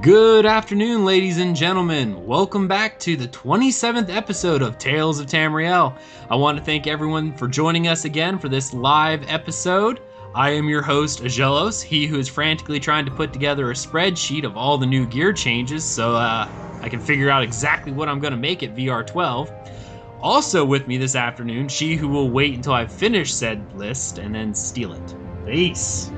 Good afternoon, ladies and gentlemen. Welcome back to the 27th episode of Tales of Tamriel. I want to thank everyone for joining us again for this live episode. I am your host, Agelos, he who is frantically trying to put together a spreadsheet of all the new gear changes so uh, I can figure out exactly what I'm going to make at VR12. Also with me this afternoon, she who will wait until I finish said list and then steal it. Ace,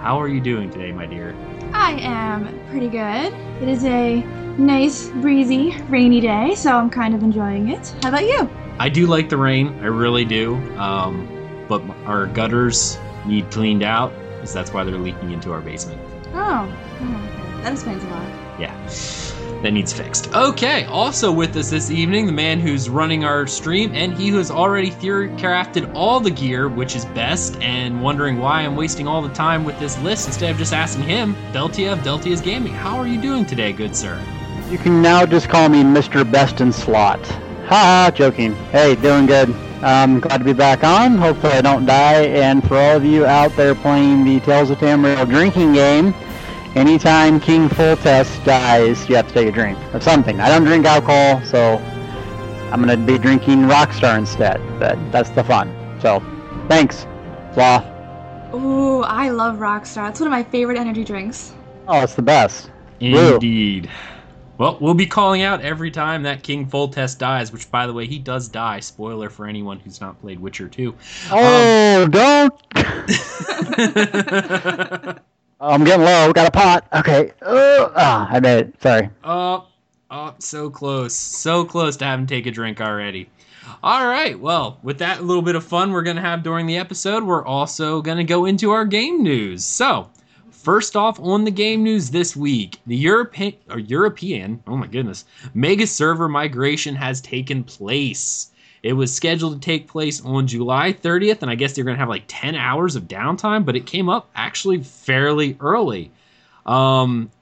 how are you doing today, my dear? I am pretty good. It is a nice, breezy, rainy day, so I'm kind of enjoying it. How about you? I do like the rain, I really do. Um, but our gutters need cleaned out because that's why they're leaking into our basement. Oh, oh, that explains a lot. Yeah, that needs fixed. Okay, also with us this evening, the man who's running our stream and he who has already theory crafted all the gear, which is best, and wondering why I'm wasting all the time with this list instead of just asking him, Deltia of Deltia's Gaming. How are you doing today, good sir? You can now just call me Mr. Best in Slot. Ha ha, joking. Hey, doing good. Um, glad to be back on. Hopefully I don't die. And for all of you out there playing the Tales of Tamriel drinking game, anytime King Foltest dies, you have to take a drink of something. I don't drink alcohol, so I'm going to be drinking Rockstar instead. But that's the fun. So, thanks. Blah. Ooh, I love Rockstar. It's one of my favorite energy drinks. Oh, it's the best. Woo. Indeed. Well, we'll be calling out every time that King Foltest dies, which, by the way, he does die. Spoiler for anyone who's not played Witcher 2. Oh, um, don't! I'm getting low. Got a pot. Okay. Ah, I made it. Sorry. Oh, oh, so close. So close to having to take a drink already. All right. Well, with that little bit of fun we're going to have during the episode, we're also going to go into our game news. So, first off on the game news this week, the European or European, oh my goodness, mega server migration has taken place. It was scheduled to take place on July 30th, and I guess they're going to have like 10 hours of downtime, but it came up actually fairly early. Um,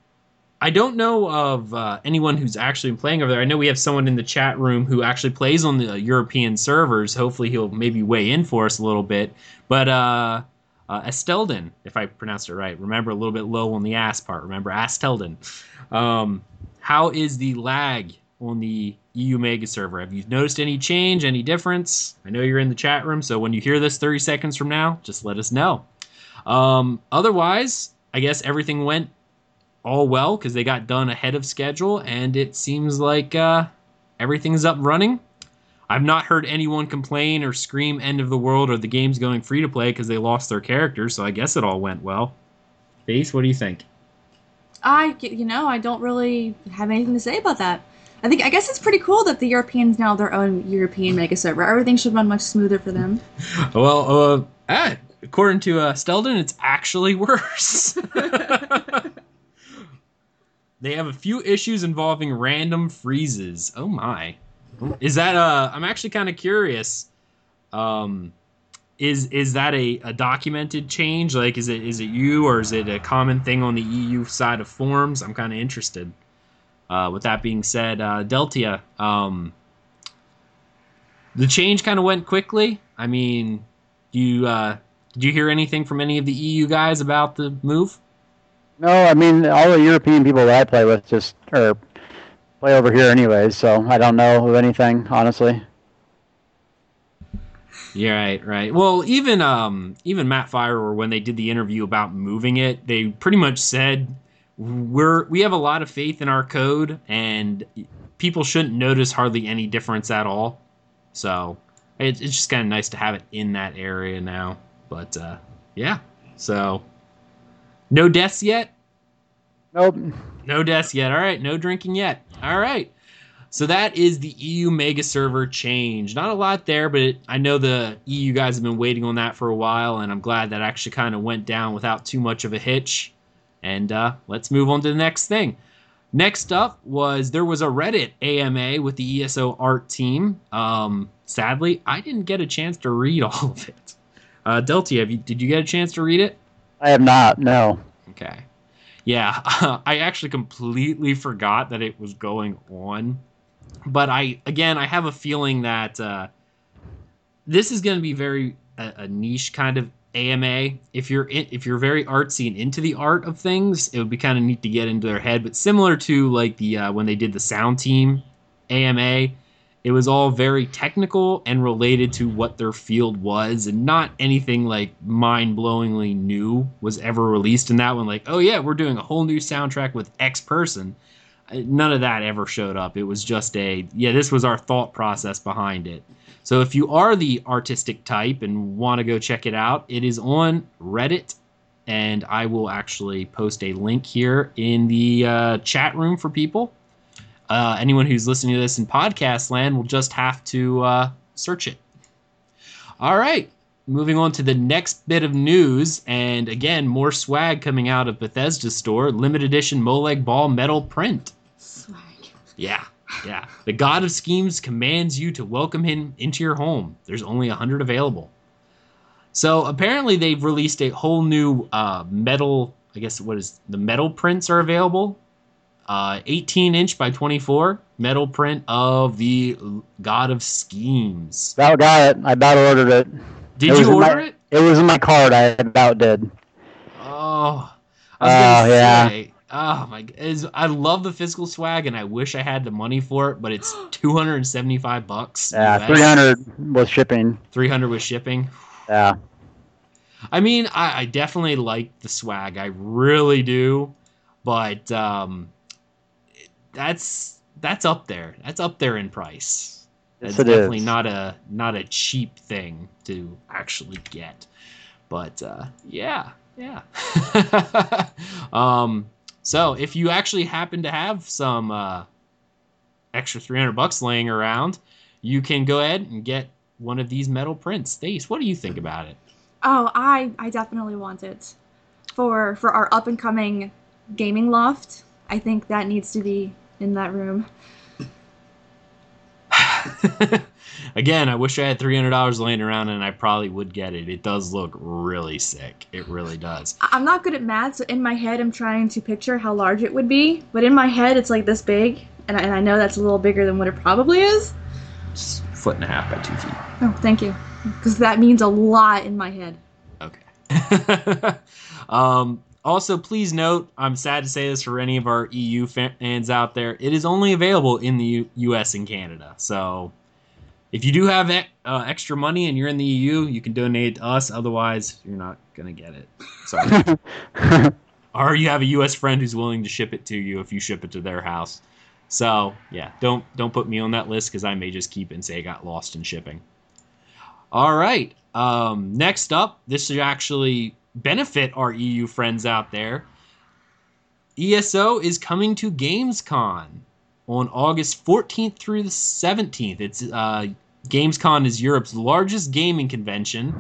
I don't know of uh, anyone who's actually playing over there. I know we have someone in the chat room who actually plays on the European servers. Hopefully, he'll maybe weigh in for us a little bit. But uh, uh, Estelden, if I pronounced it right, remember a little bit low on the ass part. Remember Astelden. Um, how is the lag on the EU Mega server? Have you noticed any change, any difference? I know you're in the chat room, so when you hear this 30 seconds from now, just let us know. Um, otherwise, I guess everything went all well because they got done ahead of schedule, and it seems like uh, everything's up running. I've not heard anyone complain or scream end of the world or the game's going free to play because they lost their characters, so I guess it all went well. Base, what do you think? I, you know, I don't really have anything to say about that. I think I guess it's pretty cool that the Europeans now have their own European mega server. Everything should run much smoother for them. Well, uh, ah, according to uh, Stelden, it's actually worse. they have a few issues involving random freezes. Oh my. Is that uh I'm actually kind of curious. Um is is that a, a documented change? Like is it is it you or is it a common thing on the EU side of forums? I'm kind of interested. Uh, with that being said, uh, Deltia, um, the change kind of went quickly. I mean, do you uh, did you hear anything from any of the EU guys about the move? No, I mean all the European people that I play with just play over here anyways, so I don't know of anything, honestly. Yeah, right, right. Well, even um, even Matt Firor, when they did the interview about moving it, they pretty much said we're we have a lot of faith in our code, and people shouldn't notice hardly any difference at all. So it, it's just kind of nice to have it in that area now. But uh, yeah, so no deaths yet. Nope. No deaths yet. All right, no drinking yet. All right. So that is the EU mega server change. Not a lot there, but it, I know the EU guys have been waiting on that for a while, and I'm glad that actually kind of went down without too much of a hitch. And uh, let's move on to the next thing. Next up was there was a Reddit AMA with the ESO art team. Um, sadly, I didn't get a chance to read all of it. Uh, Delty, have you? Did you get a chance to read it? I have not. No. Okay. Yeah, I actually completely forgot that it was going on but I again I have a feeling that uh, this is going to be very a, a, niche kind of AMA. If you're in, if you're very artsy and into the art of things, it would be kind of neat to get into their head. But similar to like the uh, when they did the sound team AMA, it was all very technical and related to what their field was, and not anything like mind blowingly new was ever released in that one. Like, oh yeah, we're doing a whole new soundtrack with X person none of that ever showed up. It was just a, yeah, this was our thought process behind it. So if you are the artistic type and want to go check it out, it is on Reddit. And I will actually post a link here in the uh, chat room for people. Uh, anyone who's listening to this in podcast land will just have to uh, search it. All right, moving on to the next bit of news, and again, more swag coming out of Bethesda's store limited edition Molag Bal metal print. Swag. Yeah, yeah. The God of Schemes commands you to welcome him into your home. There's only 100 available. So apparently, they've released a whole new uh, metal. I guess what is the metal prints are available. Uh, 18 inch by 24 metal print of the God of Schemes. About got it. I about ordered it. Did it you order my, it? It was in my card. I about did. Oh, I Oh, yeah. say. Oh my! Is I love the physical swag, and I wish I had the money for it, but it's two hundred and seventy-five bucks. Yeah, US, three hundred was shipping. Three hundred with shipping. Yeah, I mean, I, I definitely like the swag. I really do, but um, that's that's up there. That's up there in price. Yes, it definitely is. not a not a cheap thing to actually get. But uh, yeah, yeah. um, so if you actually happen to have some uh, extra three hundred bucks laying around, you can go ahead and get one of these metal prints. Stace, what do you think about it? Oh, I I definitely want it for for our up and coming gaming loft. I think that needs to be in that room. Again, I wish I had three hundred dollars laying around, and I probably would get it. It does look really sick. It really does. I- I'm not good at math, so in my head I'm trying to picture how large it would be, but in my head it's like this big, and I, and I know that's a little bigger than what it probably is. It's a foot and a half by two feet. Oh, thank you, because that means a lot in my head. Okay. um, also, please note, I'm sad to say this for any of our EU fans out there, it is only available in the U- US and Canada. So if you do have uh, extra money and you're in the EU, you can donate to us. Otherwise, you're not going to get it. Sorry. or you have a US friend who's willing to ship it to you if you ship it to their house. So, yeah, don't don't put me on that list because I may just keep and say it got lost in shipping. All right. Um, next up, this should actually benefit our EU friends out there. ESO is coming to Gamescom on August 14th through the 17th. It's uh, Gamescom is Europe's largest gaming convention,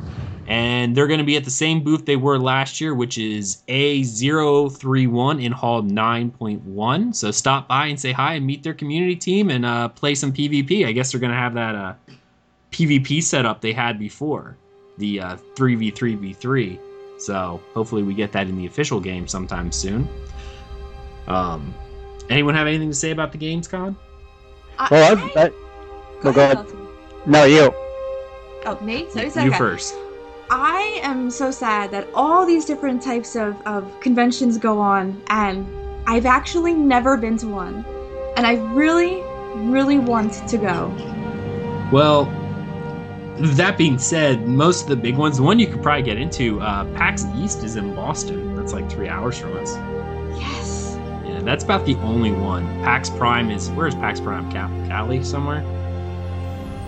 and they're going to be at the same booth they were last year, which is A031 in Hall 9.1. So stop by and say hi and meet their community team and uh, play some PvP. I guess they're going to have that uh, PvP setup they had before, the uh, 3v3v3. So hopefully we get that in the official game sometime soon. Um, anyone have anything to say about the Gamescom? I- well, I- I, I, go no, go ahead. Elton. no, you. Oh, me? So you it's okay. first. I am so sad that all these different types of, of conventions go on, and I've actually never been to one. and I really, really want to go. Well, that being said, most of the big ones, the one you could probably get into, uh, PAX East is in Boston. That's like three hours from us. Yes. Yeah, that's about the only one. PAX Prime is where's PAX Prime? Cal- Cali somewhere?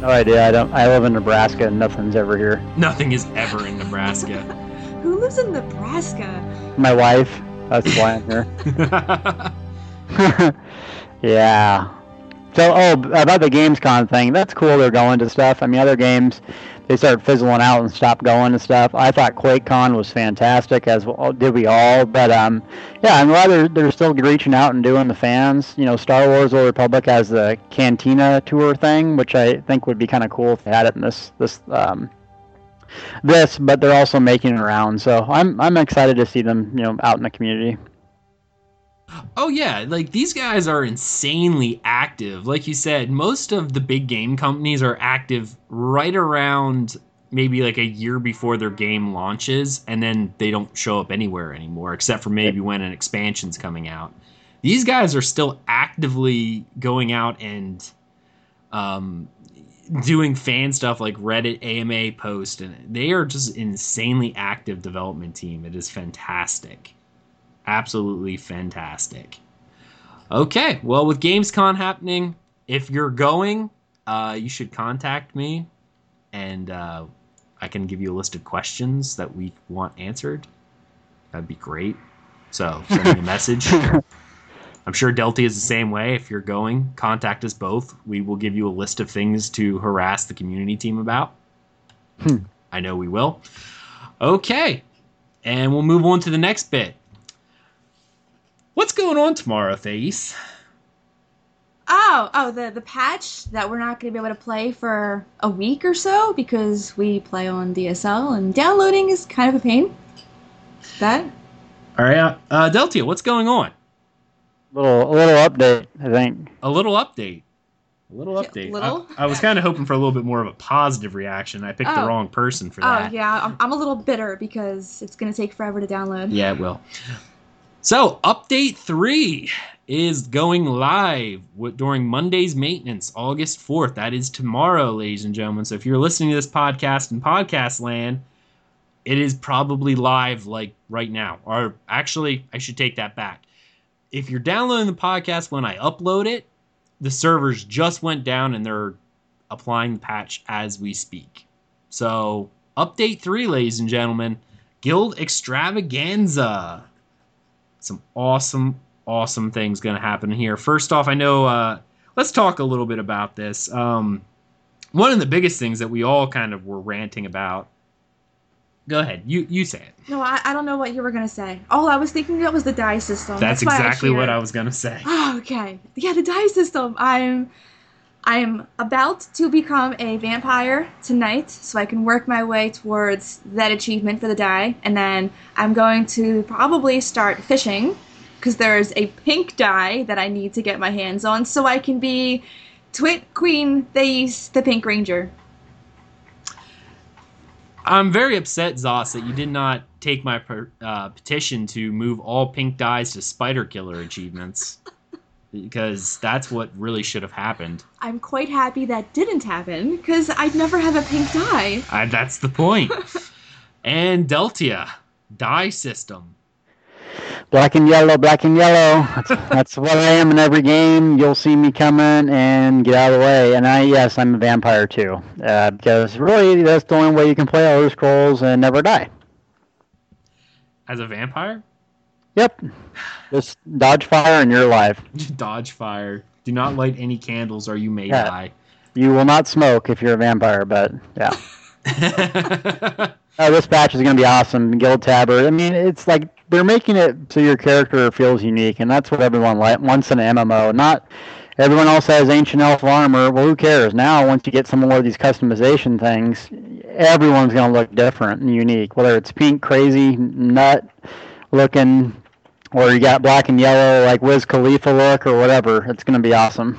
No idea. I don't. I live in Nebraska, and nothing's ever here. Nothing is ever in Nebraska. Who lives in Nebraska? My wife. That's why I'm here. yeah. So, oh, about the Gamescom thing, that's cool. They're going to stuff. I mean, other games, they start fizzling out and stop going to stuff. I thought QuakeCon was fantastic, as well, did we all. But um, yeah, I'm glad they're, they're still reaching out and doing the fans. You know, Star Wars: Old Republic has the Cantina tour thing, which I think would be kind of cool if they had it in this this um, this. But they're also making it around, so I'm I'm excited to see them, you know, out in the community. Oh yeah, like these guys are insanely active. Like you said, most of the big game companies are active right around maybe like a year before their game launches and then they don't show up anywhere anymore except for maybe when an expansion's coming out. These guys are still actively going out and um, doing fan stuff like Reddit AMA post and they are just insanely active development team. It is fantastic absolutely fantastic. Okay, well, with Gamescom happening, if you're going, uh, you should contact me, and uh, I can give you a list of questions that we want answered. That'd be great. So send me a message. I'm sure Delty is the same way. If you're going, contact us both. We will give you a list of things to harass the community team about. Hmm. I know we will. Okay, and we'll move on to the next bit. What's going on tomorrow, Thais? Oh, oh, the the patch that we're not going to be able to play for a week or so because we play on DSL and downloading is kind of a pain. That. All right, uh, uh, Deltia, what's going on? Little a little update, I think. A little update. A little update. little? I, I was kind of hoping for a little bit more of a positive reaction. I picked the Oh. wrong person for that. Oh yeah, I'm, I'm a little bitter because it's going to take forever to download. Yeah, it will. So, update three is going live during Monday's maintenance, August 4th. That is tomorrow, ladies and gentlemen. So, if you're listening to this podcast in podcast land, it is probably live like right now. Or actually, I should take that back. If you're downloading the podcast when I upload it, the servers just went down and they're applying the patch as we speak. So, update three, ladies and gentlemen Guild Extravaganza some awesome, awesome things going to happen here. First off, I know, uh, let's talk a little bit about this. Um, one of the biggest things that we all kind of were ranting about. Go ahead, you you say it. No, I, I don't know what you were going to say. All I was thinking that was the dye system. That's, why exactly what. I was gonna say. Oh, okay. Yeah, the dye system. I'm I'm about to become a vampire tonight, so I can work my way towards that achievement for the dye, and then I'm going to probably start fishing because there's a pink dye that I need to get my hands on, so I can be Twit Queen Thais, the Pink Ranger. I'm very upset, Zos, that you did not take my per, uh, petition to move all pink dyes to Spider Killer achievements, because that's what really should have happened. I'm quite happy that didn't happen because I'd never have a pink dye. I, that's the point. and Deltia dye system. Black and yellow, black and yellow. That's, that's what I am in every game. You'll see me coming and get out of the way. And I, yes, I'm a vampire too. Uh, because really, that's the only way you can play Elder Scrolls and never die. As a vampire? Yep. Just dodge fire and you're alive. Dodge fire. Do not light any candles or you may Yeah. die. You will not smoke if you're a vampire, but yeah. Oh, this patch is going to be awesome. Guild Tabard. I mean, it's like they're making it so your character feels unique, and that's what everyone li- wants in an MMO. Not everyone else has ancient elf armor. Well, who cares? Now, once you get some more of these customization things, everyone's going to look different and unique. Whether it's pink, crazy, nut looking, or you got black and yellow like Wiz Khalifa look, or whatever, it's going to be awesome.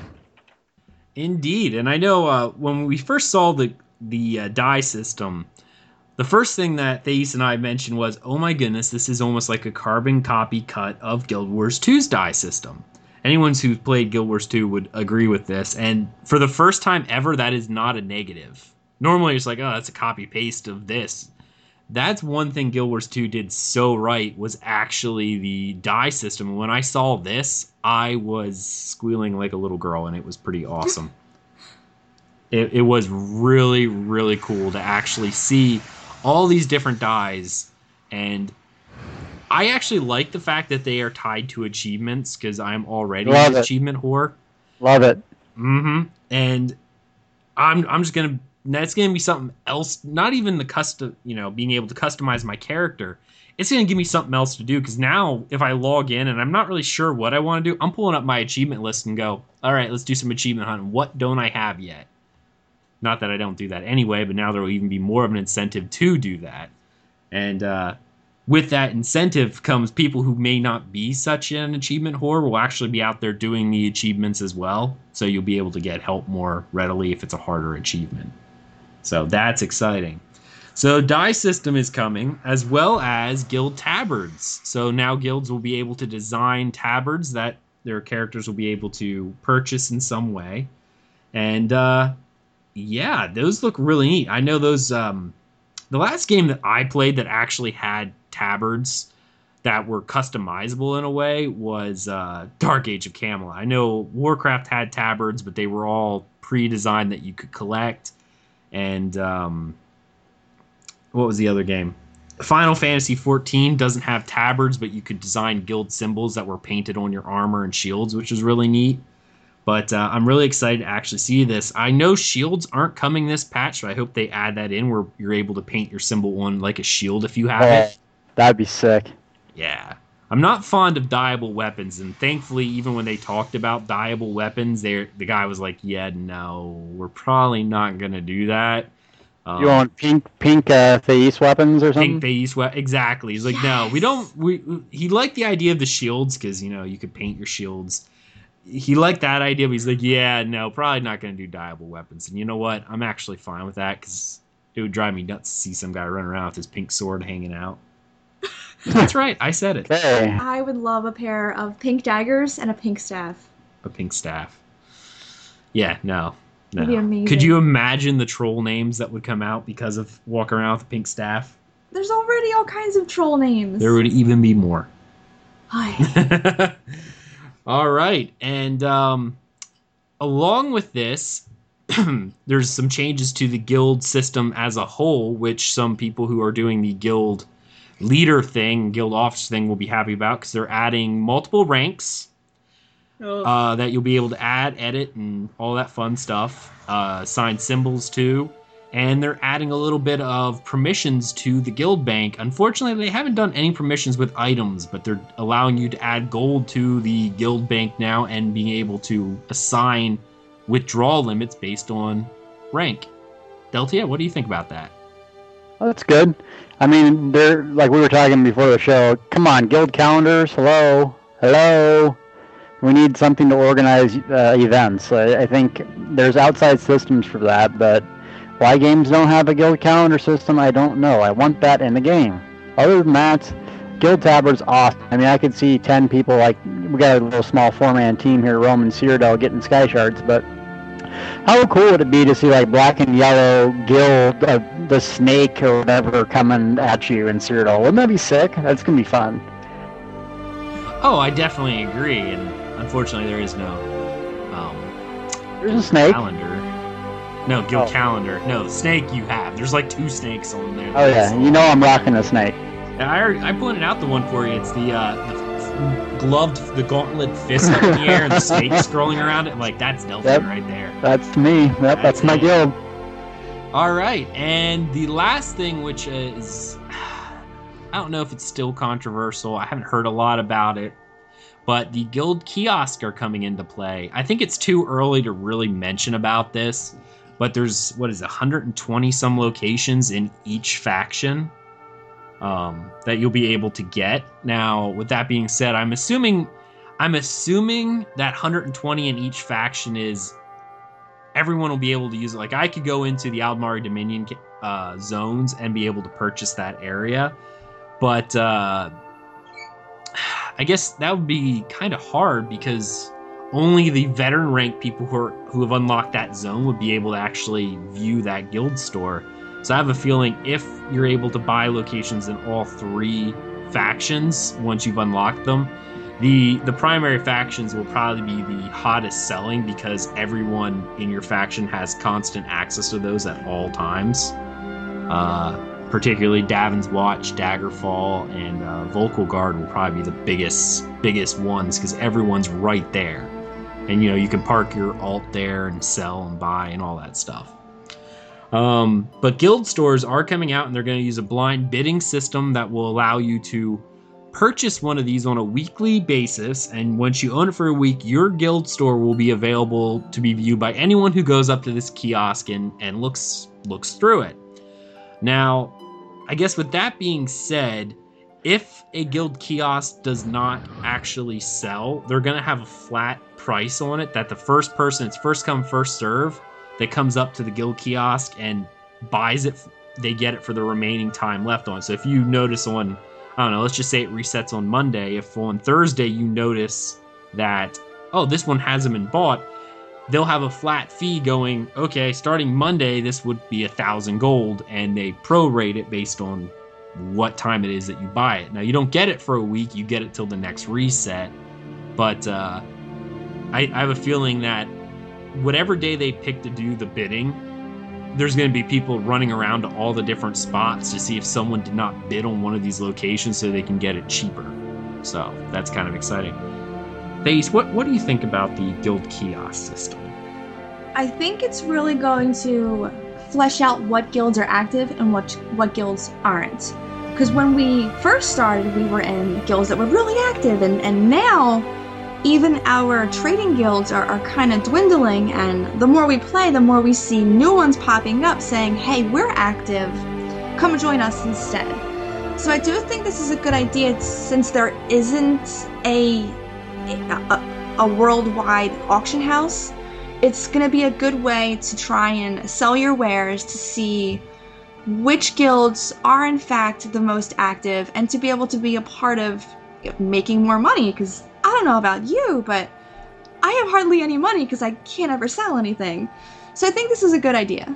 Indeed, and I know uh, when we first saw the the uh, dye system, the first thing that Thais and I mentioned was, "Oh my goodness, this is almost like a carbon copy cut of Guild Wars 2's dye system." anyone who's played Guild Wars 2 would agree with this. And for the first time ever, that is not a negative. Normally, it's like, oh, that's a copy paste of this. That's one thing Guild Wars 2 did so right was actually the dye system. When I saw this, I was squealing like a little girl, and it was pretty awesome. it, it was really, really cool to actually see all these different dyes and I actually like the fact that they are tied to achievements because I'm already Love an it. achievement whore. Love it. Mm-hmm. And I'm I'm just gonna that's gonna be something else. Not even the custom, you know, being able to customize my character. It's gonna give me something else to do because now if I log in and I'm not really sure what I want to do, I'm pulling up my achievement list and go, all right, let's do some achievement hunting. What don't I have yet? Not that I don't do that anyway, but now there will even be more of an incentive to do that. And uh, with that incentive comes people who may not be such an achievement whore will actually be out there doing the achievements as well. So you'll be able to get help more readily if it's a harder achievement. So that's exciting. So dye system is coming as well as guild tabards. So now guilds will be able to design tabards that their characters will be able to purchase in some way. And uh, yeah, those look really neat. I know those um, the last game that I played that actually had tabards that were customizable in a way was uh, Dark Age of Camelot. I know Warcraft had tabards, but they were all pre-designed that you could collect. And um, what was the other game? Final Fantasy XIV doesn't have tabards, but you could design guild symbols that were painted on your armor and shields, which was really neat. But uh, I'm really excited to actually see this. I know shields aren't coming this patch, so I hope they add that in where you're able to paint your symbol on like a shield if you have it. That'd be sick. Yeah. I'm not fond of dyeable weapons, and thankfully, even when they talked about dyeable weapons, they the guy was like, "Yeah, no, we're probably not gonna do that." Um, You want pink pink uh, face weapons or something? pink base we- exactly. He's like, "No, we don't." We he liked the idea of the shields because you know you could paint your shields. He liked that idea, but he's like, "Yeah, no, probably not gonna do dyeable weapons." And you know what? I'm actually fine with that because it would drive me nuts to see some guy running around with his pink sword hanging out. That's right, I said it. Okay. I would love a pair of pink daggers and a pink staff. a pink staff. Yeah, no. No. That'd be amazing. Could you imagine the troll names that would come out because of walking around with a pink staff? There's already all kinds of troll names. There would even be more. Hi. All right. And um, along with this, there's some changes to the guild system as a whole, which some people who are doing the guild leader thing, guild officer thing, will be happy about because they're adding multiple ranks uh, that you'll be able to add, edit, and all that fun stuff. Uh, assign symbols to. And they're adding a little bit of permissions to the guild bank. Unfortunately, they haven't done any permissions with items, but they're allowing you to add gold to the guild bank now and being able to assign withdrawal limits based on rank. Deltia, what do you think about that? Well, that's good. I mean, they're like we were talking before the show. Come on, guild calendars. Hello, hello. We need something to organize uh, events. I, I think there's outside systems for that, but why games don't have a guild calendar system, I don't know. I want that in the game. Other than that, Guild Tabard's awesome. I mean, I could see 10 people, like, we got a little small four-man team here, Roman Cyrodiil getting Sky Shards, but how cool would it be to see, like, black and yellow Guild, uh, the snake or whatever coming at you in Cyrodiil? Wouldn't that be sick? That's going to be fun. Oh, I definitely agree, and unfortunately, there is no um, There's a snake. calendar. No, guild Oh. calendar. No, snake you have. There's like two snakes on there. Oh, yeah. You know I'm rocking a snake. And I I pointed out the one for you. It's the uh, the gloved, the gauntlet fist up in the air, and the snake scrolling around it. Like that's Delphi Yep. right there. That's me. Yep, that's, That's my guild. All right, and the last thing, which is, I don't know if it's still controversial. I haven't heard a lot about it, but the guild kiosk are coming into play. I think it's too early to really mention about this, but there's what is it, 120 some locations in each faction um, that you'll be able to get. Now, with that being said, I'm assuming, I'm assuming that 120 in each faction is everyone will be able to use it. Like I could go into the Aldmeri Dominion uh, zones and be able to purchase that area, but uh, I guess that would be kind of hard because only the veteran rank people who are, who have unlocked that zone would be able to actually view that guild store. So I have a feeling if you're able to buy locations in all three factions once you've unlocked them, the the primary factions will probably be the hottest selling because everyone in your faction has constant access to those at all times. Uh, particularly Davon's Watch, Daggerfall, and uh, Vulkhel Guard will probably be the biggest biggest ones because everyone's right there, and you know you can park your alt there and sell and buy and all that stuff. Um, but guild stores are coming out and they're going to use a blind bidding system that will allow you to purchase one of these on a weekly basis. And once you own it for a week, your guild store will be available to be viewed by anyone who goes up to this kiosk and, and looks looks through it. Now, I guess with that being said, if a guild kiosk does not actually sell, they're to have a flat price on it that the first person, it's first come, first serve, that comes up to the guild kiosk and buys it, they get it for the remaining time left on. So if you notice on, I don't know, let's just say it resets on Monday, if on Thursday you notice that, oh, this one hasn't been bought, they'll have a flat fee going, okay, starting Monday, this would be a thousand gold, and they prorate it based on what time it is that you buy it. Now, you don't get it for a week, you get it till the next reset, but uh, I, I have a feeling that whatever day they pick to do the bidding, there's going to be people running around to all the different spots to see if someone did not bid on one of these locations so they can get it cheaper. So that's kind of exciting. Thais, what, what do you think about the guild kiosk system? I think it's really going to flesh out what guilds are active and what what guilds aren't. Because when we first started, we were in guilds that were really active, and, and now even our trading guilds are, are kind of dwindling. And the more we play, the more we see new ones popping up saying, hey, we're active, come join us instead. So I do think this is a good idea since there isn't a a, a worldwide auction house, it's going to be a good way to try and sell your wares to see which guilds are in fact the most active and to be able to be a part of making more money because I don't know about you, but I have hardly any money because I can't ever sell anything. So I think this is a good idea.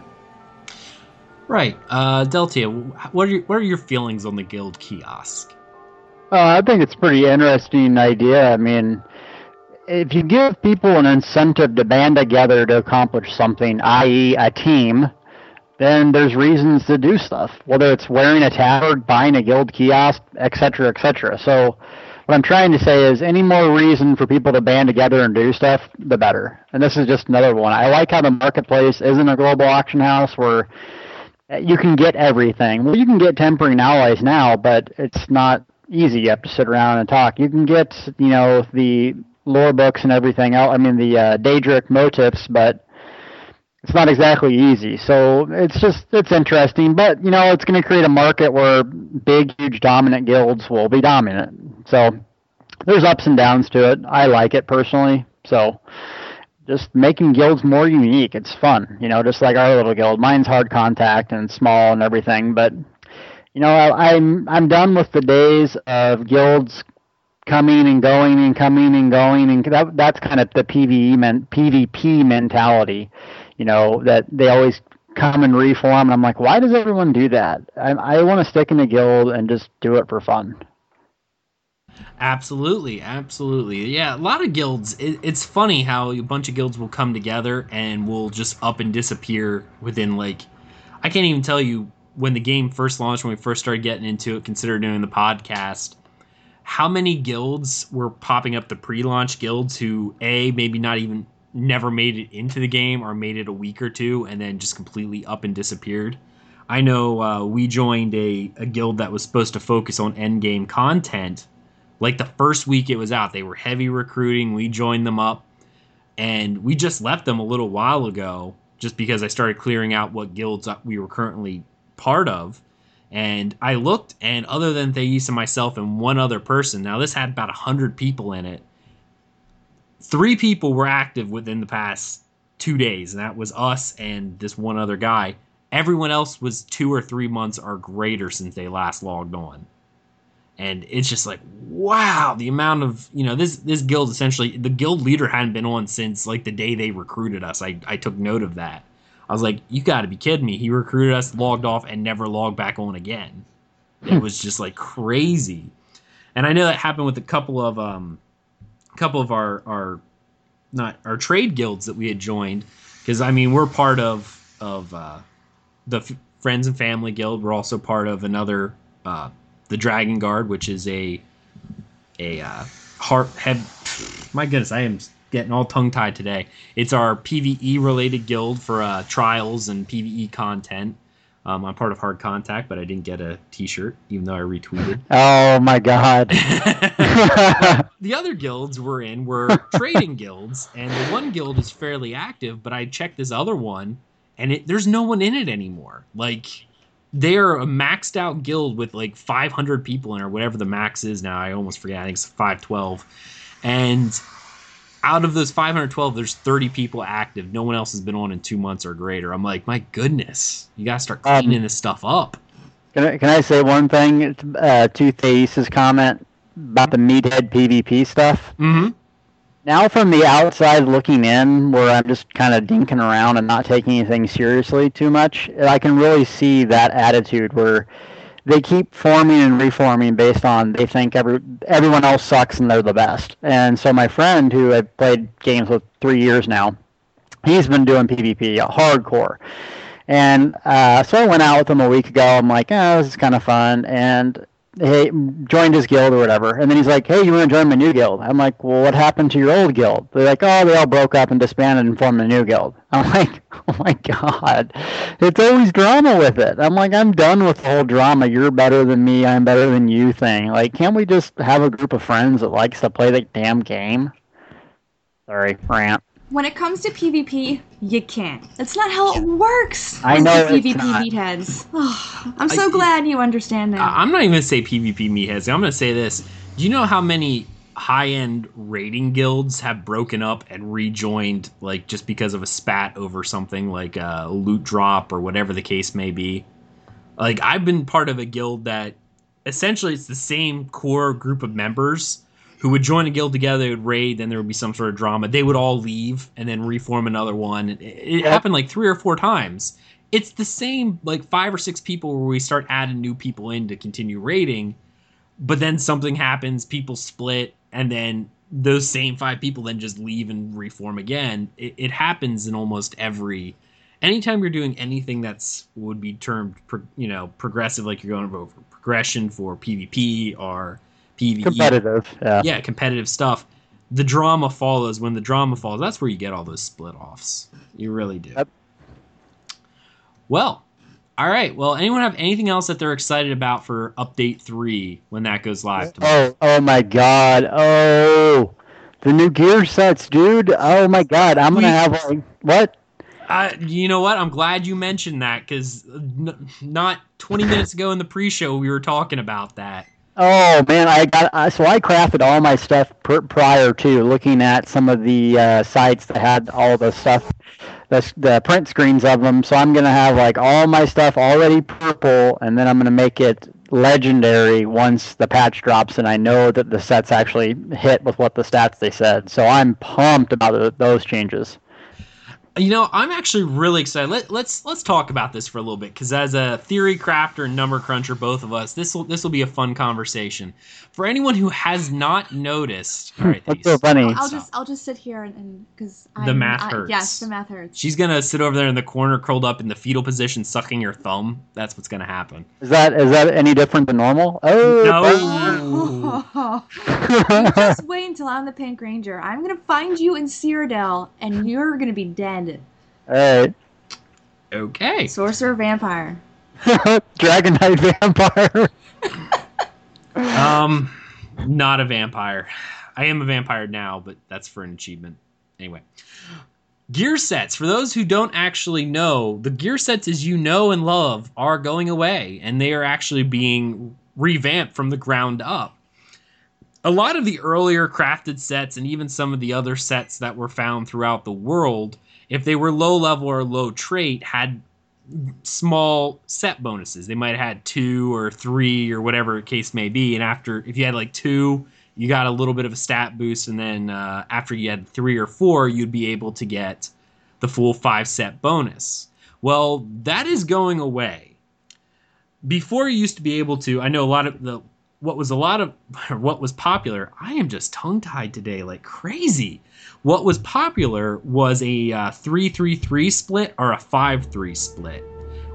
Right. Uh, Deltia, what are, your, what are your feelings on the guild kiosk? Uh, I think it's a pretty interesting idea. I mean, if you give people an incentive to band together to accomplish something, i.e., a team, then there's reasons to do stuff, whether it's wearing a tabard, buying a guild kiosk, etc., etc. So, what I'm trying to say is, any more reason for people to band together and do stuff, the better. And this is just another one. I like how the marketplace isn't a global auction house where you can get everything. Well, you can get tempering alloys now, but it's not easy. You have to sit around and talk. You can get, you know, the lore books and everything else. I mean, the uh, Daedric motifs, but it's not exactly easy. So it's just it's interesting, but you know, it's going to create a market where big, huge, dominant guilds will be dominant. So there's ups and downs to it. I like it personally. So just making guilds more unique. It's fun, you know, just like our little guild. Mine's hard contact and small and everything, but you know, I, I'm I'm done with the days of guilds coming and going and coming and going, and that that's kind of the PVE men, PvP mentality. You know that they always come and reform, and I'm like, why does everyone do that? I I want to stick in a guild and just do it for fun. Absolutely, absolutely. Yeah, a lot of guilds. It, it's funny how a bunch of guilds will come together and will just up and disappear within like I can't even tell you when the game first launched, when we first started getting into it, consider doing the podcast, how many guilds were popping up the pre-launch guilds who a maybe not even never made it into the game or made it a week or two and then just completely up and disappeared. I know uh, we joined a, a guild that was supposed to focus on end game content. Like the first week it was out, they were heavy recruiting. We joined them up, and we just left them a little while ago, just because I started clearing out what guilds we were currently part of. And I looked, and other than Thais and myself and one other person, now this had about 100 people in it, three people were active within the past two days, and that was us and this one other guy. Everyone else was two or three months or greater since they last logged on. and it's just like wow the amount of you know this this guild essentially the guild leader hadn't been on since like the day they recruited us. I, I took note of that. I was like you got to be kidding me. He recruited us logged off and never logged back on again. It was just like crazy. And i know that happened with a couple of um a couple of our our not our trade guilds that we had joined because i mean we're part of of uh the F- friends and family guild we're also part of another uh the Dragon Guard, which is a a uh, heart head. My goodness, I am getting all tongue tied today. It's our PVE related guild for uh, trials and PVE content. Um, I'm part of Hard Contact, but I didn't get a T-shirt, even though I retweeted. Oh my god. the other guilds we're in were trading guilds, and the one guild is fairly active. But I checked this other one, and it, there's no one in it anymore. Like they're a maxed out guild with like 500 people in or whatever the max is now. I almost forget. I think it's 512. And out of those 512, there's 30 people active. No one else has been on in two months or greater. I'm like, my goodness, you got to start cleaning um, this stuff up. Can I, can I say one thing uh, to Theis's comment about the meathead PvP stuff? Mm-hmm now from the outside looking in where i'm just kind of dinking around and not taking anything seriously too much i can really see that attitude where they keep forming and reforming based on they think every everyone else sucks and they're the best and so my friend who i've played games with three years now he's been doing pvp hardcore and uh, so I went out with him a week ago. I'm like, oh, this is kind of fun. And hey, joined his guild or whatever. And then he's like, hey, you want to join my new guild? I'm like, well, what happened to your old guild? They're like, oh, they all broke up and disbanded and formed a new guild. I'm like, oh my god, it's always drama with it. I'm like, I'm done with the whole drama. You're better than me. I'm better than you thing. Like, can't we just have a group of friends that likes to play the damn game? Sorry, rant when it comes to PvP, you can't. That's not how it works. I know PvP meatheads. Oh, I'm so I, glad you understand that. I'm not even gonna say PvP meatheads. I'm gonna say this. Do you know how many high-end raiding guilds have broken up and rejoined, like just because of a spat over something like a loot drop or whatever the case may be? Like I've been part of a guild that essentially it's the same core group of members who would join a guild together, they would raid, then there would be some sort of drama. They would all leave and then reform another one. It, it happened like three or four times. It's the same like five or six people where we start adding new people in to continue raiding, but then something happens, people split, and then those same five people then just leave and reform again. It, it happens in almost every. Anytime you're doing anything that's would be termed, you know, progressive, like you're going over progression for PvP or PvE. Competitive, yeah. Yeah, competitive stuff. The drama follows. When the drama follows, that's where you get all those split offs. You really do. Yep. Well, all right. Well, anyone have anything else that they're excited about for update three when that goes live tomorrow? Oh, oh my God! Oh, the new gear sets, dude! Oh my God! I'm gonna have like what? Uh, you know what? I'm glad you mentioned that because n- not 20 minutes ago in the pre-show we were talking about that. Oh man, I got so I crafted all my stuff pr- prior to looking at some of the uh, sites that had all the stuff, the the print screens of them. So I'm gonna have like all my stuff already purple, and then I'm gonna make it legendary once the patch drops, and I know that the sets actually hit with what the stats they said. So I'm pumped about those changes. You know, I'm actually really excited. Let, us let's, let's talk about this for a little bit because as a theory crafter and number cruncher, both of us, this will this will be a fun conversation. For anyone who has not noticed, all right, that's so funny. I'll, I'll just I'll just sit here and because the math hurts. I, yes, the math hurts. She's gonna sit over there in the corner, curled up in the fetal position, sucking your thumb. That's what's gonna happen. Is that is that any different than normal? Oh no! just wait until I'm the Pink Ranger. I'm gonna find you in Cyrodiil, and you're gonna be dead. All right. Okay. Sorcerer vampire. Dragon Knight vampire. um, not a vampire. I am a vampire now, but that's for an achievement. Anyway. Gear sets. For those who don't actually know, the gear sets as you know and love are going away, and they are actually being revamped from the ground up. A lot of the earlier crafted sets, and even some of the other sets that were found throughout the world, if they were low level or low trait, had small set bonuses. They might have had two or three or whatever case may be. And after, if you had like two, you got a little bit of a stat boost. And then uh, after you had three or four, you'd be able to get the full five set bonus. Well, that is going away. Before you used to be able to, I know a lot of the what was a lot of what was popular. I am just tongue tied today like crazy. What was popular was a uh, 333 split or a 5 3 split,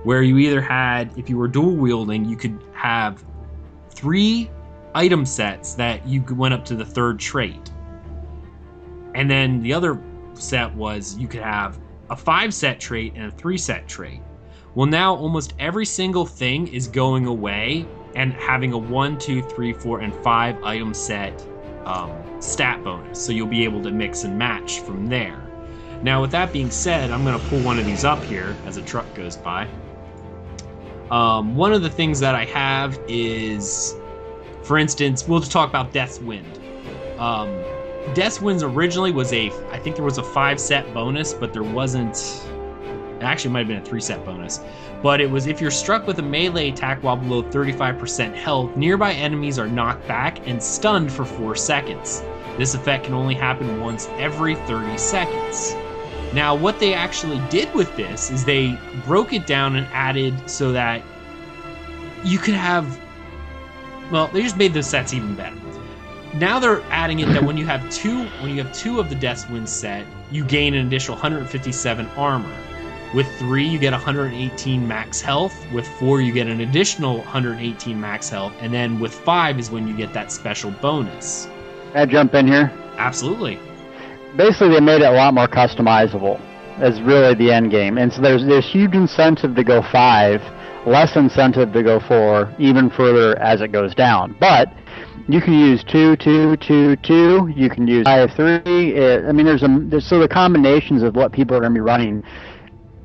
where you either had, if you were dual wielding, you could have three item sets that you went up to the third trait. And then the other set was you could have a five set trait and a three set trait. Well, now almost every single thing is going away and having a one, two, three, four, and five item set um, stat bonus. So you'll be able to mix and match from there. Now, with that being said, I'm going to pull one of these up here as a truck goes by. Um, one of the things that I have is, for instance, we'll just talk about Death's Wind. Um, Death's Winds originally was a, I think there was a five set bonus, but there wasn't. It actually might have been a three set bonus. But it was if you're struck with a melee attack while below 35% health, nearby enemies are knocked back and stunned for 4 seconds. This effect can only happen once every 30 seconds. Now, what they actually did with this is they broke it down and added so that you could have. Well, they just made the sets even better. Now they're adding it that when you have two, when you have two of the Death's Wind set, you gain an additional 157 armor. With three, you get 118 max health. With four, you get an additional 118 max health. And then with five is when you get that special bonus. Can I jump in here? Absolutely. Basically, they made it a lot more customizable. Is really the end game, and so there's there's huge incentive to go five, less incentive to go four, even further as it goes down. But you can use two, two, two, two. You can use five, three. It, I mean, there's a there's, so the combinations of what people are going to be running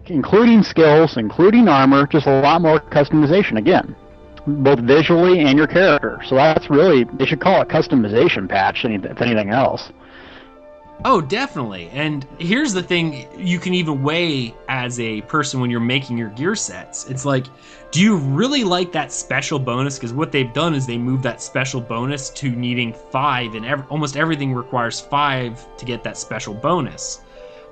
including skills, including armor, just a lot more customization again, both visually and your character. So that's really they should call it customization patch, if anything else. Oh, definitely. And here's the thing you can even weigh as a person when you're making your gear sets. It's like, do you really like that special bonus? Because what they've done is they moved that special bonus to needing five, and ev- almost everything requires five to get that special bonus.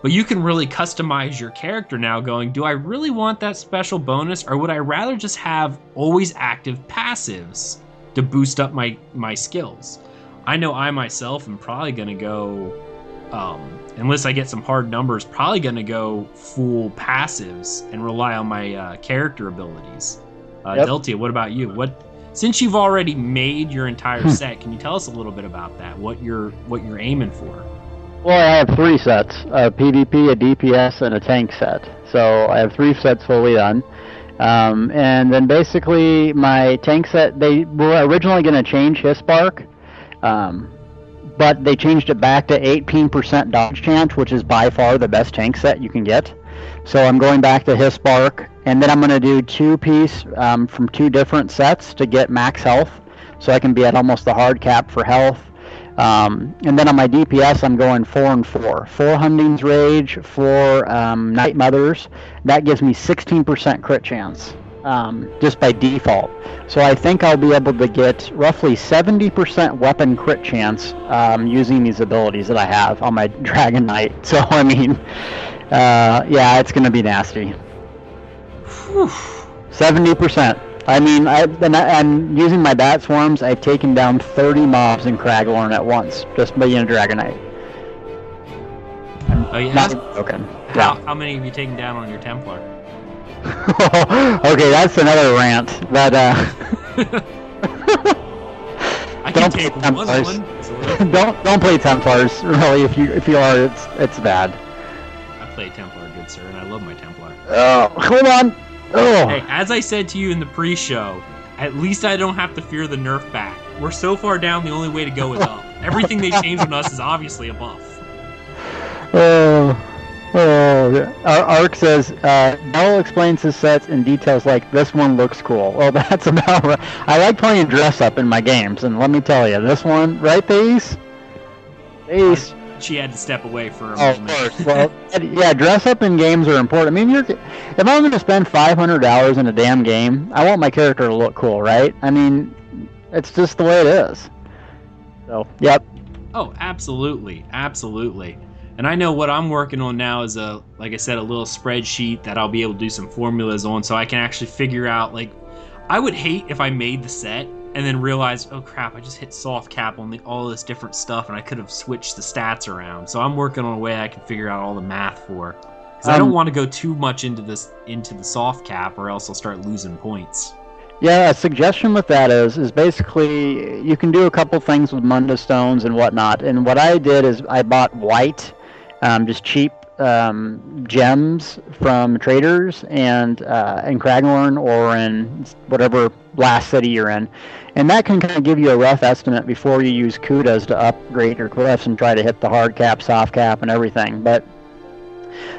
But you can really customize your character now, going, do I really want that special bonus, or would I rather just have always active passives to boost up my, my skills? I know I myself am probably going to go, um, unless I get some hard numbers, probably going to go full passives and rely on my uh, character abilities. Uh, yep. Deltia, what about you? What since you've already made your entire hmm. set, can you tell us a little bit about that? What you're what you're aiming for? Well, I have three sets: a PvP, a DPS, and a tank set. So I have three sets fully done. Um, and then basically my tank set, they were originally going to change Hist Bark, um, but they changed it back to 18% dodge chance, which is by far the best tank set you can get. So I'm going back to Hist Bark, and then I'm going to do two piece um, from two different sets to get max health, so I can be at almost the hard cap for health. Um, and then on my DPS, I'm going four and four. Four Hunding's Rage, four um, Night Mothers. That gives me 16% crit chance um, just by default. So I think I'll be able to get roughly 70% weapon crit chance um, using these abilities that I have on my Dragon Knight. So I mean, uh, yeah, it's going to be nasty. Whew. 70%. I mean, I, and I, am using my bat swarms. I've taken down 30 mobs in Craglorn at once, just by being a Dragon Knight. Oh, yeah? Not broken. How, yeah. how many have you taken down on your Templar? okay, that's another rant. But uh, I can take one. don't don't play Templars. Really, if you if you are, it's it's bad. I play Templar, good sir, and I love my Templar. Oh, hold on. Oh. Hey, as I said to you in the pre-show, at least I don't have to fear the nerf back. We're so far down, the only way to go is up. Everything they changed on us is obviously a buff. Oh, oh. Ark says, uh, Bell explains his sets in details like, this one looks cool. Well, that's about right. I like playing dress up in my games, and let me tell you, this one, right, Pace? Pace. She had to step away for a Oh, of moment. course. Well, yeah, dress up in games are important. I mean, you're if I'm going to spend five hundred dollars in a damn game, I want my character to look cool, right? I mean, it's just the way it is. So, yep. Oh, absolutely, absolutely. And I know what I'm working on now is a, like I said, a little spreadsheet that I'll be able to do some formulas on, so I can actually figure out. Like, I would hate if I made the set and then realized, oh crap, I just hit soft cap on the, all this different stuff, and I could have switched the stats around. So I'm working on a way I can figure out all the math for, because I don't Um, want to go too much into this into the soft cap, or else I'll start losing points. Yeah, a suggestion with that is is basically you can do a couple things with Mundus stones and whatnot. And what I did is I bought white, um, just cheap um, gems from traders and uh, in Craglorn or in whatever last city you're in, and that can kind of give you a rough estimate before you use Kutas to upgrade your glyphs and try to hit the hard cap, soft cap, and everything. But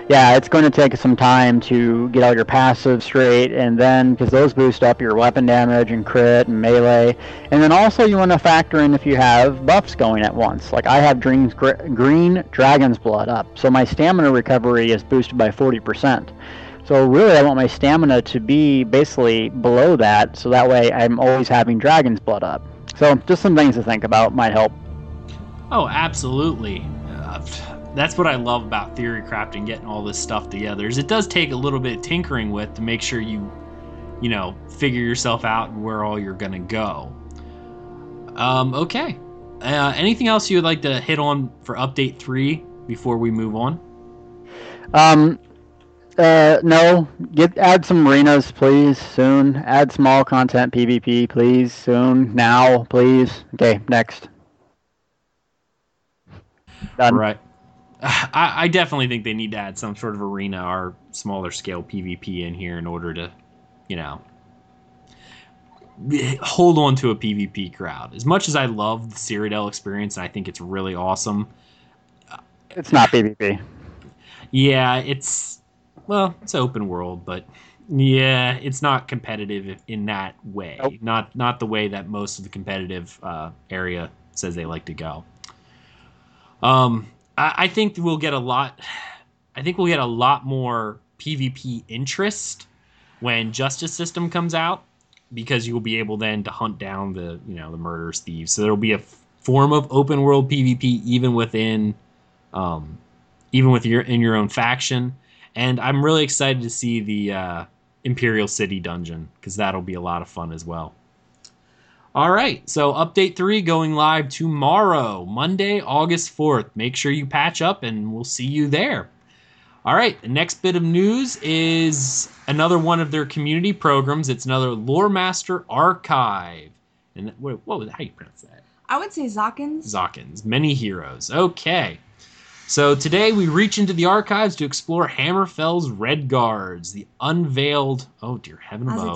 yeah, it's going to take some time to get all your passives straight, and then because those boost up your weapon damage and crit and melee, and then also you want to factor in if you have buffs going at once. Like I have green, green dragon's blood up, so my stamina recovery is boosted by 40%. So really, I want my stamina to be basically below that, so that way I'm always having dragon's blood up. So just some things to think about might help. Oh, absolutely. Uh, that's what I love about theory crafting, getting all this stuff together. Is it does take a little bit of tinkering with to make sure you, you know, figure yourself out and where all you're gonna go. Um, okay. Uh, anything else you would like to hit on for update three before we move on? Um, uh, no. Get add some arenas, please, soon. Add small content PvP, please, soon. Now, please. Okay, next. Done. Right. I, I definitely think they need to add some sort of arena or smaller scale PvP in here in order to, you know, hold on to a PvP crowd. As much as I love the Cyrodiil experience and I think it's really awesome, It's not PvP. yeah, it's well, it's open world, but yeah, it's not competitive in that way. Nope. Not not the way that most of the competitive uh, area says they like to go. Um, I, think we'll get a lot. I think we'll get a lot more PvP interest when Justice System comes out because you will be able then to hunt down the you know the murderers thieves. So there will be a f- form of open world PvP even within um, even with your in your own faction. And I'm really excited to see the uh, Imperial City dungeon because that'll be a lot of fun as well. All right, so update three going live tomorrow, Monday, August 4th. Make sure you patch up and we'll see you there. All right, the next bit of news is another one of their community programs. It's another Lore Master Archive. And what, what was how do you pronounce that? I would say Zockins. Zockins, many heroes. Okay. So today we reach into the archives to explore Hammerfell's Red Guards, the unveiled. Oh dear heaven above!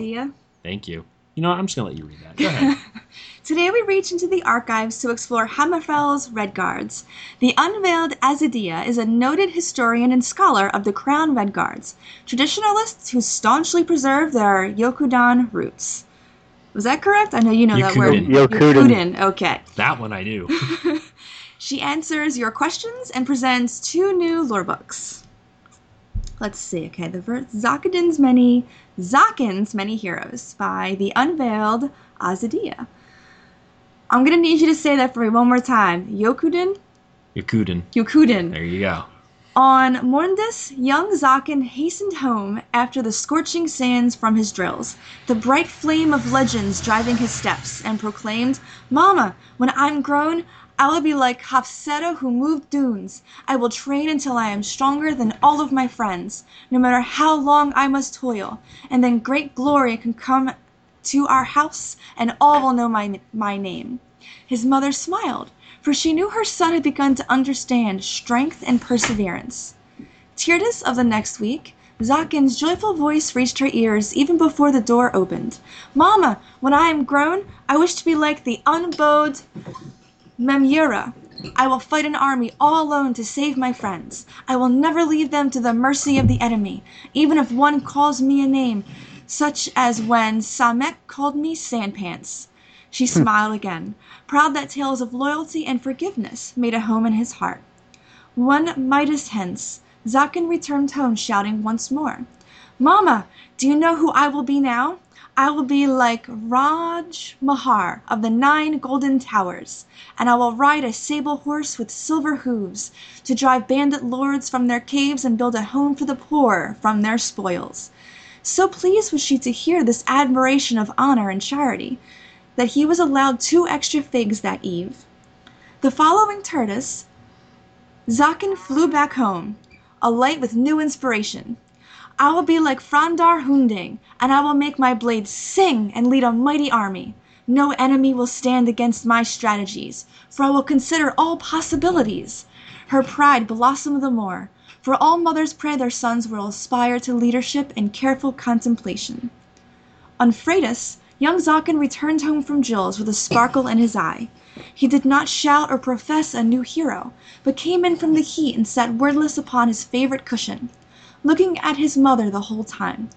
Thank you. You know what? I'm just gonna let you read that. Go ahead. Today we reach into the archives to explore Hammerfell's Red Guards. The unveiled Azadiyeh is a noted historian and scholar of the Crown Red Guards, traditionalists who staunchly preserve their Yokudan roots. Was that correct? I know you know that word. Yokuden. Yokuden. Okay. that one I knew. She answers your questions and presents two new lore books. Let's see. Okay, the ver- Zakadin's many Zakin's many heroes by the unveiled Azadiyeh. I'm gonna need you to say that for me one more time. Yokuden, Yakuden. Yokuden. There you go. On Morndas, young Zakin hastened home after the scorching sands from his drills, the bright flame of legends driving his steps, and proclaimed, Mama, when I'm grown, I will be like Hafseta who moved dunes. I will train until I am stronger than all of my friends, no matter how long I must toil, and then great glory can come to our house, and all will know my, my name. His mother smiled, for she knew her son had begun to understand strength and perseverance. Tirdas of the next week, Zakin's joyful voice reached her ears even before the door opened. Mama, when I am grown, I wish to be like the unbowed Memura. I will fight an army all alone to save my friends. I will never leave them to the mercy of the enemy, even if one calls me a name, such as when Samek called me Sandpants. She hmm. smiled again, proud that tales of loyalty and forgiveness made a home in his heart. One Middas hence, Zakyn returned home shouting once more, "Mamma, do you know who I will be now? I will be like Raj Mahar of the Nine Golden Towers, and I will ride a sable horse with silver hoofs, to drive bandit lords from their caves and build a home for the poor from their spoils." So pleased was she to hear this admiration of honor and charity, that he was allowed two extra figs that eve. The following Turdas Zakyn flew back home, alight with new inspiration. "I will be like Frandar Hunding, and I will make my blade sing and lead a mighty army. No enemy will stand against my strategies, for I will consider all possibilities." Her pride blossomed the more, for all mothers pray their sons will aspire to leadership and careful contemplation. On Fredas, young Zakyn returned home from Jill's with a sparkle in his eye. He did not shout or profess a new hero, but came in from the heat and sat wordless upon his favorite cushion, looking at his mother the whole time.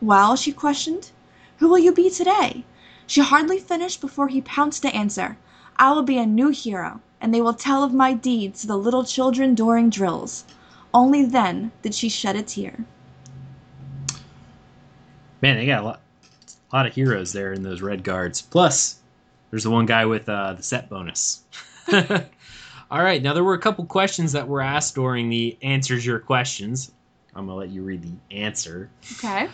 "Well?" she questioned. "Who will you be today?" She hardly finished before he pounced to answer, "I will be a new hero, and they will tell of my deeds to the little children during drills." Only then did she shed a tear. Man, they got a lot, a lot of heroes there in those red guards. Plus, there's the one guy with uh, the set bonus. All right, now there were a couple questions that were asked during the answers your questions. I'm gonna let you read the answer. Okay.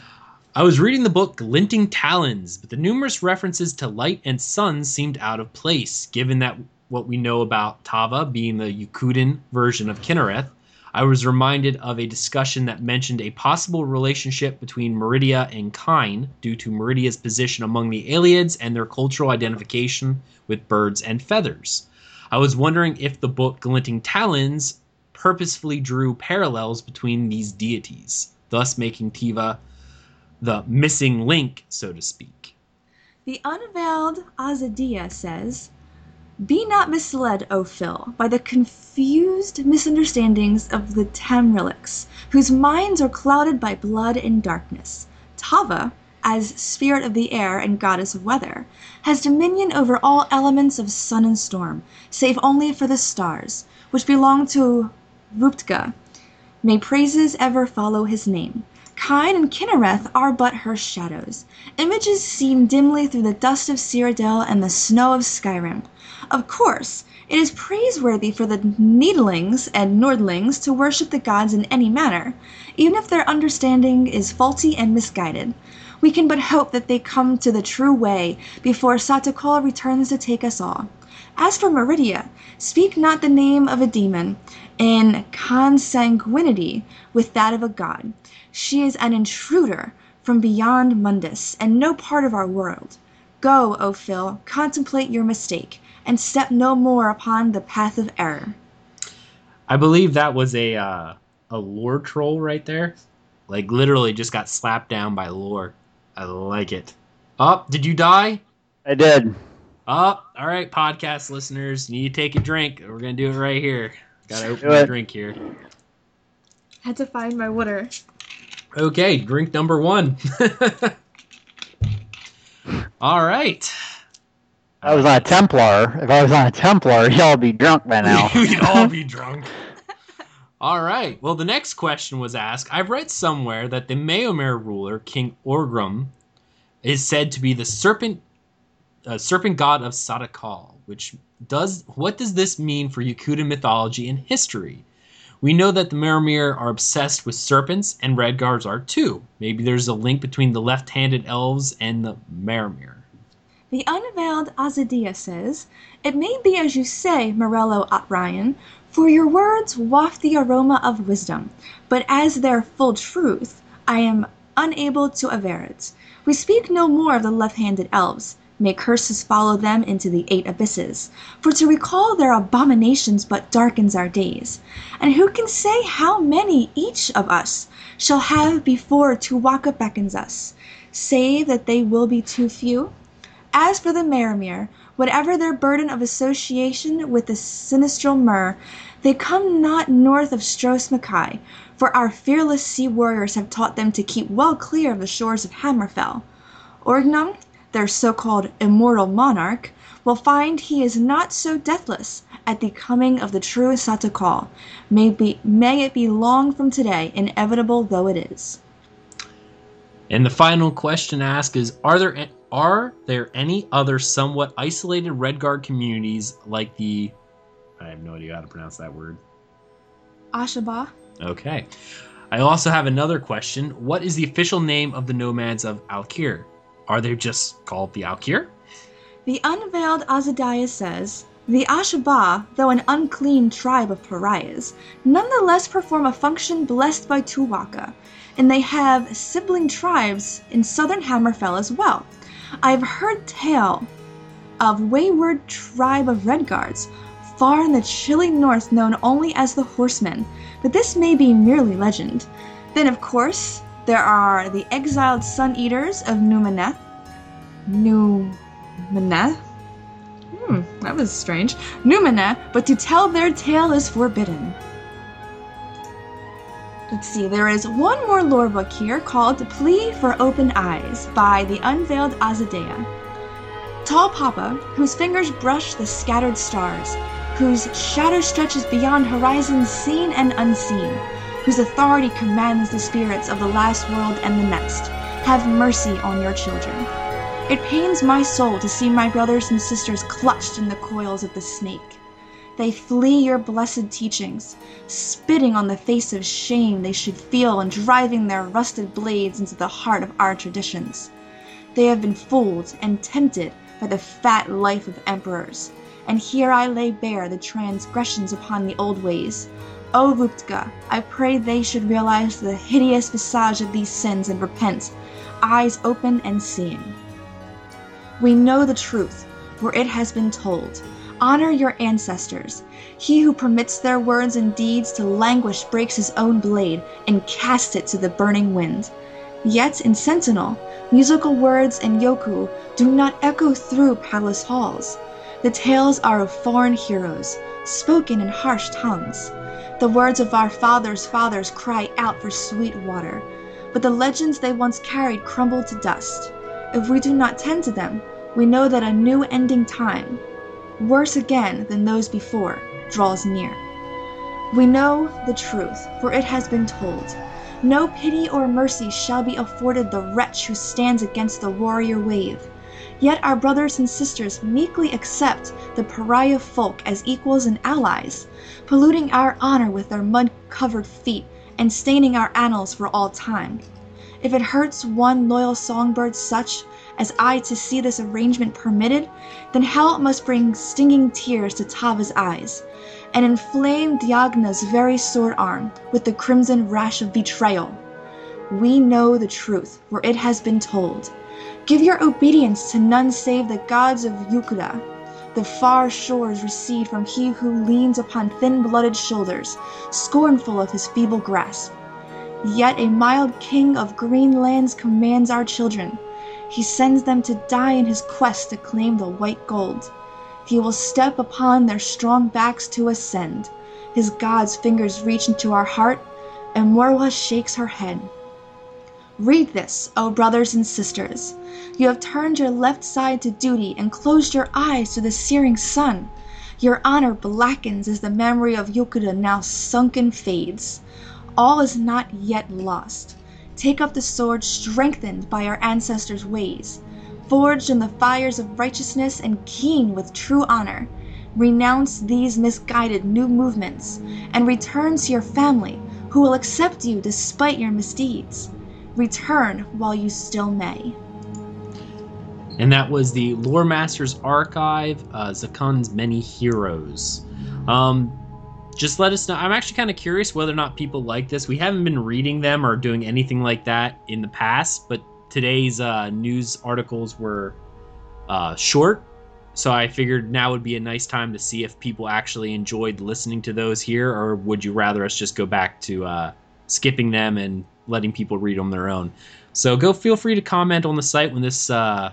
I was reading the book Glinting Talons, but the numerous references to light and sun seemed out of place, given that what we know about Tava being the Yokudan version of Kinnereth. I was reminded of a discussion that mentioned a possible relationship between Meridia and Kyne due to Meridia's position among the Ayleids and their cultural identification with birds and feathers. I was wondering if the book Glinting Talons purposefully drew parallels between these deities, thus making Tava the missing link, so to speak. The unveiled Azadiyeh says, Be not misled, O Phil, by the confused misunderstandings of the Tamrielics, whose minds are clouded by blood and darkness. Tava, as spirit of the air and goddess of weather, has dominion over all elements of sun and storm, save only for the stars, which belong to Ruptga. May praises ever follow his name. Kyne and Kinnereth are but her shadows, images seen dimly through the dust of Cyrodiil and the snow of Skyrim. Of course, it is praiseworthy for the Needlings and Nordlings to worship the gods in any manner, even if their understanding is faulty and misguided. We can but hope that they come to the true way before Satakal returns to take us all. As for Meridia, speak not the name of a demon in consanguinity with that of a god. She is an intruder from beyond Mundus, and no part of our world. Go, O Phil, contemplate your mistake, and step no more upon the path of error. I believe that was a uh, a lore troll right there. Like literally just got slapped down by lore. I like it. Up, oh, did you die? I did. Up, oh, all right, podcast listeners, need to take a drink. We're gonna do it right here. Gotta open my drink here. Had to find my water. Okay, drink number one. all right. I was on a Templar. If I was on a Templar, y'all be drunk by now. We'd all be drunk. All right. Well, the next question was asked. I've read somewhere that the Maormer ruler, King Orgnum, is said to be the serpent, uh, serpent god of Satakal. Which does what does this mean for Yokudan mythology and history? We know that the Maormer are obsessed with serpents, and Redguards are too. Maybe there's a link between the left-handed elves and the Maormer. The unveiled Azadiyeh says, It may be as you say, Morello Ryan, for your words waft the aroma of wisdom, but as their full truth, I am unable to aver it. We speak no more of the left-handed elves. May curses follow them into the eight abysses, for to recall their abominations but darkens our days. And who can say how many each of us shall have before Tu'whacca beckons us, save that they will be too few? As for the Maormer, whatever their burden of association with the sinistral Mer, they come not north of Stros for our fearless sea warriors have taught them to keep well clear of the shores of Hammerfell. Orgnum, their so called immortal monarch, will find he is not so deathless at the coming of the true Satakal. May, be, may it be long from today, inevitable though it is. And the final question asked is Are there are there any other somewhat isolated Redguard communities like the I have no idea how to pronounce that word. Ashaba? Okay. I also have another question. What is the official name of the nomads of Alik'r? Are they just called the Alik'r? The unveiled Azadiyeh says, The Ashaba, though an unclean tribe of pariahs, nonetheless perform a function blessed by Tu'whacca, and they have sibling tribes in southern Hammerfell as well. I've heard tale of wayward tribe of Redguards, far in the chilly north known only as the Horsemen, but this may be merely legend. Then, of course, there are the exiled Sun Eaters of Numeneth. Numeneth? Hmm, that was strange. Numeneth, but to tell their tale is forbidden. Let's see, there is one more lore book here called Plea for Open Eyes by the Unveiled Azadiyeh. Tall Papa, whose fingers brush the scattered stars, whose shadow stretches beyond horizons seen and unseen, whose authority commands the spirits of the last world and the next, have mercy on your children. It pains my soul to see my brothers and sisters clutched in the coils of the snake. They flee your blessed teachings, spitting on the face of shame they should feel and driving their rusted blades into the heart of our traditions. They have been fooled and tempted by the fat life of emperors, and here I lay bare the transgressions upon the old ways. Oh, o Ruptga, I pray they should realize the hideous visage of these sins and repent, eyes open and seeing. We know the truth, for it has been told. Honor your ancestors. He who permits their words and deeds to languish breaks his own blade and casts it to the burning wind. Yet in Sentinel, musical words and yoku do not echo through palace halls. The tales are of foreign heroes, spoken in harsh tongues. The words of our fathers' fathers cry out for sweet water, but the legends they once carried crumble to dust. If we do not tend to them, we know that a new ending time, worse again than those before, draws near. We know the truth, for it has been told. No pity or mercy shall be afforded the wretch who stands against the warrior wave. Yet our brothers and sisters meekly accept the pariah folk as equals and allies, polluting our honor with their mud covered feet and staining our annals for all time. If it hurts one loyal songbird such as I to see this arrangement permitted, then hell must bring stinging tears to Tava's eyes, and inflame Diagna's very sword arm with the crimson rash of betrayal. We know the truth, for it has been told. Give your obedience to none save the gods of Yokuda. The far shores recede from he who leans upon thin blooded shoulders, scornful of his feeble grasp. Yet a mild king of green lands commands our children. He sends them to die in his quest to claim the white gold. He will step upon their strong backs to ascend. His god's fingers reach into our heart, and Morwa shakes her head. Read this, O brothers and sisters. You have turned your left side to duty and closed your eyes to the searing sun. Your honor blackens as the memory of Yokuda now sunken fades. All is not yet lost. Take up the sword strengthened by our ancestors' ways, forged in the fires of righteousness and keen with true honor. Renounce these misguided new movements and return to your family, who will accept you despite your misdeeds. Return while you still may. And that was the Lore Masters Archive, uh, Many Heroes. Um, just let us know. I'm actually kind of curious whether or not people like this. We haven't been reading them or doing anything like that in the past, but today's uh, news articles were uh, short. So I figured now would be a nice time to see if people actually enjoyed listening to those here, or would you rather us just go back to uh, skipping them and letting people read on their own? So go feel free to comment on the site when this uh,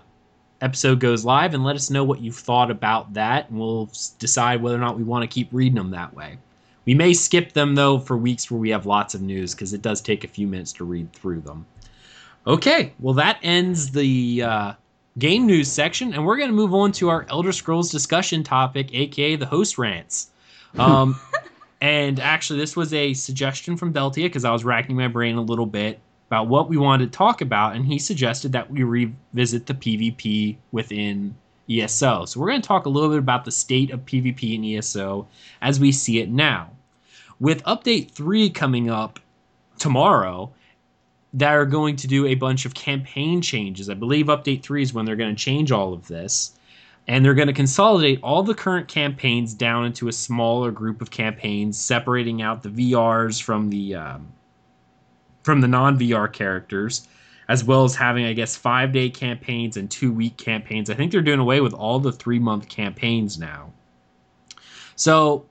episode goes live and let us know what you've thought about that, and we'll decide whether or not we want to keep reading them that way. We may skip them though for weeks where we have lots of news because it does take a few minutes to read through them. Okay, well that ends the uh, game news section, and we're going to move on to our Elder Scrolls discussion topic, aka the host rants. Um, and actually, this was a suggestion from Deltia because I was racking my brain a little bit about what we wanted to talk about, and he suggested that we revisit the PvP within ESO. So we're going to talk a little bit about the state of PvP in ESO as we see it now. With update 3 coming up tomorrow, that are going to do a bunch of campaign changes. I believe update 3 is when they're going to change all of this. And they're going to consolidate all the current campaigns down into a smaller group of campaigns, separating out the VRs from the um, from the non VR characters, as well as having, I guess, five day campaigns and two week campaigns. I think they're doing away with all the three month campaigns now. So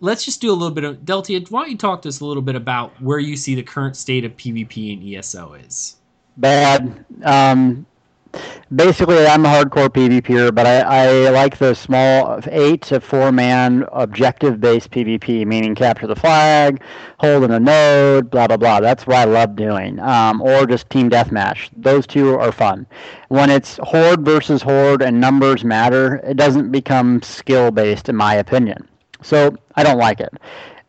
let's just do a little bit of Deltia. Why don't you talk to us a little bit about where you see the current state of PvP and ESO is? Bad. Um, basically, I'm a hardcore PvPer, but I, I like the small eight to four man objective based PvP, meaning capture the flag, holding a node, blah blah blah. That's what I love doing. Um, or just team deathmatch. Those two are fun. When it's horde versus horde and numbers matter, it doesn't become skill based, in my opinion. So I don't like it.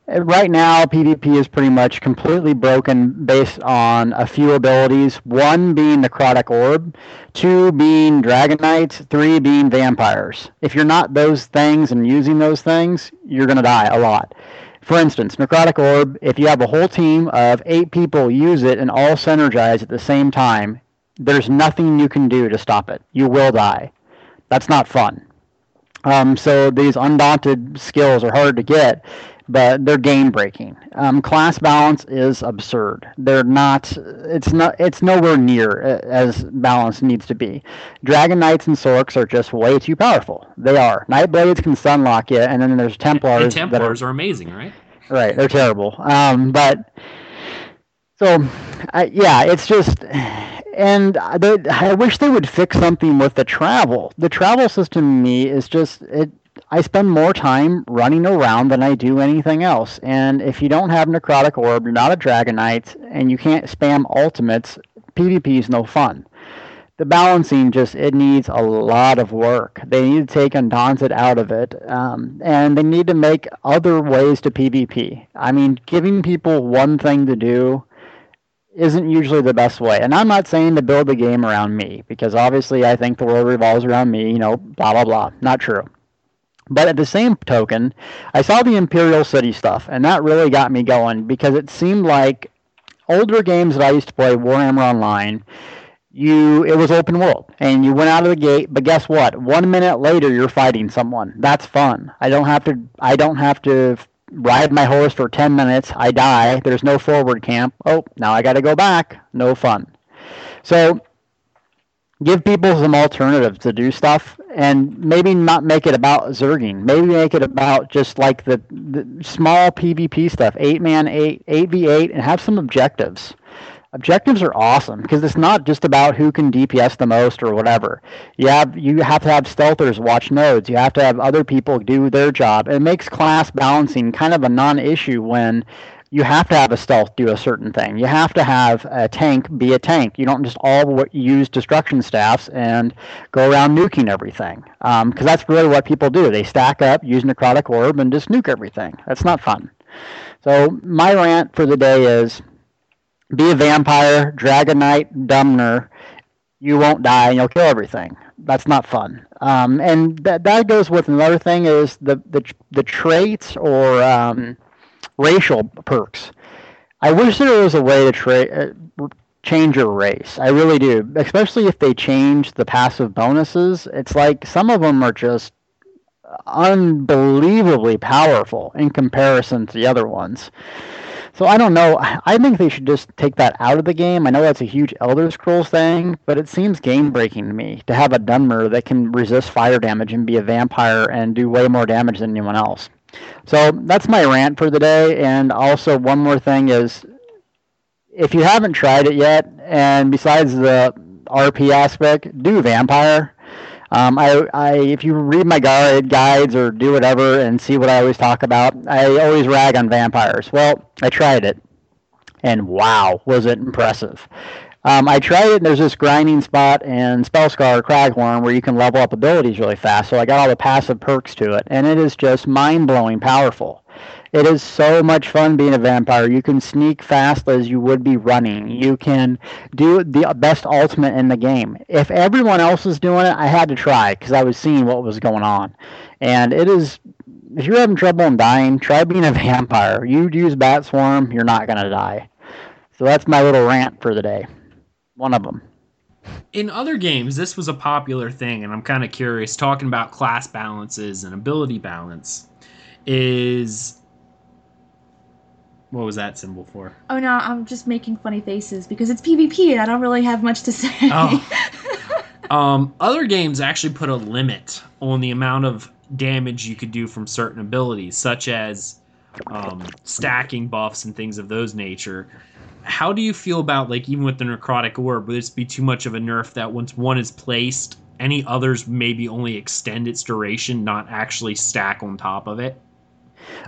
Right now, PvP is pretty much completely broken based on a few abilities. One being Necrotic Orb, two being Dragon Knights, three being Vampires. If you're not those things and using those things, you're going to die a lot. For instance, Necrotic Orb, if you have a whole team of eight people use it and all synergize at the same time, there's nothing you can do to stop it. You will die. That's not fun. Um, so these undaunted skills are hard to get, but they're game breaking. Um, class balance is absurd. They're not. It's not. It's nowhere near as balanced needs to be. Dragon Knights and Sorks are just way too powerful. They are. Nightblades can sunlock you, and then there's Templars. And Templars are, are, amazing, right? Right. They're terrible. Um, but so, uh, yeah, it's just and they, I wish they would fix something with the travel. The travel system to me is just it. I spend more time running around than I do anything else. And if you don't have Necrotic Orb, you're not a Dragon Knight, and you can't spam ultimates, PvP is no fun. The balancing just it needs a lot of work. They need to take Undaunted out of it, um, and they need to make other ways to PvP. I mean, giving people one thing to do isn't usually the best way. And I'm not saying to build the game around me, because obviously I think the world revolves around me, you know, blah, blah, blah. Not true. But at the same token, I saw the Imperial City stuff, and that really got me going because it seemed like older games that I used to play, Warhammer Online, you it was open world and you went out of the gate but guess what one minute later you're fighting someone that's fun i don't have to i don't have to ride my horse for 10 minutes, I die, there's no forward camp. Oh, now I got to go back. No fun. So give people some alternatives to do stuff and maybe not make it about zerging. Maybe make it about just like the, the small PvP stuff, 8 man 8, 8v8 and have some objectives objectives are awesome because it's not just about who can DPS the most or whatever. You have you have to have stealthers watch nodes. You have to have other people do their job. It makes class balancing kind of a non-issue when you have to have a stealth do a certain thing. You have to have a tank be a tank. You don't just all use destruction staffs and go around nuking everything. Because um, that's really what people do. They stack up, use necrotic orb, and just nuke everything. That's not fun. So my rant for the day is be a vampire, Dragon Knight, Dunmer. You won't die and you'll kill everything. That's not fun. Um, and that that goes with another thing is the the the traits or um, racial perks. I wish there was a way to tra- uh, change your race. I really do, especially if they change the passive bonuses. It's like some of them are just unbelievably powerful in comparison to the other ones. So I don't know. I think they should just take that out of the game. I know that's a huge Elder Scrolls thing, but it seems game breaking to me to have a Dunmer that can resist fire damage and be a vampire and do way more damage than anyone else. So that's my rant for the day. And also, one more thing is if you haven't tried it yet, and besides the RP aspect, do vampire. Um, I, I, if you read my guide guides or do whatever and see what I always talk about, I always rag on vampires. Well, I tried it, and wow, was it impressive! Um, I tried it. And there's this grinding spot in Spellscar Craglorn where you can level up abilities really fast. So I got all the passive perks to it, and it is just mind blowing powerful. It is so much fun being a vampire. You can sneak fast as you would be running. You can do the best ultimate in the game. If everyone else is doing it, I had to try because I was seeing what was going on. And it is, if you're having trouble in dying, try being a vampire. You use Bat Swarm, you're not going to die. So that's my little rant for the day. One of them. In other games, this was a popular thing, and I'm kind of curious, talking about class balances and ability balance, is what was that symbol for? Oh no, I'm just making funny faces because it's PvP and I don't really have much to say. Oh. um, other games actually put a limit on the amount of damage you could do from certain abilities, such as um, stacking buffs and things of those nature. How do you feel about like even with the necrotic orb? Would this be too much of a nerf that once one is placed, any others maybe only extend its duration, not actually stack on top of it?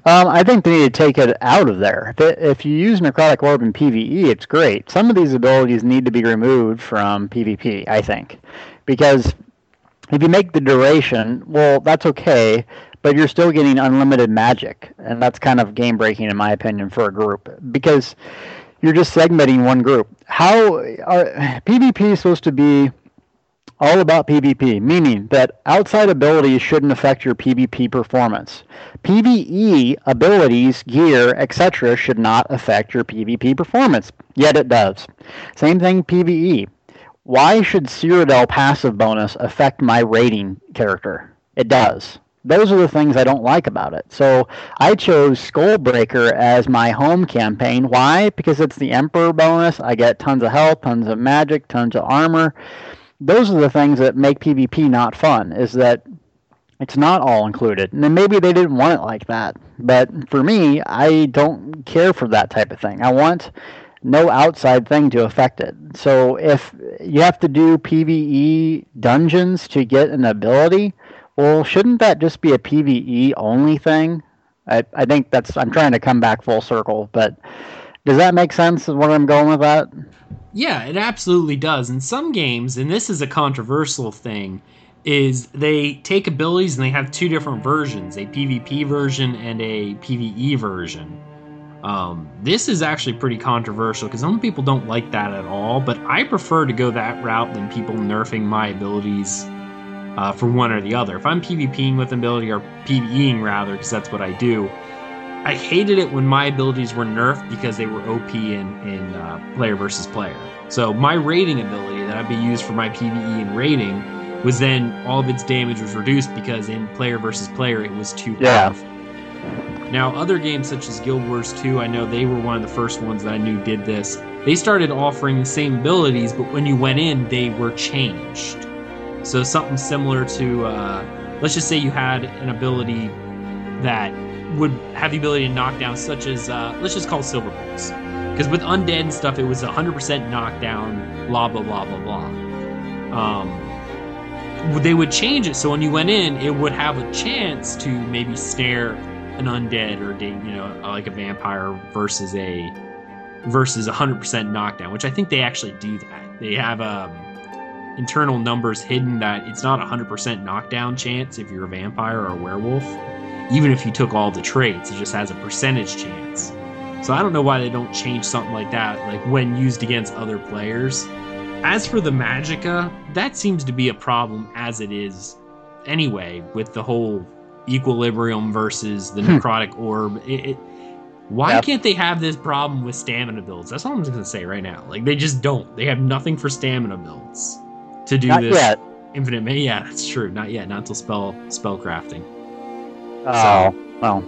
Um, I think they need to take it out of there. If, it, if you use Necrotic Orb in PvE, it's great. Some of these abilities need to be removed from PvP, I think. Because if you make the duration, well, that's okay, but you're still getting unlimited magic. And that's kind of game breaking, in my opinion, for a group. Because you're just segmenting one group. How are, PvP is supposed to be all about PvP, meaning that outside abilities shouldn't affect your PvP performance. PvE abilities, gear, etc. should not affect your PvP performance, yet it does. Same thing PvE. Why should Cyrodiil passive bonus affect my rating character? It does. Those are the things I don't like about it. So I chose Skullbreaker as my home campaign. Why? Because it's the Emperor bonus. I get tons of health, tons of magic, tons of armor those are the things that make PvP not fun. Is that it's not all included, and maybe they didn't want it like that. But for me, I don't care for that type of thing. I want no outside thing to affect it. So if you have to do PvE dungeons to get an ability, well, shouldn't that just be a PvE only thing? I, I think that's I'm trying to come back full circle, but does that make sense? Is Where I'm going with that? Yeah, it absolutely does. In some games, and this is a controversial thing, is they take abilities and they have two different versions a PvP version and a PvE version. Um, this is actually pretty controversial because some people don't like that at all, but I prefer to go that route than people nerfing my abilities uh, for one or the other. If I'm PvPing with an ability or PvEing rather, because that's what I do, I hated it when my abilities were nerfed because they were OP in, in uh, player versus player. So my rating ability that I'd be used for my PVE and rating was then all of its damage was reduced because in player versus player it was too yeah. powerful. Now, other games such as Guild Wars 2, I know they were one of the first ones that I knew did this. They started offering the same abilities, but when you went in, they were changed. So something similar to, uh, let's just say you had an ability that would have the ability to knock down, such as uh, let's just call silver bolts, because with undead and stuff, it was 100% knockdown, blah blah blah blah blah. Um, they would change it so when you went in, it would have a chance to maybe snare an undead or you know like a vampire versus a versus 100% knockdown, which I think they actually do that. They have um, internal numbers hidden that it's not 100% knockdown chance if you're a vampire or a werewolf even if you took all the traits, it just has a percentage chance. So I don't know why they don't change something like that, like when used against other players. As for the Magicka, that seems to be a problem as it is anyway, with the whole equilibrium versus the hmm. necrotic orb. It, it, why yep. can't they have this problem with stamina builds? That's all I'm just gonna say right now. Like they just don't. They have nothing for stamina builds to do Not this yet. infinite. Yeah, that's true. Not yet. Not until spell spell crafting. Oh, so, well.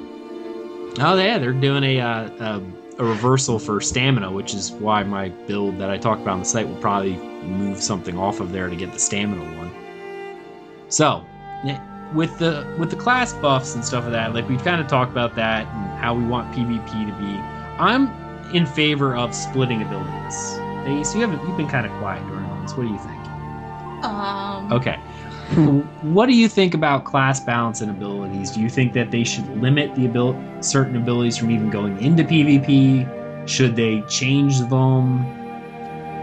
Oh, yeah, they're doing a, uh, a, a reversal for stamina, which is why my build that I talked about on the site will probably move something off of there to get the stamina one. So, with the with the class buffs and stuff of that, like we've kind of talked about that and how we want PvP to be. I'm in favor of splitting abilities. So you haven't you've been kind of quiet during all this. What do you think? Um. Okay what do you think about class balance and abilities? Do you think that they should limit the abil- certain abilities from even going into PvP? Should they change them?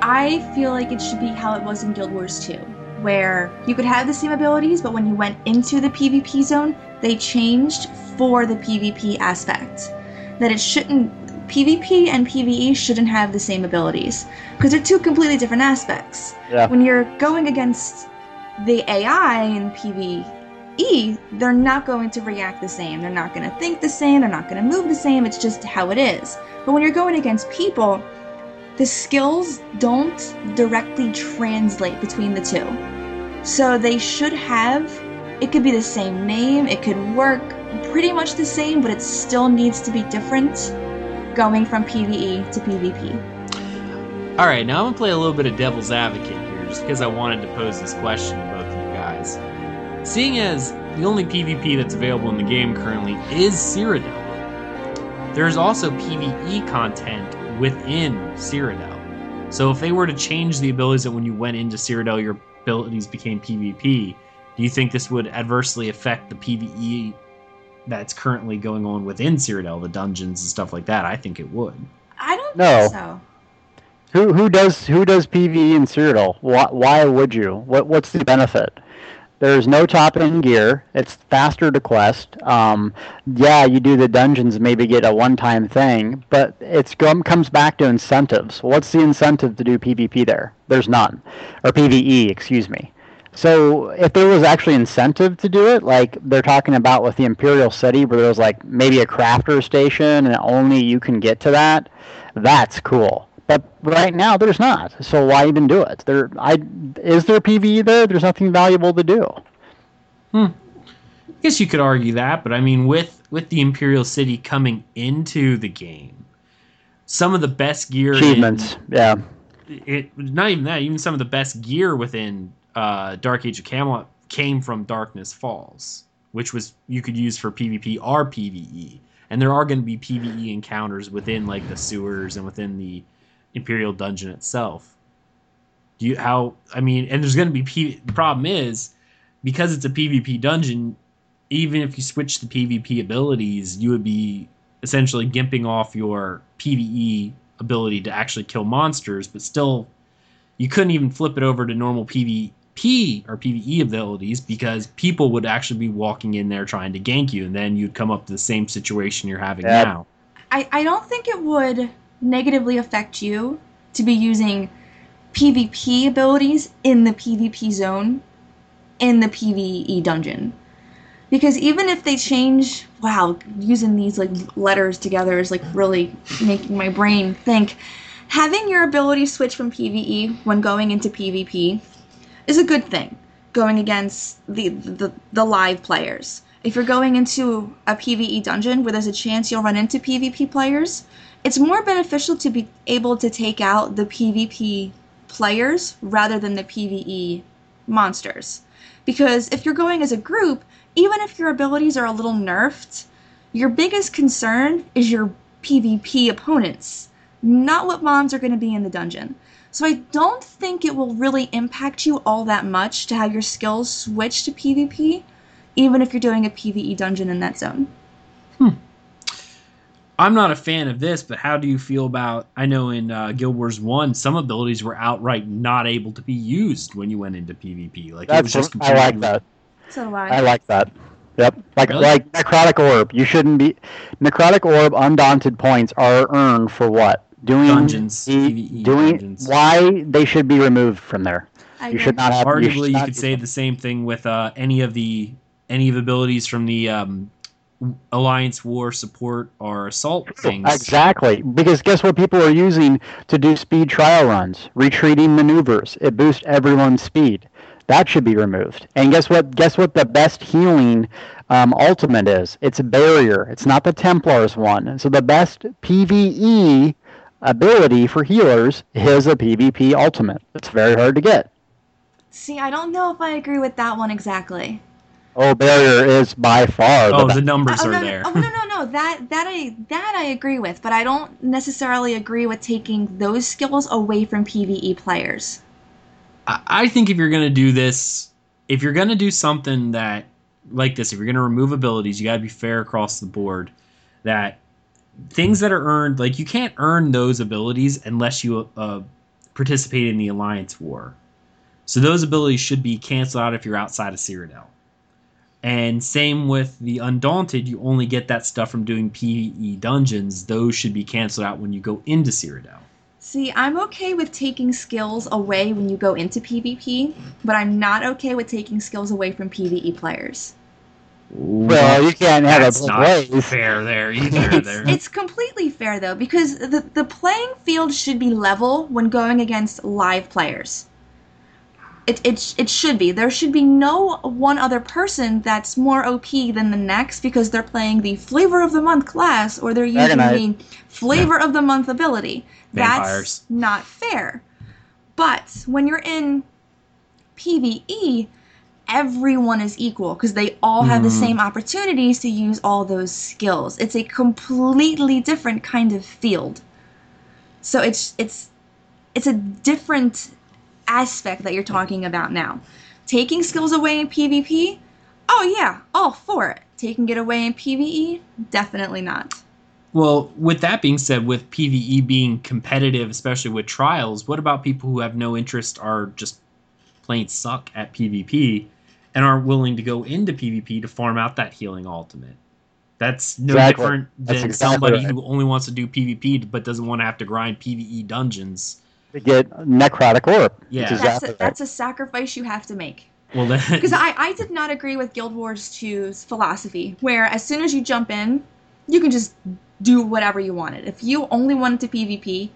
I feel like it should be how it was in Guild Wars 2, where you could have the same abilities, but when you went into the PvP zone, they changed for the PvP aspect. That it shouldn't PvP and PvE shouldn't have the same abilities because they're two completely different aspects. Yeah. When you're going against the AI in PvE, they're not going to react the same. They're not going to think the same. They're not going to move the same. It's just how it is. But when you're going against people, the skills don't directly translate between the two. So they should have, it could be the same name, it could work pretty much the same, but it still needs to be different going from PvE to PvP. All right, now I'm gonna play a little bit of devil's advocate here, just because I wanted to pose this question to both of you guys. Seeing as the only PvP that's available in the game currently is Cyrodiil, there's also PvE content within Cyrodiil. So if they were to change the abilities that when you went into Cyrodiil, your abilities became PvP, do you think this would adversely affect the PvE that's currently going on within Cyrodiil, the dungeons and stuff like that? I think it would. I don't No. think so. Who who does who does PVE in Cyrodiil? Why, why would you? What what's the benefit? There's no top end gear. It's faster to quest. Um, yeah, you do the dungeons, maybe get a one time thing, but it's come comes back to incentives. What's the incentive to do PvP there? There's none, or PVE, excuse me. So if there was actually incentive to do it, like they're talking about with the Imperial City, where there's like maybe a crafter station and only you can get to that, that's cool. But right now there's not. So why even do it? There, I is there PVE there? There's nothing valuable to do. Hmm. I guess you could argue that, but I mean, with with the Imperial City coming into the game, some of the best gear in- Achievements, yeah. it not even that even some of the best gear within uh, dark age of camelot came from darkness falls which was you could use for pvp or pve. And there are going to be pve encounters within like the sewers and within the imperial dungeon itself. Do you how i mean and there's going to be P, the problem is because it's a pvp dungeon even if you switch the pvp abilities you would be essentially gimping off your pve ability to actually kill monsters, but still, you couldn't even flip it over to normal PvP or PvE abilities because people would actually be walking in there trying to gank you, and then you'd come up to the same situation you're having Yeah. now. I, I don't think it would negatively affect you to be using PvP abilities in the PvP zone in the PvE dungeon. Because even if they change, wow, using these like letters together is like really making my brain think. Having your ability switch from PvE when going into PvP is a good thing. Going against the the, the live players. If you're going into a PvE dungeon where there's a chance you'll run into PvP players, it's more beneficial to be able to take out the PvP players rather than the PvE monsters. Because if you're going as a group, even if your abilities are a little nerfed, your biggest concern is your PvP opponents, not what mobs are going to be in the dungeon. So I don't think it will really impact you all that much to have your skills switch to PvP, even if you're doing a PvE dungeon in that zone. Hmm. I'm not a fan of this, but how do you feel about? I know in uh, Guild Wars One, some abilities were outright not able to be used when you went into PvP. Like it was That's just I like that. So do I like that. Yep. Like Really? like necrotic orb. You shouldn't be necrotic orb undaunted points are earned for what? Doing Dungeons, the- doing dungeons. why they should be removed from there. I You agree. should not have you should Arguably, you, not could say them. the same thing with uh, any of the any of the abilities from the um, Alliance War support or assault things. Exactly. Because guess what people are using to do speed trial runs? Retreating maneuvers. It boosts everyone's speed. That should be removed. And guess what? Guess what the best healing um, ultimate is? It's a barrier. It's not the Templars one. So the best PVE ability for healers is a PvP ultimate. It's very hard to get. See, I don't know if I agree with that one exactly. Oh, barrier is by far the Oh, best. the numbers oh, are no, there. No, oh, no, no, no. That that I that I agree with, but I don't necessarily agree with taking those skills away from PvE players. I I think if you're going to do this, if you're going to do something that like this, if you're going to remove abilities, you got to be fair across the board. That things that are earned, like you can't earn those abilities unless you uh, participate in the Alliance War. So those abilities should be canceled out if you're outside of Cyrodiil. And same with the Undaunted, you only get that stuff from doing PvE dungeons. Those should be canceled out when you go into Cyrodiil. See, I'm okay with taking skills away when you go into PvP, but I'm not okay with taking skills away from PvE players. Well, you can't have That's it both not ways. fair there either. there. It's completely fair though, because the the playing field should be level when going against live players. It, it, it should be. There should be no one other person that's more OP than the next because they're playing the flavor of the month class or they're using Dragonknight. the flavor of the month ability. Vampires. That's not fair. But when you're in PvE, everyone is equal because they all have the mm. same opportunities to use all those skills. It's a completely different kind of field. So it's it's it's a different aspect that you're talking about now. Taking skills away in PvP? Oh yeah, all for it. Taking it away in PvE? Definitely not. Well, with that being said, with PvE being competitive, especially with trials, what about people who have no interest, are just plain suck at PvP, and aren't willing to go into PvP to farm out that healing ultimate? That's no Exactly. different than exactly somebody right. who only wants to do PvP but doesn't want to have to grind PvE dungeons. To get necrotic orb. Yeah. That's exactly a, right. that's a sacrifice you have to make. Well, then, Because I, I did not agree with Guild Wars 2's philosophy, where as soon as you jump in, you can just do whatever you wanted. If you only wanted to PvP,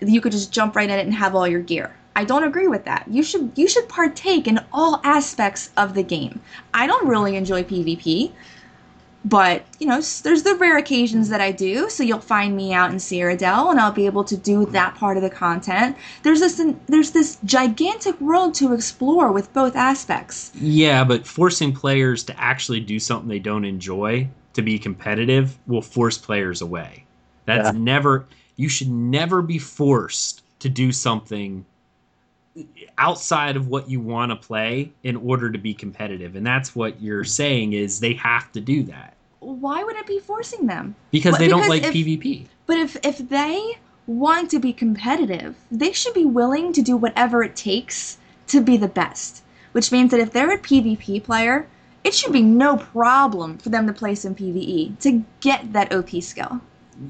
you could just jump right in it and have all your gear. I don't agree with that. You should you should partake in all aspects of the game. I don't really enjoy PvP, but you know, there's the rare occasions that I do. So you'll find me out in Cyrodiil, and I'll be able to do that part of the content. There's this there's this gigantic world to explore with both aspects. yeah, but forcing players to actually do something they don't enjoy to be competitive will force players away. That's Yeah. never. You should never be forced to do something outside of what you want to play in order to be competitive, and that's what you're saying is they have to do that Why would it be forcing them? because they don't like if- PvP. But if if they want to be competitive, they should be willing to do whatever it takes to be the best. Which means that if they're a PvP player, it should be no problem for them to play some PvE to get that OP skill.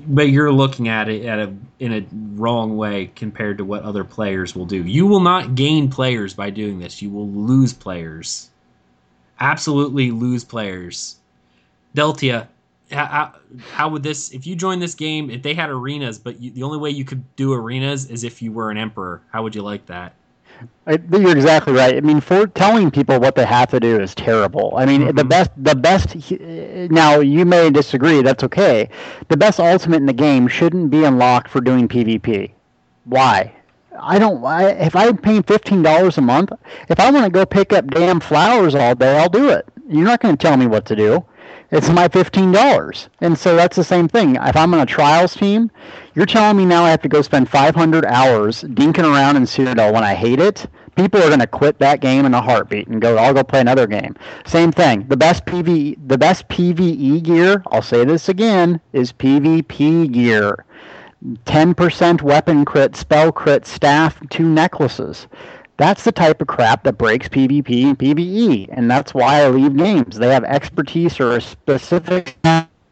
But you're looking at it at a in a wrong way compared to what other players will do. You will not gain players by doing this. You will lose players. Absolutely lose players. Deltia, how, how, would this if you join this game if they had arenas but you, the only way you could do arenas is if you were an emperor. How would you like that? I, you're exactly right. I mean, for telling people what they have to do is terrible. I mean, the Mhm. best, the best. Now, you may disagree. That's okay. The best ultimate in the game shouldn't be unlocked for doing PvP. Why? I don't. I, if I'm paying fifteen dollars a month, if I want to go pick up damn flowers all day, I'll do it. You're not going to tell me what to do. It's my fifteen dollars, and so that's the same thing. If I'm on a trials team, you're telling me now I have to go spend 500 hours dinking around in Cyrodiil when I hate it. People are going to quit that game in a heartbeat and go, "I'll go play another game." Same thing. The best PV, the best PVE gear. I'll say this again: is PvP gear. 10% weapon crit, spell crit, staff, two necklaces. That's the type of crap that breaks PvP and PvE, and that's why I leave games. They have expertise or a specific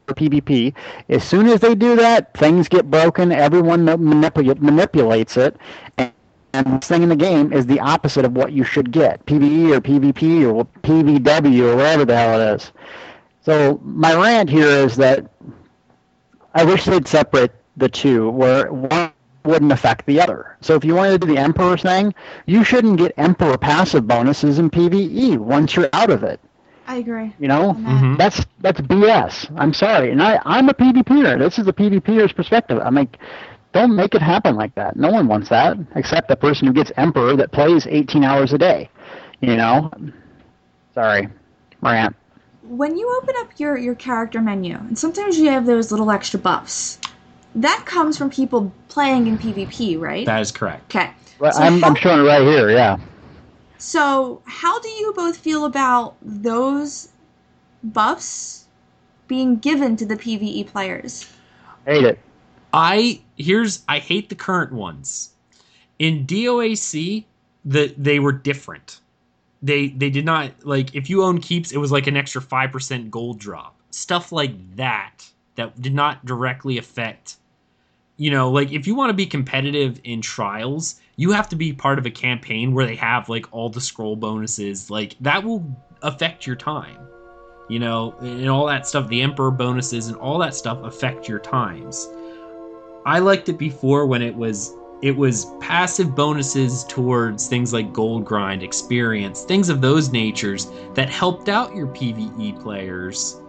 PvP. As soon as they do that, things get broken. Everyone manipul- manipulates it, and, and this thing in the game is the opposite of what you should get. PvE or PvP or PvW or whatever the hell it is. So my rant here is that I wish they'd separate the two, where one wouldn't affect the other. So if you wanted to do the Emperor thing, you shouldn't get Emperor passive bonuses in PvE once you're out of it. I agree. You know, on that. Mhm. that's that's BS. I'm sorry, and I I'm a PvPer. This is a PvPer's perspective. I'm like, don't make it happen like that. No one wants that, except the person who gets Emperor that plays 18 hours a day. You know, sorry, rant. When you open up your, your character menu, and sometimes you have those little extra buffs, that comes from people playing in PvP, right? That is correct. okay. Right, So I'm how- I'm showing it right here. Yeah. So, how do you both feel about those buffs being given to the PvE players? I hate it. I here's I hate the current ones. in DOAC, the they were different. They they did not like if you own keeps, it was like an extra five percent gold drop, stuff like that that did not directly affect. You know, like if you want to be competitive in trials, you have to be part of a campaign where they have like all the scroll bonuses. Like that will affect your time. You know, and all that stuff, the emperor bonuses and all that stuff affect your times. I liked it before when it was it was passive bonuses towards things like gold grind, experience, things of those natures that helped out your PVE players,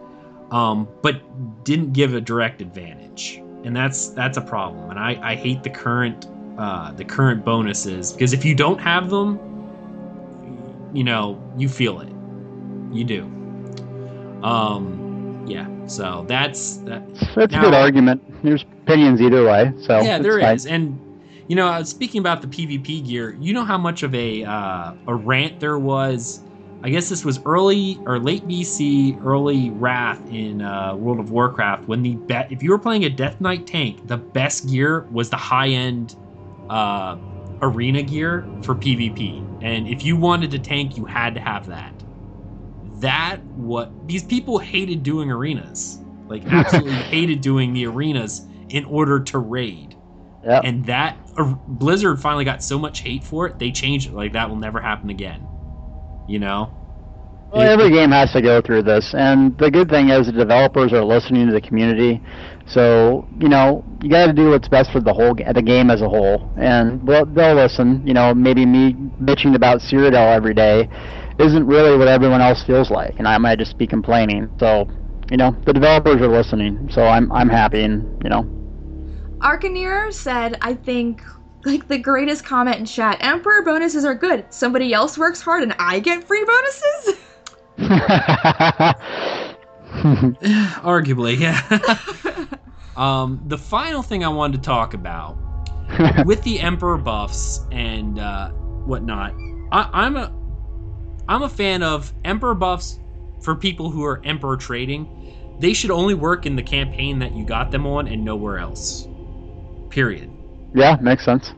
um, but didn't give a direct advantage, and that's that's a problem. And I, I hate the current uh, the current bonuses because if you don't have them, you know you feel it, you do. Um, yeah. So that's that. That's now, a good argument. There's opinions either way. So yeah, there fine. is, and you know, speaking about the PvP gear, you know how much of a uh, a rant there was. I guess this was early or late BC, early Wrath in uh, World of Warcraft. When the bet, if you were playing a Death Knight tank, the best gear was the high end uh, arena gear for PvP, and if you wanted to tank, you had to have that. That what these people hated doing arenas, like absolutely hated doing the arenas in order to raid. Yep. And that uh, Blizzard finally got so much hate for it, they changed it. Like that will never happen again. You know. Well, every game has to go through this, and the good thing is the developers are listening to the community. So you know you got to do what's best for the whole the game as a whole, and they'll, they'll listen. You know, maybe me bitching about Cyrodiil every day isn't really what everyone else feels like, and I might just be complaining. So you know the developers are listening, so I'm I'm happy, and you know Arcaneer said, I think, like the greatest comment in chat Emperor bonuses are good. Somebody else works hard and I get free bonuses? Arguably, yeah. um, the final thing I wanted to talk about with the Emperor buffs and uh, whatnot, I, I'm a I'm a fan of Emperor buffs for people who are Emperor trading. They should only work in the campaign that you got them on and nowhere else. Period. Yeah, makes sense.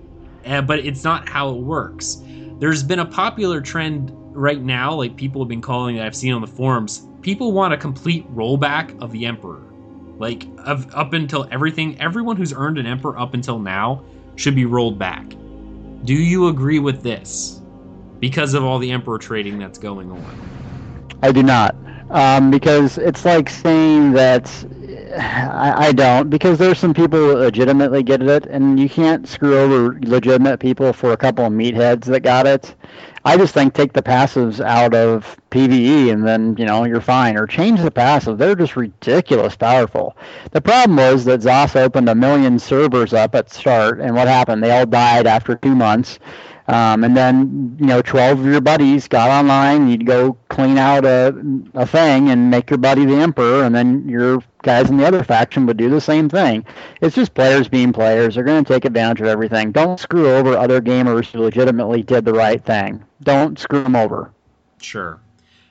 Uh, but it's not how it works. There's been a popular trend right now, like people have been calling that I've seen on the forums. People want a complete rollback of the Emperor. Like of, up until everything, everyone who's earned an Emperor up until now should be rolled back. Do you agree with this? Because of all the Emperor trading that's going on. I do not. Um, because it's like saying that I, I don't because there's some people legitimately get it, and you can't screw over legitimate people for a couple of meatheads that got it. I just think take the passives out of PVE and then you know you're fine, or change the passive. They're just ridiculous powerful. The problem was that ZOS opened a million servers up at start, and what happened? They all died after two months um, and then, you know, 12 of your buddies got online. You'd go clean out a, a thing and make your buddy the emperor, and then your guys in the other faction would do the same thing. It's just players being players. They're going to take advantage of everything. Don't screw over other gamers who legitimately did the right thing. Don't screw them over. Sure.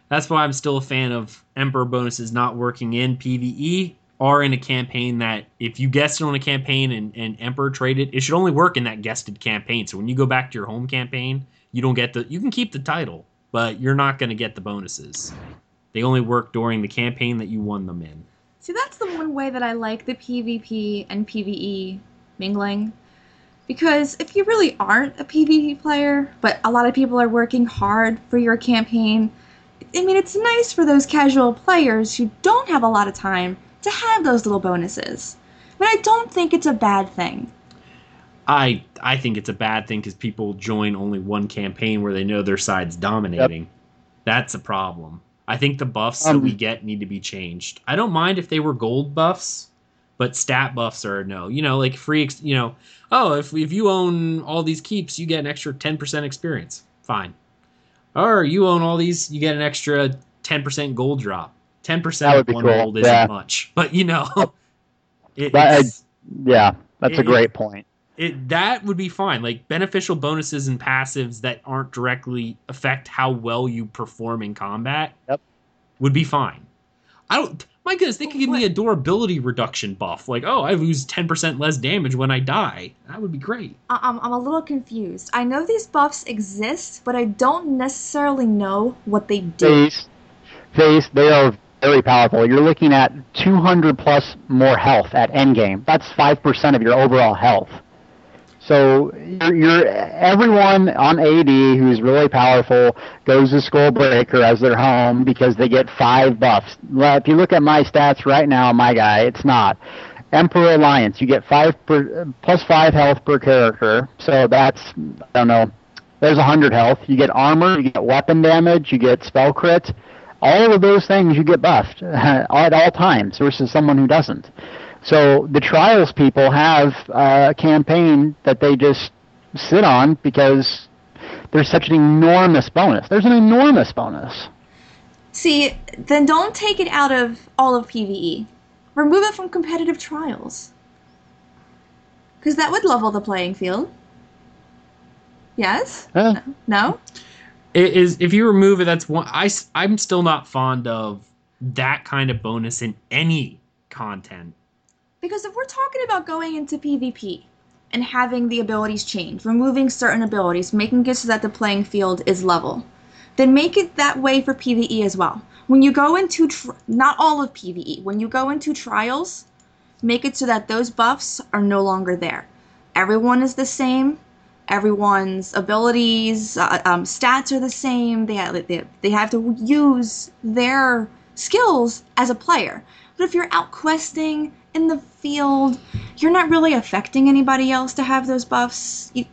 That's why I'm still a fan of Emperor bonuses not working in PvE or in a campaign that if you guested on a campaign and, and Emperor traded, it should only work in that guested campaign. So when you go back to your home campaign, you don't get the you can keep the title, but you're not going to get the bonuses. They only work during the campaign that you won them in. See, that's the one way that I like the PvP and PvE mingling. Because if you really aren't a PvP player, but a lot of people are working hard for your campaign, I mean, it's nice for those casual players who don't have a lot of time to have those little bonuses. But I don't think it's a bad thing. I I think it's a bad thing because people join only one campaign where they know their side's dominating. Yep. That's a problem. I think the buffs um, that we get need to be changed. I don't mind if they were gold buffs, but stat buffs are no. You know, like free. You know, oh, if if you own all these keeps, you get an extra ten percent experience. Fine. Or you own all these, you get an extra ten percent gold drop. Ten percent of one cool. mold isn't much, but you know, it, I, yeah, that's it, a great point. It that would be fine. Like beneficial bonuses and passives that aren't directly affect how well you perform in combat. Yep. would be fine. I don't. My goodness, they could give me a durability reduction buff. Like, oh, I lose 10% less damage when I die. That would be great. I- I'm, I'm a little confused. I know these buffs exist, but I don't necessarily know what they do. Face, face, they are very powerful. You're looking at 200 plus more health at endgame. That's 5% of your overall health. So you're, you're everyone on AD who's really powerful goes to Skullbreaker as their home because they get five buffs. Well, If you look at my stats right now, my guy, it's not. Emperor Alliance, you get five per, plus five health per character. So that's I don't know. There's a hundred health. You get armor, you get weapon damage, you get spell crit. All of those things you get buffed at all times versus someone who doesn't. So the trials people have a campaign that they just sit on because there's such an enormous bonus. There's an enormous bonus. See, then don't take it out of all of PvE. Remove it from competitive trials. Because that would level the playing field. Yes? Eh, No? It is if you remove it, that's one. I I'm still not fond of that kind of bonus in any content. Because if we're talking about going into PvP and having the abilities change, removing certain abilities, making it so that the playing field is level, then make it that way for PvE as well. When you go into, not all of PvE, when you go into trials, make it so that those buffs are no longer there. Everyone is the same. Everyone's abilities, uh, um, stats are the same. They they, they have to use their skills as a player. But if you're out questing in the field, you're not really affecting anybody else to have those buffs. You,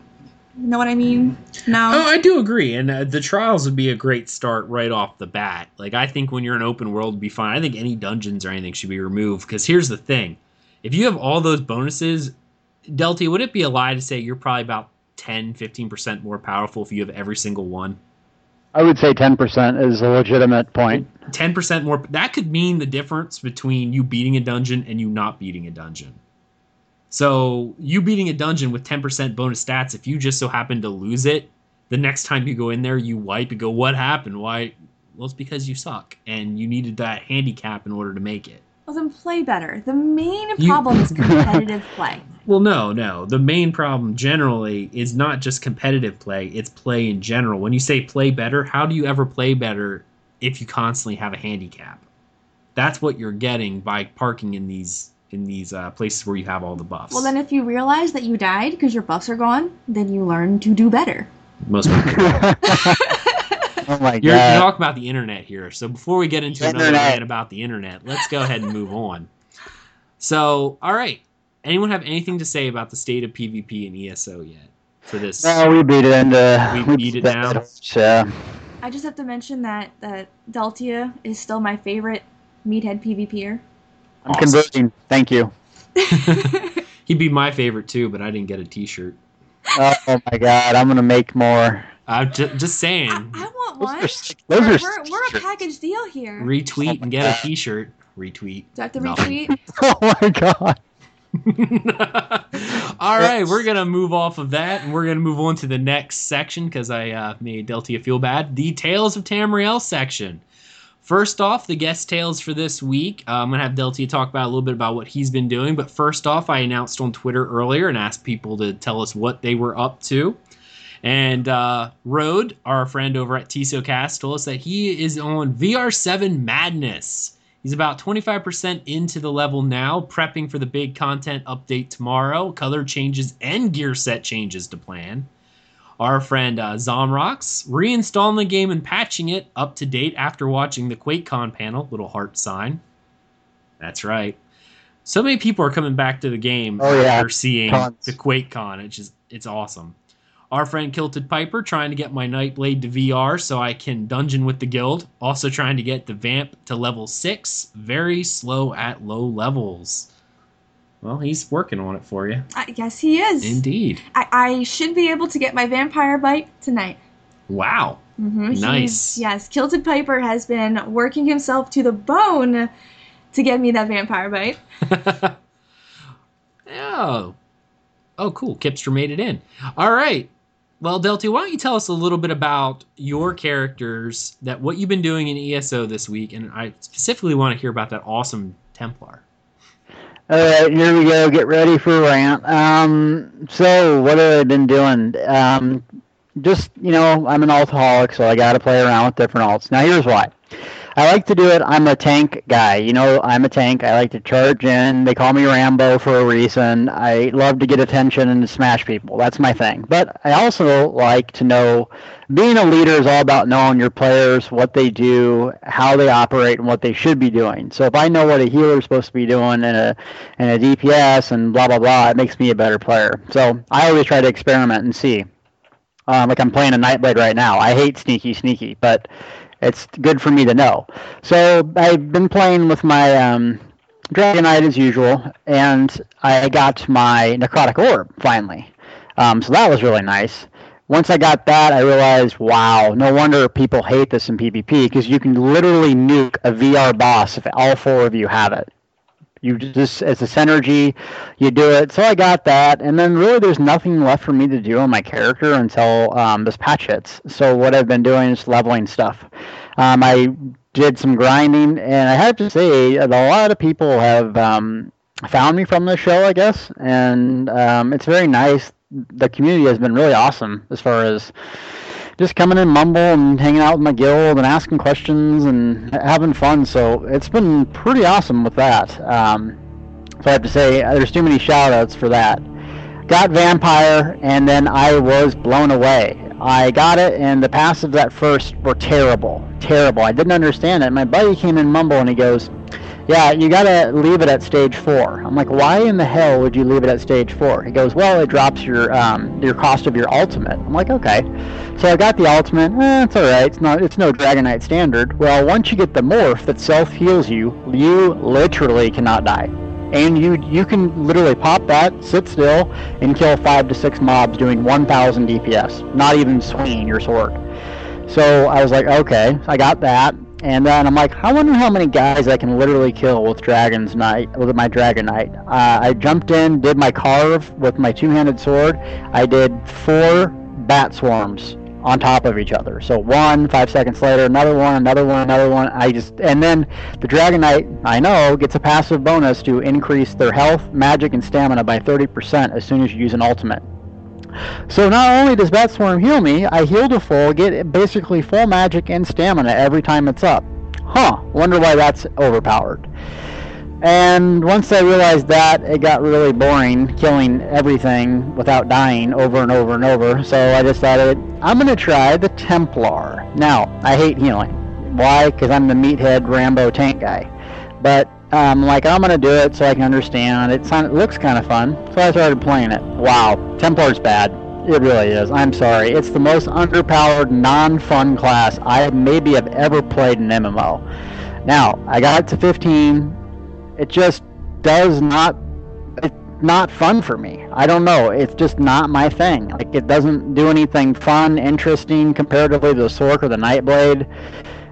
you know what I mean? No. Oh, I do agree, and uh, the trials would be a great start right off the bat. Like I think when you're in open world, would be fine. I think any dungeons or anything should be removed because here's the thing: if you have all those bonuses, Delty, would it be a lie to say you're probably about 10, 15 percent more powerful if you have every single one? I would say 10% is a legitimate point. 10% more that could mean the difference between you beating a dungeon and you not beating a dungeon. So you beating a dungeon with 10% bonus stats if you just so happen to lose it the next time you go in there you wipe and go what happened? Why? Well it's because you suck and you needed that handicap in order to make it. Well, then play better. The main You- problem is competitive play. well no no. The main problem generally is not just competitive play it's play in general. When you say play better how do you ever play better if you constantly have a handicap that's what you're getting by parking in these in these uh, places where you have all the buffs Well, then if you realize that you died because your buffs are gone, then you learn to do better. most people oh my You're, you're talking about the internet here. So before we get into another rant about the internet, let's go ahead and move on. So, all right. Anyone have anything to say about the state of PvP and ESO yet for this? No, we beat it into. We beat it down? Yeah. I just have to mention that that Deltia is still my favorite meathead PvPer. I'm converting. Thank you. He'd be my favorite too, but I didn't get a T-shirt. Oh, my god, I'm gonna make more. I'm just, just saying, I, I want Those one. are those we're, are we're, we're a package deal here. retweet and get a oh T-shirt. Retweet. Do I have to Nothing. retweet? Oh my god. All right, we're gonna move off of that, and we're gonna move on to the next section because I uh, made Deltia feel bad. The Tales of Tamriel section. First off, the guest tales for this week. Uh, I'm gonna have Deltia talk about a little bit about what he's been doing. But first off, I announced on Twitter earlier and asked people to tell us what they were up to. And uh, Rode, our friend over at TSOcast, told us that he is on VR7 Madness. He's about 25% into the level now, prepping for the big content update tomorrow. Color changes and gear set changes to plan. Our friend uh, Zomrox reinstalling the game and patching it up to date after watching the QuakeCon panel. Little heart sign. That's right. So many people are coming back to the game Oh, yeah. after seeing Tons. the QuakeCon. It's just it's awesome. Our friend Kilted Piper trying to get my Nightblade to VR so I can dungeon with the guild. Also trying to get the Vamp to level 6. Very slow at low levels. Well, he's working on it for you. I guess he is. Indeed. I, I should be able to get my vampire bite tonight. Wow. hmm Nice. yes, Kilted Piper has been working himself to the bone to get me that vampire bite. oh. Oh, cool. Kipster made it in. All right. Well, Delty, why don't you tell us a little bit about your characters, that what you've been doing in ESO this week, and I specifically want to hear about that awesome Templar. All right, here we go. Get ready for a rant. Um, so what have I been doing? Um, just you know, I'm an alcoholic, so I got to play around with different alts. Now, here's why. I like to do it. I'm a tank guy. You know, I'm a tank. I like to charge in. They call me Rambo for a reason. I love to get attention and smash people. That's my thing. But I also like to know being a leader is all about knowing your players, what they do, how they operate, and what they should be doing. So if I know what a healer is supposed to be doing and a and a DPS and blah blah blah, it makes me a better player. So I always try to experiment and see. Um, like I'm playing a Nightblade right now. I hate sneaky sneaky, but it's good for me to know. So I've been playing with my um, Dragon Knight as usual, and I got my Necrotic Orb finally. Um, so that was really nice. Once I got that, I realized, wow, no wonder people hate this in PvP because you can literally nuke a VR boss if all four of you have it. You just it's a synergy, you do it. So I got that, and then really there's nothing left for me to do on my character until um, this patch hits. So what I've been doing is leveling stuff. Um, I did some grinding, and I have to say a lot of people have um, found me from the show, I guess, and um, it's very nice. The community has been really awesome as far as just coming in mumble and hanging out with my guild and asking questions and having fun. So it's been pretty awesome with that. Um, so I have to say, uh, there's too many shout outs for that. Got Vampire, and then I was blown away. I got it, and the passives at first were terrible. Terrible. I didn't understand it. My buddy came in mumble, and he goes, yeah, you gotta leave it at stage four. I'm like, why in the hell would you leave it at stage four? He goes, well, it drops your um, your cost of your ultimate. I'm like, okay. So I got the ultimate. Eh, it's all right. It's not. It's no Dragonknight standard. Well, once you get the morph that self heals you, you literally cannot die, and you you can literally pop that, sit still, and kill five to six mobs doing 1,000 DPS, not even swinging your sword. So I was like, okay, I got that. And then I'm like, I wonder how many guys I can literally kill with Dragon's Knight, with my Dragon Knight. Uh, I jumped in, did my carve with my two-handed sword. I did four bat swarms on top of each other. So one, five seconds later, another one, another one, another one. I just and then the Dragon Knight, I know, gets a passive bonus to increase their health, magic, and stamina by 30% as soon as you use an ultimate. So not only does Bat Swarm heal me, I heal to full, get basically full magic and stamina every time it's up. Huh, wonder why that's overpowered. And once I realized that, it got really boring killing everything without dying over and over and over. So I decided I'm going to try the Templar. Now, I hate healing. Why? Because I'm the meathead Rambo tank guy. But um, like I'm gonna do it so I can understand. It, sound, it looks kind of fun, so I started playing it. Wow, Templar's bad. It really is. I'm sorry. It's the most underpowered, non-fun class I maybe have ever played in MMO. Now I got to 15. It just does not. It's not fun for me. I don't know. It's just not my thing. Like it doesn't do anything fun, interesting comparatively to the Sorc or the Nightblade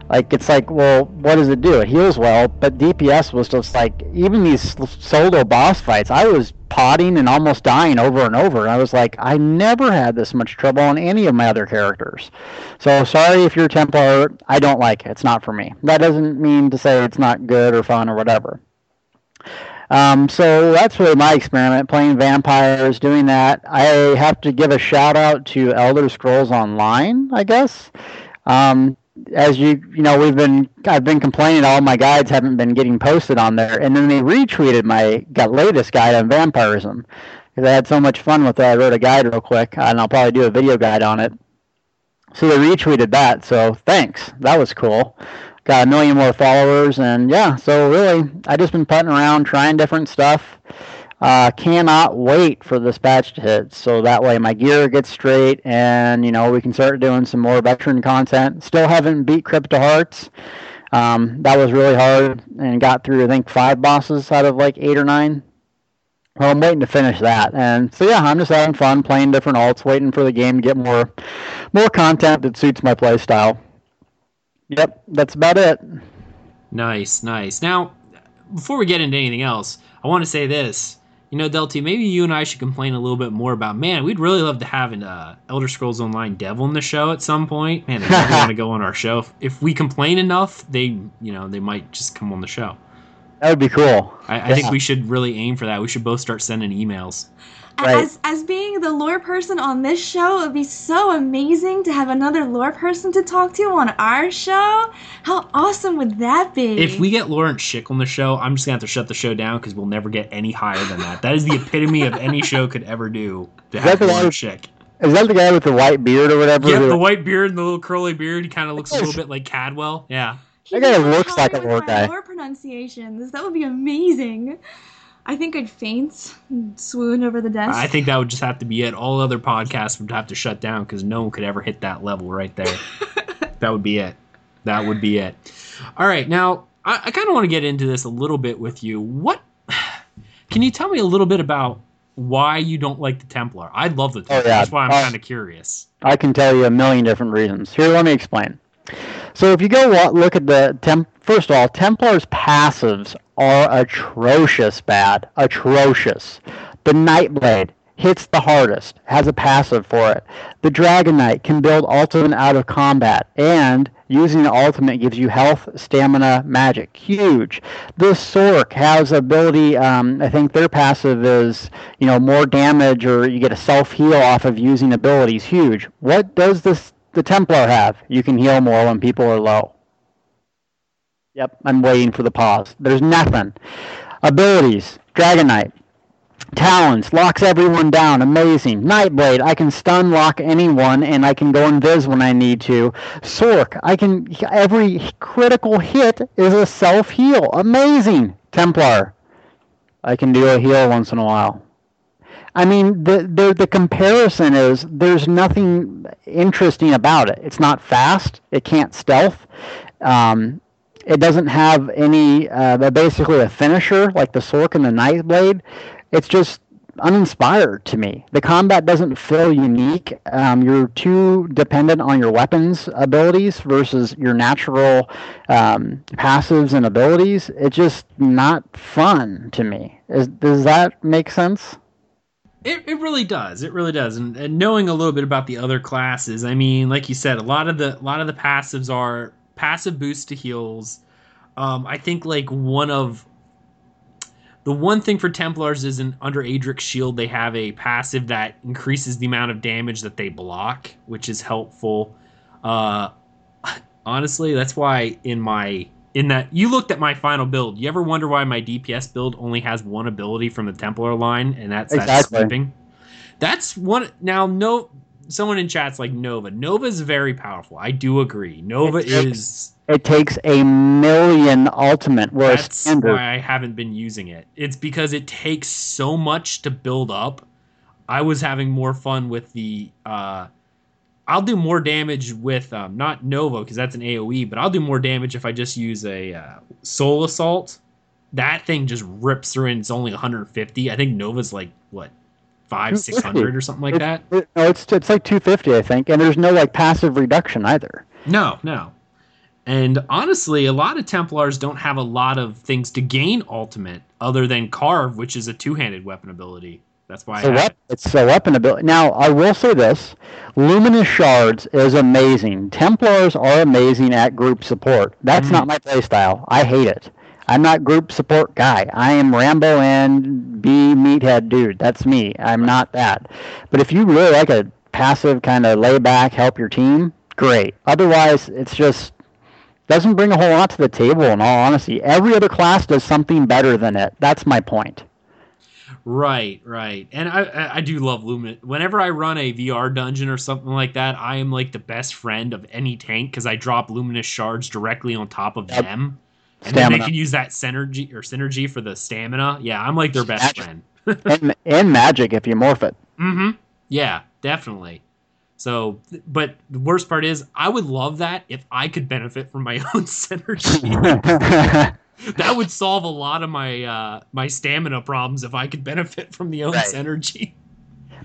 like it's like, well, what does it do? It heals well, but DPS was just like even these solo boss fights. I was potting and almost dying over and over. And I was like, I never had this much trouble on any of my other characters. So sorry if you're Templar. I don't like it. It's not for me. That doesn't mean to say it's not good or fun or whatever. Um, so that's really my experiment, playing vampires, doing that. I have to give a shout out to Elder Scrolls Online, I guess. Um, as you you know we've been I've been complaining all my guides haven't been getting posted on there. And then they retweeted my got latest guide on vampirism. Because I had so much fun with it I wrote a guide real quick and I'll probably do a video guide on it. So they retweeted that so thanks. That was cool. Got a million more followers and yeah so really I just been putting around trying different stuff uh, cannot wait for this patch to hit, so that way my gear gets straight, and you know we can start doing some more veteran content. Still haven't beat Crypt of Hearts. Um, that was really hard, and got through I think five bosses out of like eight or nine. Well, I'm waiting to finish that, and so yeah, I'm just having fun playing different alts, waiting for the game to get more, more content that suits my playstyle. Yep, that's about it. Nice, nice. Now, before we get into anything else, I want to say this You know, Delty, maybe you and I should complain a little bit more about. Man, we'd really love to have an uh, Elder Scrolls Online devil in the show at some point. Man, they never want to go on our show. If, if we complain enough, they, you know, they might just come on the show. That would be cool. I, I think we should really aim for that. We should both start sending emails. Right. As as being the lore person on this show, it would be so amazing to have another lore person to talk to on our show. How awesome would that be? If we get Lawrence Schick on the show, I'm just gonna have to shut the show down because we'll never get any higher than that. That is the epitome of any show could ever do to have that the Lawrence Schick. Is that the guy with the white beard or whatever? Yeah, the white beard and the little curly beard. He kind of looks a little bit like Cadwell. Yeah. He That guy looks like a lore my guy. Lore pronunciations. That would be amazing. I think I'd faint and swoon over the desk. I think that would just have to be it. All other podcasts would have to shut down because no one could ever hit that level right there. that would be it. That would be it. All right, now I, I kind of want to get into this a little bit with you. What can you tell me a little bit about why you don't like the Templar? I love the Templar. Oh, yeah. That's why I'm Uh, kind of curious. I can tell you a million different reasons. Here, let me explain. So if you go look at the temp, first of all, Templars passives are atrocious bad, atrocious. The Nightblade hits the hardest, has a passive for it. The Dragon Knight can build ultimate out of combat, and using the ultimate gives you health, stamina, magic. Huge. The Sorc has ability. Um, I think their passive is you know more damage, or you get a self heal off of using abilities. Huge. What does this the Templar have? You can heal more when people are low. Yep, I'm waiting for the pause. There's nothing. Abilities. Dragon Knight. Talons locks everyone down. Amazing. Nightblade. I can stun lock anyone, and I can go invis when I need to. Sorc. I can. Every critical hit is a self heal. Amazing. Templar. I can do a heal once in a while. I mean, the, the the comparison is there's nothing interesting about it. It's not fast. It can't stealth. Um, it doesn't have any. Uh, basically a finisher like the Sorc and the Nightblade. It's just uninspired to me. The combat doesn't feel unique. Um, you're too dependent on your weapons abilities versus your natural um, passives and abilities. It's just not fun to me. Is, does that make sense? It, it really does. It really does. And, and knowing a little bit about the other classes, I mean, like you said, a lot of the a lot of the passives are passive boost to heals. Um, I think like one of the one thing for Templars is an under Aedric's shield they have a passive that increases the amount of damage that they block, which is helpful. Uh, honestly, that's why in my in that you looked at my final build. You ever wonder why my DPS build only has one ability from the Templar line, and that's that sweeping? That's one. Now, no, someone in chat's like Nova. Nova is very powerful. I do agree. Nova It's- is. It takes a million ultimate, whereas That's standard. why I haven't been using it. It's because it takes so much to build up. I was having more fun with the. Uh, I'll do more damage with um, not Nova because that's an AOE, but I'll do more damage if I just use a uh, Soul Assault. That thing just rips through, and it's only 150. I think Nova's like what five, six hundred or something like that. it- no, it's it's like 250, I think, and there's no like passive reduction either. No, no. And honestly, a lot of Templars don't have a lot of things to gain ultimate other than Carve, which is a two-handed weapon ability. That's why So it. It's so up in ability. Now, I will say this: Luminous Shards is amazing. Templars are amazing at group support. That's Mhm. not my playstyle. I hate it. I'm not group support guy. I am Rambo and be meathead dude. That's me. I'm not that. But if you really like a passive kind of lay back, help your team, great. Otherwise, it's just doesn't bring a whole lot to the table. In all honesty, every other class does something better than it. That's my point. Right, right. And I, I, do love Lumen. Whenever I run a VR dungeon or something like that, I am like the best friend of any tank because I drop Luminous Shards directly on top of Yep. them. And then they can use that synergy or synergy for the stamina. Yeah, I'm like their best Magic. friend. and, and magic if you morph it. Mm-hmm. Yeah, definitely. So, but the worst part is, I would love that if I could benefit from my own synergy. that would solve a lot of my uh, my stamina problems if I could benefit from the own Right. synergy.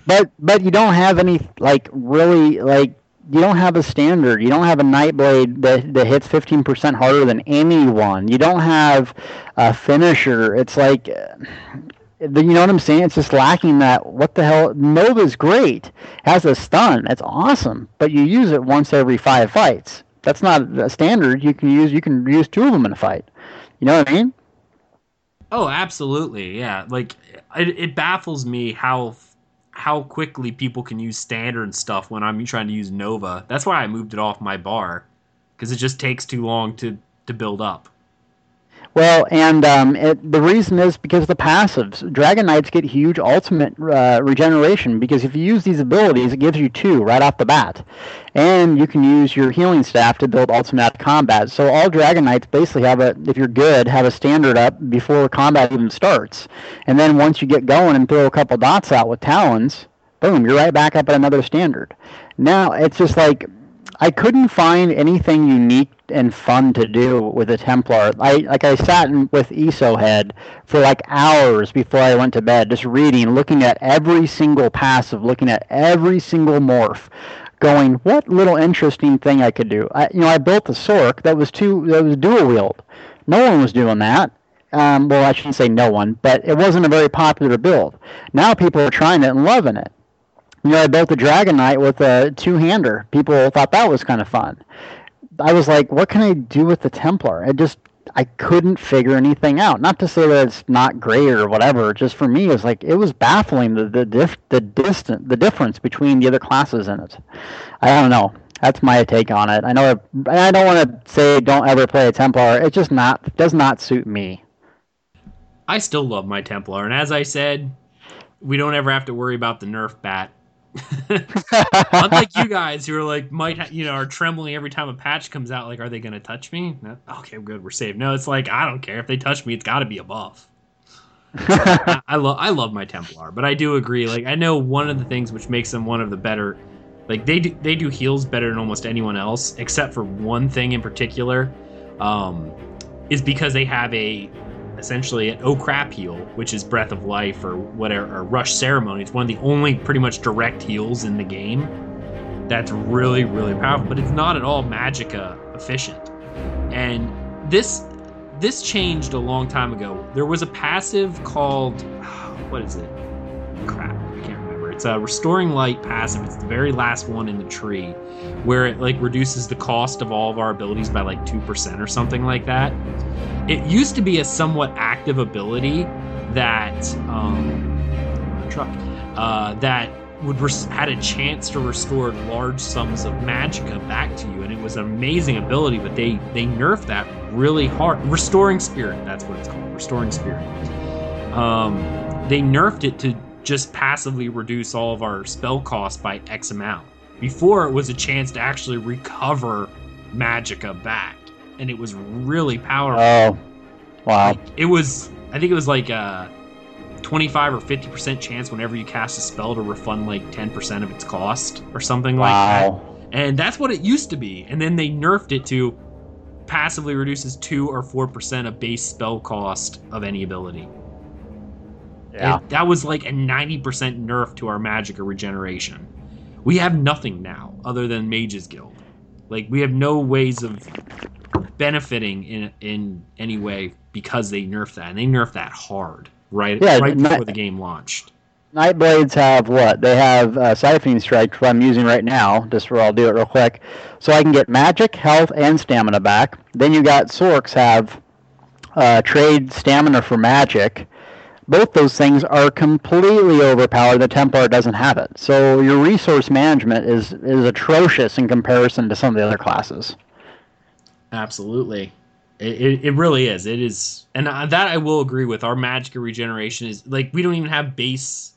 but but you don't have any like really like you don't have a standard. You don't have a Nightblade that that hits fifteen percent harder than anyone. You don't have a finisher. It's like uh, you know what I'm saying? It's just lacking that. What the hell? Nova's great, has a stun. That's awesome, but you use it once every five fights. That's not a standard. You can use you can use two of them in a fight. You know what I mean? Oh, absolutely. Yeah. Like it, it baffles me how how quickly people can use standard stuff when I'm trying to use Nova. That's why I moved it off my bar because it just takes too long to to build up. Well, and um, it, the reason is because the passives. Dragon Knights get huge ultimate uh, regeneration because if you use these abilities, it gives you two right off the bat. And you can use your healing staff to build ultimate combat. So all Dragon Knights basically have a, if you're good, have a standard up before combat even starts. And then once you get going and throw a couple dots out with talons, boom, you're right back up at another standard. Now, it's just like I couldn't find anything unique and fun to do with a Templar. I like I sat in, with ESO Head for like hours before I went to bed, just reading, looking at every single passive, looking at every single morph, going, what little interesting thing I could do. I, you know, I built a Sorc that was two that was dual wield. No one was doing that. Um, well, I shouldn't say no one, but it wasn't a very popular build. Now people are trying it and loving it. You know, I built a Dragon Knight with a two-hander. People thought that was kind of fun. I was like, what can I do with the Templar? I just I couldn't figure anything out. Not to say that it's not great or whatever. Just for me, it was like it was baffling the the dif- the distant the difference between the other classes in it. I don't know. That's my take on it. I know. I don't want to say don't ever play a Templar. It just not does not suit me. I still love my Templar, and as I said, we don't ever have to worry about the nerf bat Unlike you guys who are like might ha- you know are trembling every time a patch comes out. Like, are they going to touch me? No? Okay, good, we're safe. No, it's like I don't care if they touch me. It's got to be a buff. I, I love I love my Templar, but I do agree. Like, I know one of the things which makes them one of the better. Like they do, they do heals better than almost anyone else, except for one thing in particular, um, is because they have a essentially an oh crap heal, which is Breath of Life or whatever, or Rush Ceremony. It's one of the only pretty much direct heals in the game. That's really, really powerful, but it's not at all Magica efficient. And this this changed a long time ago. There was a passive called what is it? Crap. It's a restoring light passive. It's the very last one in the tree, where it like reduces the cost of all of our abilities by like two percent or something like that it used to be a somewhat active ability that um, truck uh, that would res- had a chance to restore large sums of magicka back to you, and it was an amazing ability. But they they nerfed that really hard. Restoring spirit, that's what it's called. Restoring spirit. Um, they nerfed it to just passively reduce all of our spell costs by X amount. Before it was a chance to actually recover magicka back and it was really powerful. Oh, wow! Like, it was. I think it was like a twenty-five or fifty percent chance whenever you cast a spell to refund like ten percent of its cost or something like wow. that. And that's what it used to be. And then they nerfed it to passively reduces two or four percent of base spell cost of any ability. Yeah. It, that was like a ninety percent nerf to our magicka regeneration. We have nothing now other than Mages Guild. Like we have no ways of benefiting in in any way because they nerfed that, and they nerfed that hard right yeah, right before the game launched. Nightblades have what? They have uh, Siphon Strike, which I'm using right now, just where I'll do it real quick. So I can get magic, health, and stamina back. Then you got Sorcs have uh, trade stamina for magic. Both those things are completely overpowered. The Templar doesn't have it. So your resource management is, is atrocious in comparison to some of the other classes. Absolutely. It, it, it, really is. It is, and that I will agree with. Our magic regeneration is like we don't even have base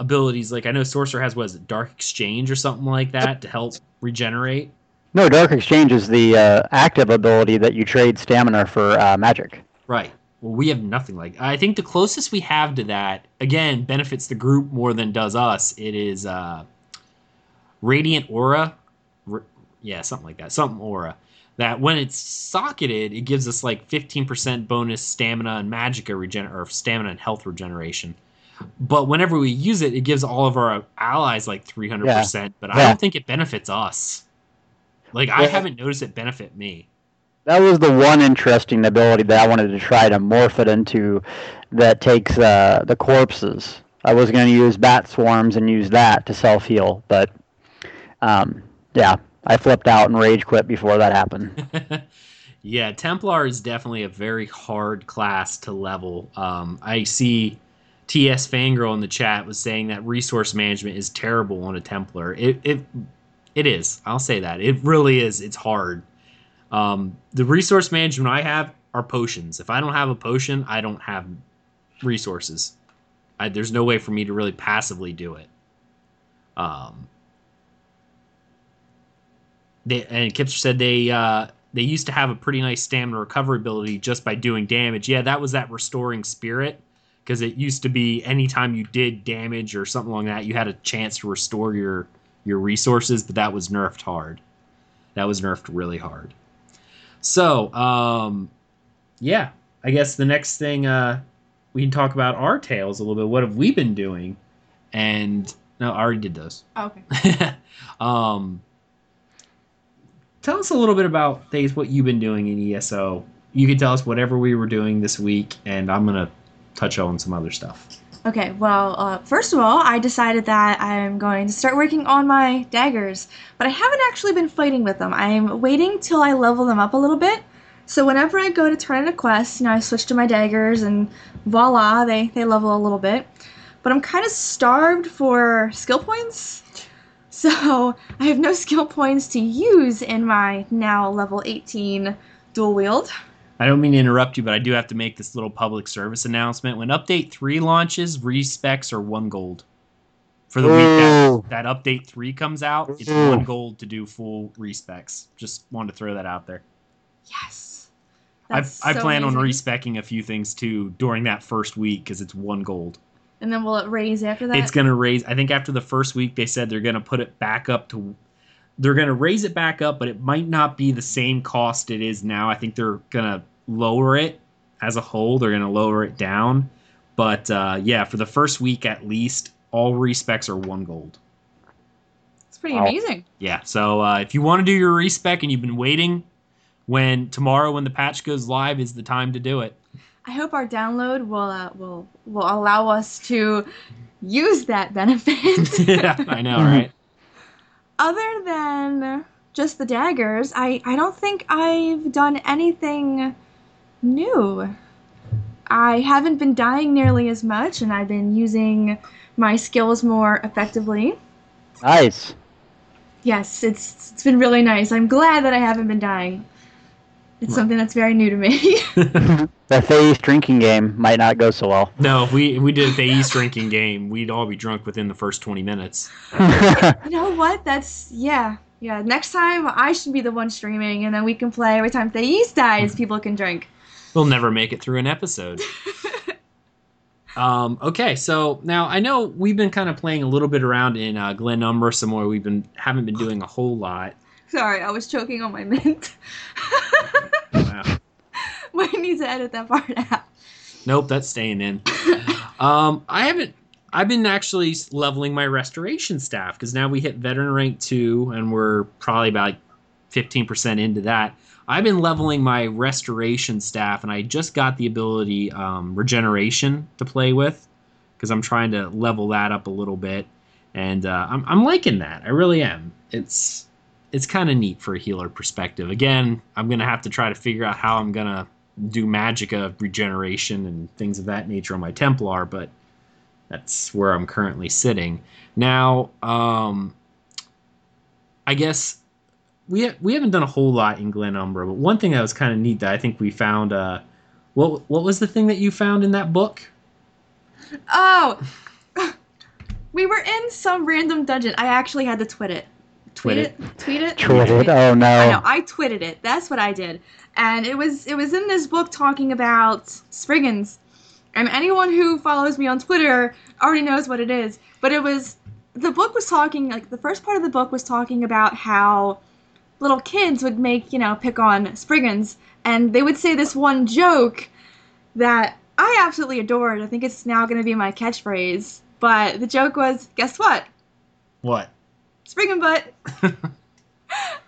abilities. Like I know Sorcerer has what is it, Dark Exchange or something like that to help regenerate. No, Dark Exchange is the uh, active ability that you trade stamina for uh, magic. Right. Well, we have nothing like. I think the closest we have to that again benefits the group more than does us. It is uh, Radiant Aura. yeah, something like that. Something Aura that when it's socketed, it gives us like 15% bonus stamina and magicka regen or stamina and health regeneration. But whenever we use it, it gives all of our allies like 300%, yeah. but I don't think it benefits us. Like, yeah. I haven't noticed it benefit me. That was the one interesting ability that I wanted to try to morph it into that takes uh, the corpses. I was going to use bat swarms and use that to self heal, but um, yeah, I flipped out and rage quit before that happened. yeah, Templar is definitely a very hard class to level. Um, I see TS Fangirl in the chat was saying that resource management is terrible on a Templar. It it it is. I'll say that. It really is. It's hard. Um, the resource management I have are potions. If I don't have a potion, I don't have resources. I, there's no way for me to really passively do it. Um, they, and Kipster said they uh, they used to have a pretty nice stamina recovery ability just by doing damage. Yeah, that was that restoring spirit because it used to be anytime you did damage or something like that, you had a chance to restore your your resources, but that was nerfed hard. That was nerfed really hard. So, um, yeah, I guess the next thing uh, we can talk about our tales a little bit. What have we been doing? And no, I already did those. Oh, okay. um, tell us a little bit about things what you've been doing in ESO. You can tell us whatever we were doing this week, and I'm gonna touch on some other stuff. Okay, well, uh, first of all, I decided that I'm going to start working on my daggers, but I haven't actually been fighting with them. I'm waiting till I level them up a little bit. So whenever I go to turn in a quest, you know, I switch to my daggers, and voila, they, they level a little bit. But I'm kind of starved for skill points. So I have no skill points to use in my now level 18 dual wield. I don't mean to interrupt you, but I do have to make this little public service announcement. When Update 3 launches, respecs are one gold. For the week that, that Update 3 comes out, it's one gold to do full respecs. Just wanted to throw that out there. Yes. I, I plan on respecking a few things too during that first week because it's one gold. And then will it raise after that? It's going to raise. I think after the first week, they said they're going to put it back up to they're going to raise it back up, but it might not be the same cost it is now. I think they're going to lower it as a whole. They're going to lower it down. But uh, yeah, for the first week at least, all respecs are one gold. It's pretty wow. amazing. Yeah. So uh, if you want to do your respec and you've been waiting, when tomorrow when the patch goes live is the time to do it. I hope our download will uh, will will allow us to use that benefit. yeah, I know, right? Other than just the daggers, I, I don't think I've done anything new. I haven't been dying nearly as much, and I've been using my skills more effectively. Nice. Yes, it's it's been really nice. I'm glad that I haven't been dying. It's something that's very new to me. the Thais drinking game might not go so well. No, if we if we did a Thais drinking game, we'd all be drunk within the first twenty minutes. you know what? That's yeah. Yeah, next time I should be the one streaming, and then we can play every time Thais dies. People can drink. We'll never make it through an episode. um, okay, so now I know we've been kind of playing a little bit around in uh, Glenumbra some more. We've been haven't been doing a whole lot. Sorry, I was choking on my mint. wow. Might need to edit that part out. Nope, that's staying in. um, I haven't I've been actually leveling my restoration staff because now we hit veteran rank two and we're probably about 15% into that. I've been leveling my restoration staff and I just got the ability um, regeneration to play with because I'm trying to level that up a little bit. And uh, I'm, I'm liking that. I really am. It's it's kind of neat for a healer perspective. Again, I'm gonna have to try to figure out how I'm gonna do magicka regeneration and things of that nature on my Templar, but that's where I'm currently sitting. Now, um, I guess we ha- we haven't done a whole lot in Glenumbra, but one thing that was kind of neat that I think we found. Uh, what what was the thing that you found in that book? Oh, we were in some random dungeon. I actually had to twit it. Tweet, tweet it. it. Tweet it. Tweet it. Oh no. I know. I twitted it. That's what I did. And it was it was in this book talking about Spriggans and anyone who follows me on Twitter already knows what it is. But it was the book was talking like the first part of the book was talking about how little kids would make you know pick on Spriggans, and they would say this one joke that I absolutely adored. I think it's now going to be my catchphrase. But the joke was, guess what? What? Spriggan butt.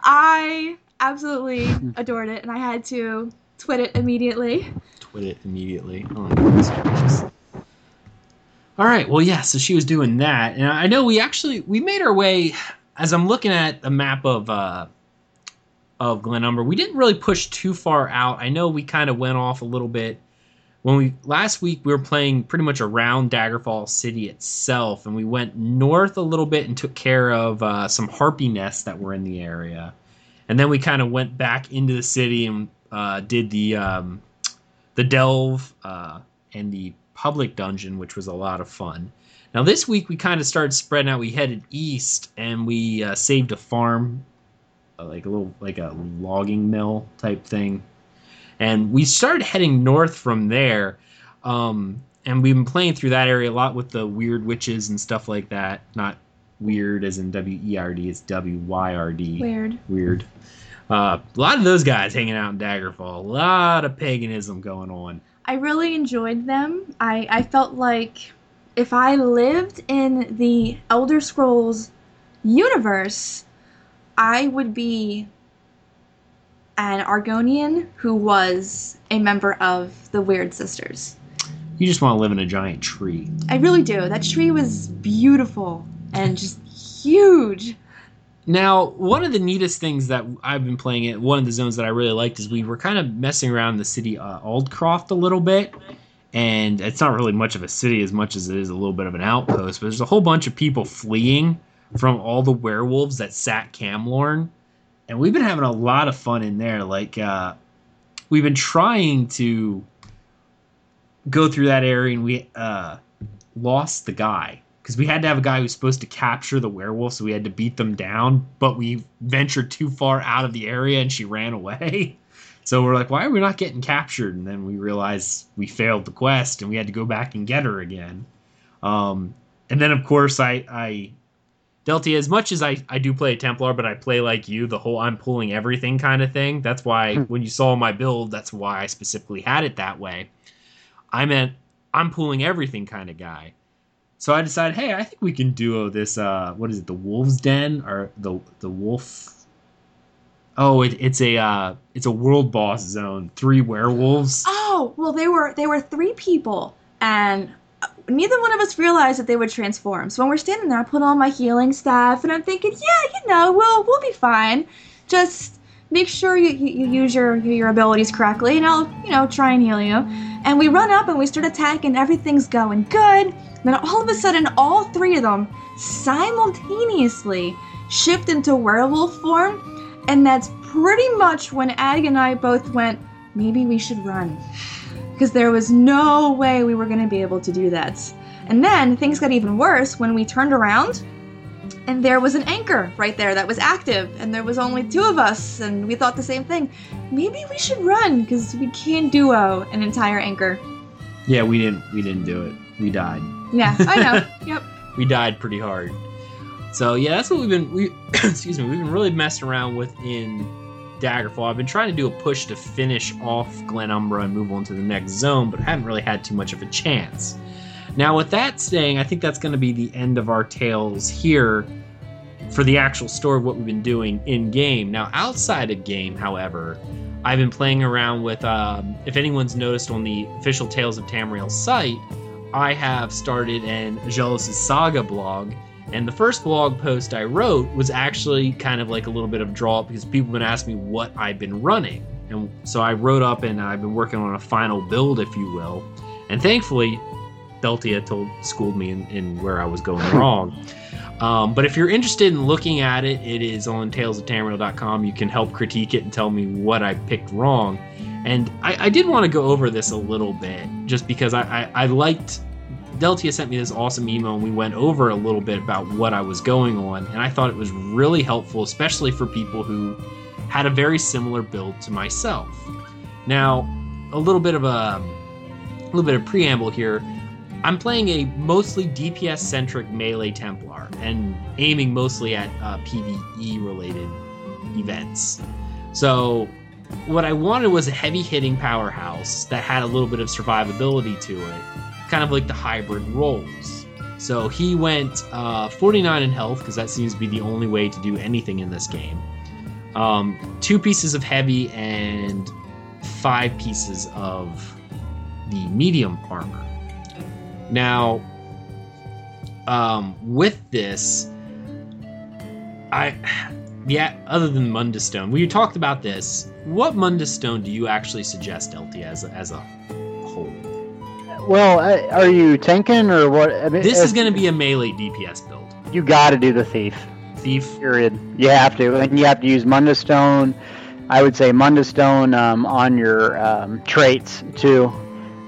I absolutely adored it, and I had to twit it immediately. Twit it immediately. Oh, goodness gracious. All right. Well, yeah. So she was doing that, and I know we actually we made our way. As I'm looking at a map of uh, of Glenumbra, we didn't really push too far out. I know we kind of went off a little bit when we last week we were playing pretty much around Daggerfall City itself, and we went north a little bit and took care of uh, some harpy nests that were in the area, and then we kind of went back into the city and uh, did the um, the delve uh, and the public dungeon, which was a lot of fun. Now this week we kind of started spreading out. We headed east and we uh, saved a farm, like a little like a logging mill type thing, and we started heading north from there. Um, and we've been playing through that area a lot with the weird witches and stuff like that. Not weird as in W E R D, it's W Y R D. Weird. Weird. Uh, a lot of those guys hanging out in Daggerfall. A lot of paganism going on. I really enjoyed them. I, I felt like if I lived in the Elder Scrolls universe, I would be an Argonian who was a member of the Wyrd Sisters. You just want to live in a giant tree. I really do. That tree was beautiful and just huge. Now, one of the neatest things that I've been playing it, one of the zones that I really liked is we were kind of messing around the city uh, Aldcroft a little bit. And it's not really much of a city as much as it is a little bit of an outpost, but there's a whole bunch of people fleeing from all the werewolves that sat Camlorn. And we've been having a lot of fun in there. Like, uh, we've been trying to go through that area and we uh, lost the guy because we had to have a guy who's supposed to capture the werewolf, so we had to beat them down. But we ventured too far out of the area, and she ran away. So we're like, why are we not getting captured? And then we realized we failed the quest, and we had to go back and get her again. Um, and then, of course, I, I Delty, as much as I, I do play a Templar, but I play like you, the whole I'm pulling everything kind of thing. That's why when you saw my build, that's why I specifically had it that way. I meant I'm pulling everything kind of guy. So I decided, hey, I think we can duo this. Uh, what is it? The Wolves Den or the the Wolf? Oh, it, it's a uh, it's a world boss zone. Three werewolves. Oh, well, they were they were three people, and neither one of us realized that they would transform. So when we're standing there, I put on my healing staff, and I'm thinking, yeah, you know, we'll we'll be fine. Just make sure you, you, you use your your abilities correctly, and I'll you know try and heal you. And we run up and we start attacking. Everything's going good. Then all of a sudden, all three of them simultaneously shift into werewolf form, and that's pretty much when Ag and I both went, maybe we should run. Because there was no way we were going to be able to do that. And then things got even worse when we turned around and there was an anchor right there that was active, and there was only two of us, and we thought the same thing. Maybe we should run because we can't duo an entire anchor. Yeah, we didn't we didn't do it. We died. Yeah, I know. yep. we died pretty hard. So yeah, that's what we've been we excuse me, we've been really messing around with in Daggerfall. I've been trying to do a push to finish off Glenumbra and move on to the next zone, but I haven't really had too much of a chance. Now, with that saying, I think that's going to be the end of our tales here for the actual story of what we've been doing in game. Now, outside of game, however, I've been playing around with. Um, if anyone's noticed on the official Tales of Tamriel site, I have started an Jealous Saga blog. And the first blog post I wrote was actually kind of like a little bit of draw up because people have been asking me what I've been running. And so I wrote up and I've been working on a final build, if you will. And thankfully, Deltia told schooled me in, in where I was going wrong. Um, but if you're interested in looking at it, it is on talesoftamriel.com. You can help critique it and tell me what I picked wrong. And I, I did want to go over this a little bit, just because I, I, I liked. Deltia sent me this awesome email, and we went over a little bit about what I was going on, and I thought it was really helpful, especially for people who had a very similar build to myself. Now, a little bit of a, a little bit of preamble here. I'm playing a mostly DPS centric melee Templar and aiming mostly at uh, PvE related events. So, what I wanted was a heavy hitting powerhouse that had a little bit of survivability to it, kind of like the hybrid roles. So, he went uh, 49 in health because that seems to be the only way to do anything in this game. um, two pieces of heavy and five pieces of the medium armor. Now, um, with this, I yeah. Other than Mundus Stone, we talked about this. What Mundus Stone do you actually suggest, LT, as a, as a? Well, uh, are you tanking or what? I mean, This is going to be a melee DPS build. You got to do the thief. Thief. Period. You have to, and you have to use Mundus Stone. I would say Mundus Stone um, on your um, traits too,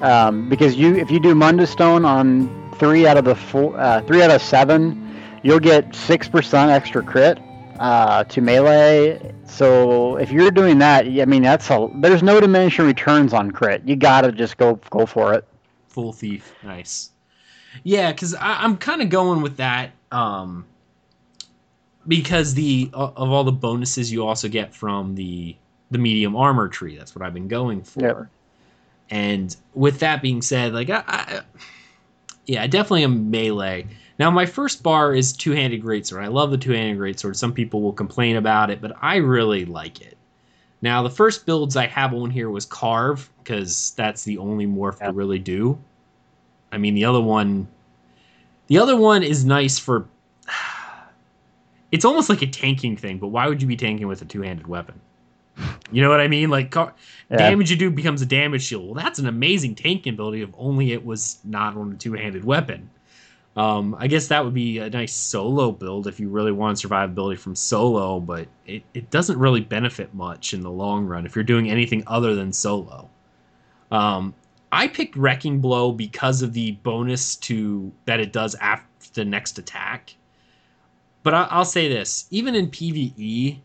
um, because you if you do Mundus Stone on three out of the four, uh, three out of seven, you'll get six percent extra crit uh, to melee. So if you're doing that, I mean that's a there's no diminishing returns on crit. You gotta just go go for it. Full thief. Nice. Yeah, because I'm kind of going with that. Um, because the uh, of all the bonuses you also get from the the medium armor tree. That's what I've been going for. Yep. And with that being said, like I, I yeah, I definitely am melee. Now my first bar is two-handed greatsword. I love the two-handed greatsword. Some people will complain about it, but I really like it. Now the first builds I have on here was carve because that's the only morph to really do. I mean the other one, the other one is nice for. It's almost like a tanking thing, but why would you be tanking with a two-handed weapon? You know what I mean? Like car- Yeah. damage you do becomes a damage shield. Well, that's an amazing tanking ability if only it was not on a two-handed weapon. Um, I guess that would be a nice solo build if you really want survivability from solo, but it, it doesn't really benefit much in the long run if you're doing anything other than solo. Um, I picked Wrecking Blow because of the bonus to that it does after the next attack. But I, I'll say this: even in PVE,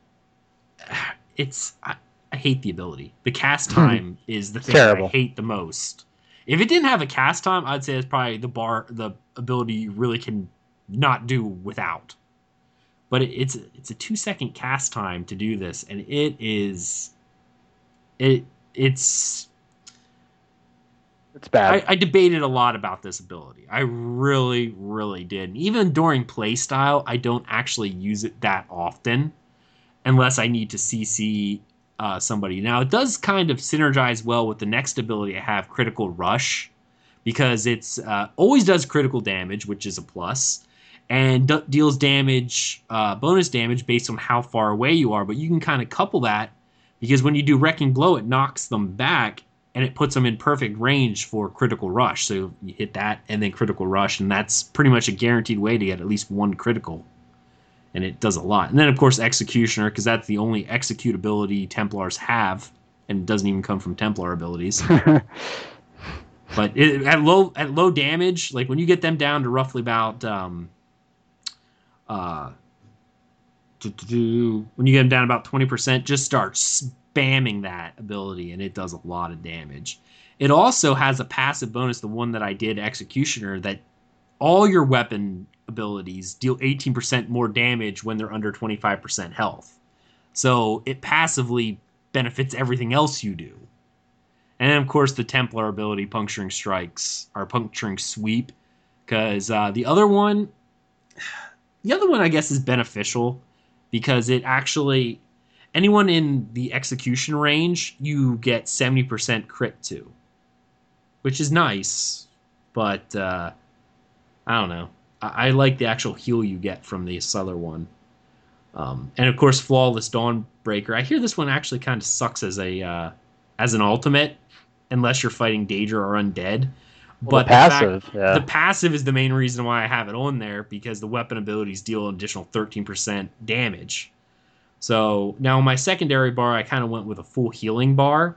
it's I, I hate the ability. The cast time is the thing that I hate the most. If it didn't have a cast time, I'd say it's probably the bar, the ability you really can not do without. But it, it's it's a two second cast time to do this, and it is, it it's It's bad. I, I debated a lot about this ability. I really, really did. Even during playstyle, I don't actually use it that often unless I need to CC uh, somebody. Now, it does kind of synergize well with the next ability I have, Critical Rush, because it's uh, always does critical damage, which is a plus, and d- deals damage, uh, bonus damage based on how far away you are. But you can kind of couple that because when you do Wrecking Blow, it knocks them back and it puts them in perfect range for critical rush. So you hit that and then critical rush, and that's pretty much a guaranteed way to get at least one critical. And it does a lot. And then of course Executioner, because that's the only execute ability Templars have, and it doesn't even come from Templar abilities. but it, at low at low damage, like when you get them down to roughly about um, uh, when you get them down about 20%, just start spamming that ability and it does a lot of damage. It also has a passive bonus, the one that I did, Executioner, that all your weapon abilities deal 18% more damage when they're under 25% health. So it passively benefits everything else you do. And of course, the Templar ability, Puncturing Strikes, or Puncturing Sweep, because uh, the other one, the other one, I guess, is beneficial because it actually anyone in the execution range you get 70% crit to which is nice but uh, i don't know I-, I like the actual heal you get from the other one um, and of course flawless dawnbreaker i hear this one actually kind of sucks as a uh, as an ultimate unless you're fighting daedra or undead Well, but the the fact- yeah. the passive is the main reason why I have it on there because the weapon abilities deal an additional 13% damage. So now my secondary bar, I kind of went with a full healing bar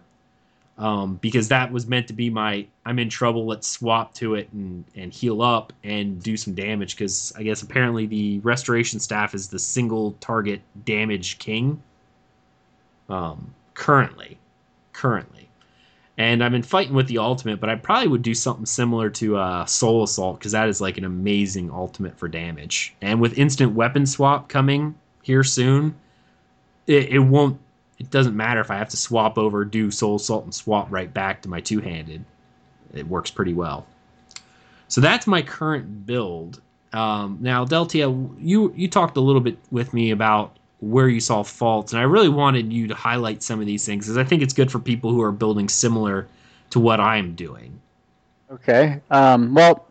um, because that was meant to be my I'm in trouble, let's swap to it and, and heal up and do some damage because I guess apparently the restoration staff is the single target damage king um, currently. Currently and I've been fighting with the ultimate, but I probably would do something similar to uh, Soul Assault because that is like an amazing ultimate for damage. And with instant weapon swap coming here soon, it, it won't. It doesn't matter if I have to swap over, do Soul Assault, and swap right back to my two handed. It works pretty well. So that's my current build. Um, now, Deltia, you you talked a little bit with me about where you saw faults. And I really wanted you to highlight some of these things because I think it's good for people who are building similar to what I'm doing. Okay. Um, well,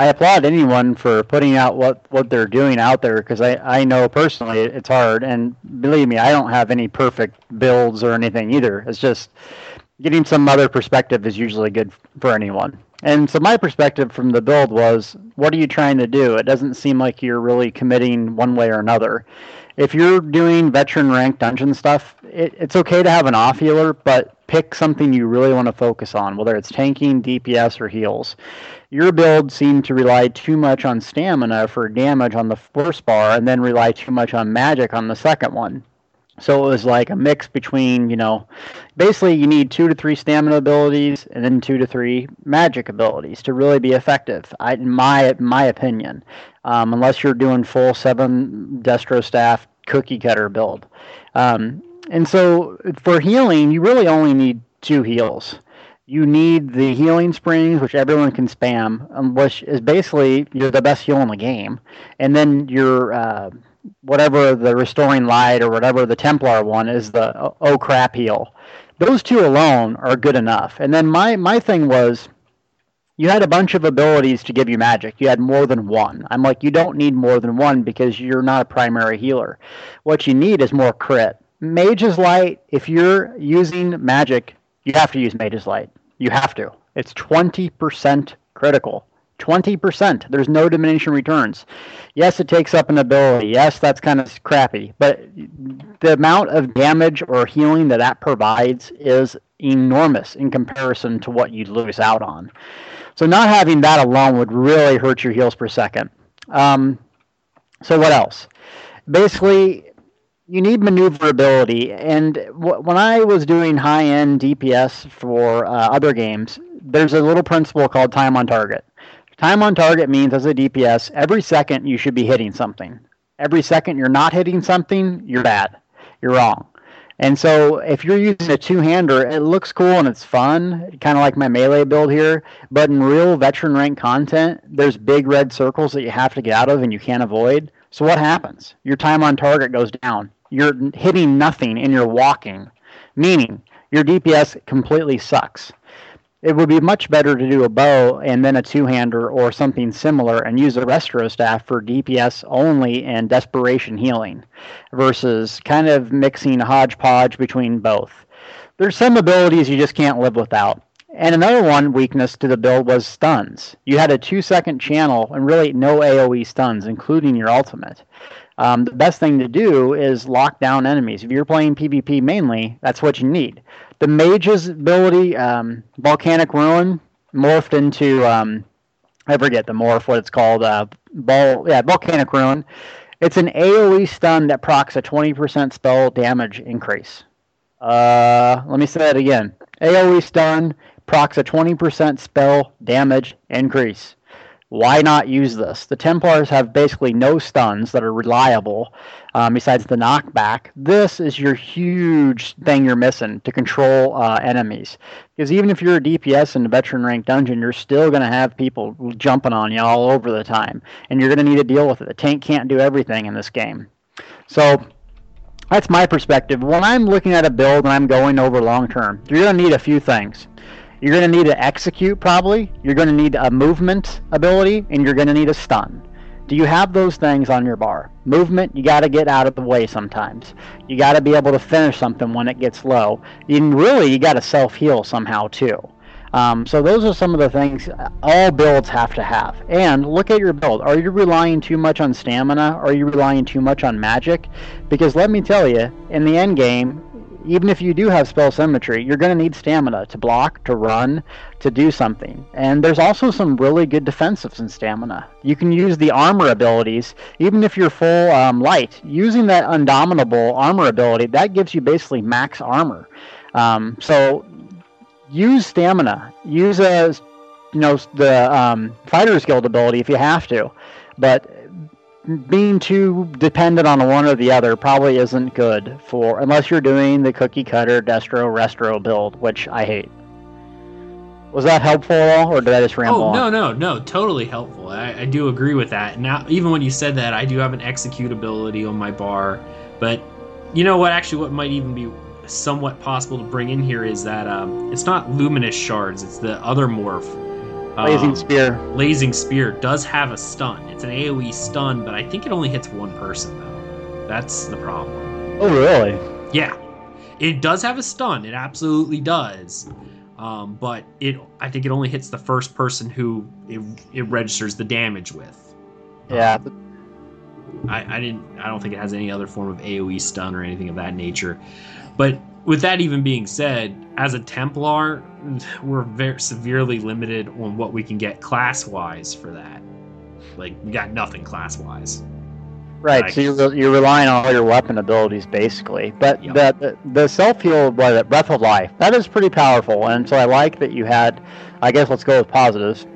I applaud anyone for putting out what, what they're doing out there because I, I know personally it's hard. And believe me, I don't have any perfect builds or anything either. It's just getting some other perspective is usually good for anyone. And so my perspective from the build was, what are you trying to do? It doesn't seem like you're really committing one way or another. If you're doing veteran rank dungeon stuff, it, it's okay to have an off healer, but pick something you really want to focus on, whether it's tanking, DPS, or heals. Your build seemed to rely too much on stamina for damage on the first bar, and then rely too much on magic on the second one. So it was like a mix between, you know, basically you need two to three stamina abilities and then two to three magic abilities to really be effective. I, in my my opinion, um, unless you're doing full seven destro staff cookie cutter build. Um, and so for healing, you really only need two heals. You need the healing springs, which everyone can spam, um, which is basically you're the best heal in the game, and then your uh, whatever the restoring light or whatever the Templar one is the oh, oh crap heal. Those two alone are good enough. And then my my thing was you had a bunch of abilities to give you magic. You had more than one. I'm like, you don't need more than one because you're not a primary healer. What you need is more crit. Mage's Light, if you're using magic, you have to use Mage's Light. You have to. It's 20% critical. 20%. There's no diminishing returns. Yes, it takes up an ability. Yes, that's kind of crappy. But the amount of damage or healing that that provides is enormous in comparison to what you'd lose out on. So not having that alone would really hurt your heals per second. Um, so what else? Basically, you need maneuverability. And w- when I was doing high-end DPS for uh, other games, there's a little principle called time on target. Time on target means as a DPS, every second you should be hitting something. Every second you're not hitting something, you're bad. You're wrong. And so if you're using a two-hander, it looks cool and it's fun, kind of like my melee build here. But in real veteran rank content, there's big red circles that you have to get out of and you can't avoid. So what happens? Your time on target goes down. You're hitting nothing and you're walking, meaning your DPS completely sucks it would be much better to do a bow and then a two-hander or something similar and use a restro staff for DPS only and desperation healing versus kind of mixing hodgepodge between both. There's some abilities you just can't live without. And another one weakness to the build was stuns. You had a two second channel and really no AoE stuns, including your ultimate. Um, the best thing to do is lock down enemies. If you're playing PvP mainly, that's what you need the mage's ability, um, Volcanic Rune, morphed into um, I forget the morph what it's called. Uh, ball, yeah, Volcanic Rune. It's an AOE stun that procs a 20% spell damage increase. Uh, let me say that again. AOE stun procs a 20% spell damage increase why not use this? The Templars have basically no stuns that are reliable um, besides the knockback. This is your huge thing you're missing to control uh, enemies. Because even if you're a DPS in a veteran rank dungeon, you're still going to have people jumping on you all over the time. And you're going to need to deal with it. The tank can't do everything in this game. So that's my perspective. When I'm looking at a build and I'm going over long term, you're going to need a few things. You're going to need to execute probably. You're going to need a movement ability, and you're going to need a stun. Do you have those things on your bar? Movement, you got to get out of the way sometimes. You got to be able to finish something when it gets low. And really, you got to self heal somehow too. Um, so those are some of the things all builds have to have. And look at your build. Are you relying too much on stamina? Are you relying too much on magic? Because let me tell you, in the end game, even if you do have spell symmetry, you're going to need stamina to block, to run, to do something. And there's also some really good defensives in stamina. You can use the armor abilities, even if you're full um, light. Using that undominable armor ability, that gives you basically max armor. Um, so use stamina. Use a, you know, the um, fighter's guild ability if you have to. But being too dependent on one or the other probably isn't good for unless you're doing the cookie cutter destro restro build, which I hate. Was that helpful at all, or did I just ramble? Oh no, on? no, no, totally helpful. I, I do agree with that. Now, even when you said that, I do have an executability on my bar But you know what? Actually, what might even be somewhat possible to bring in here is that um, it's not luminous shards; it's the other morph. Blazing Um, spear. Blazing Spear does have a stun. It's an AoE stun, but I think it only hits one person though. That's the problem. Oh, really? Yeah, it does have a stun. It absolutely does. Um, but it, I think it only hits the first person who it, it registers the damage with. Yeah. I, I didn't. I don't think it has any other form of AOE stun or anything of that nature. But with that even being said, as a Templar, we're very severely limited on what we can get class wise for that. Like we got nothing class wise. Right, Like- so you're, you're relying on all your weapon abilities basically. But Yep. the, the the self heal, is it, Breath of Life, that is pretty powerful. And so I like that you had, I guess let's go with positives.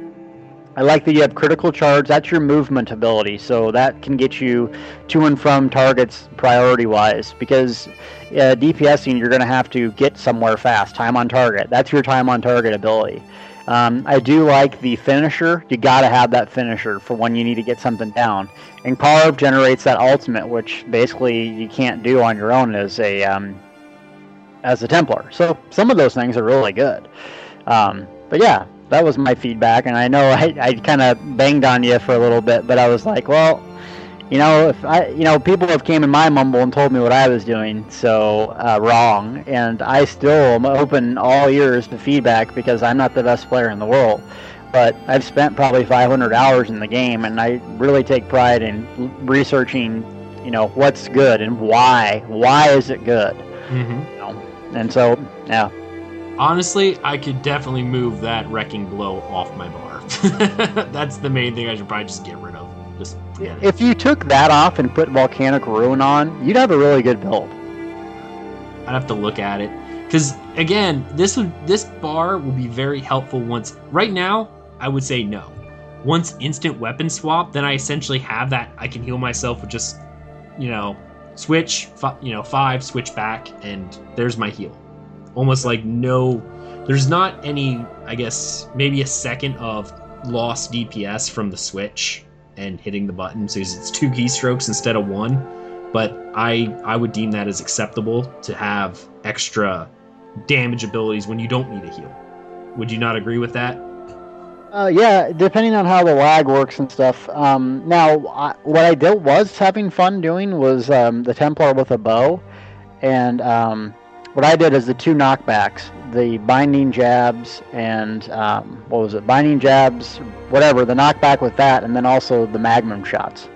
I like that you have critical charge. That's your movement ability, so that can get you to and from targets priority wise. Because uh, DPSing, you're going to have to get somewhere fast. Time on target. That's your time on target ability. Um, I do like the finisher. You got to have that finisher for when you need to get something down. And Carve generates that ultimate, which basically you can't do on your own as a um, as a Templar. So some of those things are really good. Um, but yeah, that was my feedback, and I know I, I kind of banged on you for a little bit, but I was like, well, you know, if I, you know, people have came in my mumble and told me what I was doing so uh, wrong, and I still am open all ears to feedback because I'm not the best player in the world. But I've spent probably 500 hours in the game, and I really take pride in researching, you know, what's good and why. Why is it good? Mm-hmm. You know? And so, yeah, Honestly, I could definitely move that wrecking blow off my bar. That's the main thing I should probably just get rid of. Just forget it. if you took that off and put volcanic rune on, you'd have a really good build. I'd have to look at it because again, this would this bar will be very helpful once. Right now, I would say no. Once instant weapon swap, then I essentially have that. I can heal myself with just, you know, switch, you know, five, switch back, and there's my heal. Almost like no, there's not any. I guess maybe a second of lost DPS from the switch and hitting the button, so it's two keystrokes instead of one but I I would deem that as acceptable to have extra damage abilities when you don't need a heal. Would you not agree with that? Uh, yeah, depending on how the lag works and stuff. Um, now, I, what I did was having fun doing was um, the Templar with a bow, and um, what I did is the two knockbacks, the binding jabs and um, what was it, binding jabs, whatever, the knockback with that, and then also the magnum shots.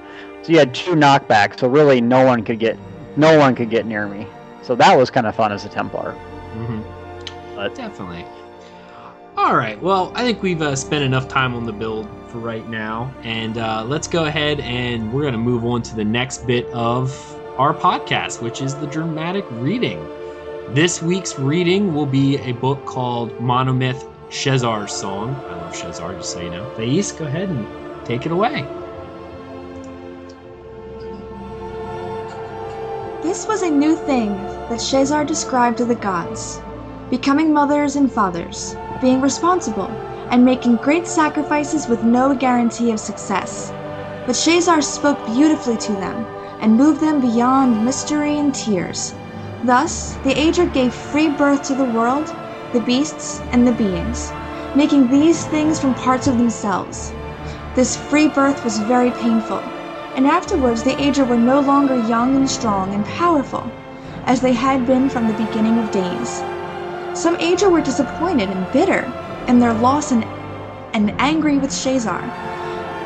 So you had two knockbacks, so really no one could get no one could get near me. So that was kind of fun as a Templar. Mm-hmm. But- Definitely. All right. Well, I think we've uh, spent enough time on the build for right now, and uh, let's go ahead and we're going to move on to the next bit of our podcast, which is the dramatic reading. This week's reading will be a book called Monomyth Shezarr's Song. I love Shezarr, just so you know. Thais, go ahead and take it away. This was a new thing that Shezarr described to the gods becoming mothers and fathers, being responsible, and making great sacrifices with no guarantee of success. But Shezarr spoke beautifully to them and moved them beyond mystery and tears. Thus, the Aedra gave free birth to the world, the beasts, and the beings, making these things from parts of themselves. This free birth was very painful, and afterwards the Aedra were no longer young and strong and powerful, as they had been from the beginning of days. Some Aedra were disappointed and bitter in their loss and, and angry with Shezarr,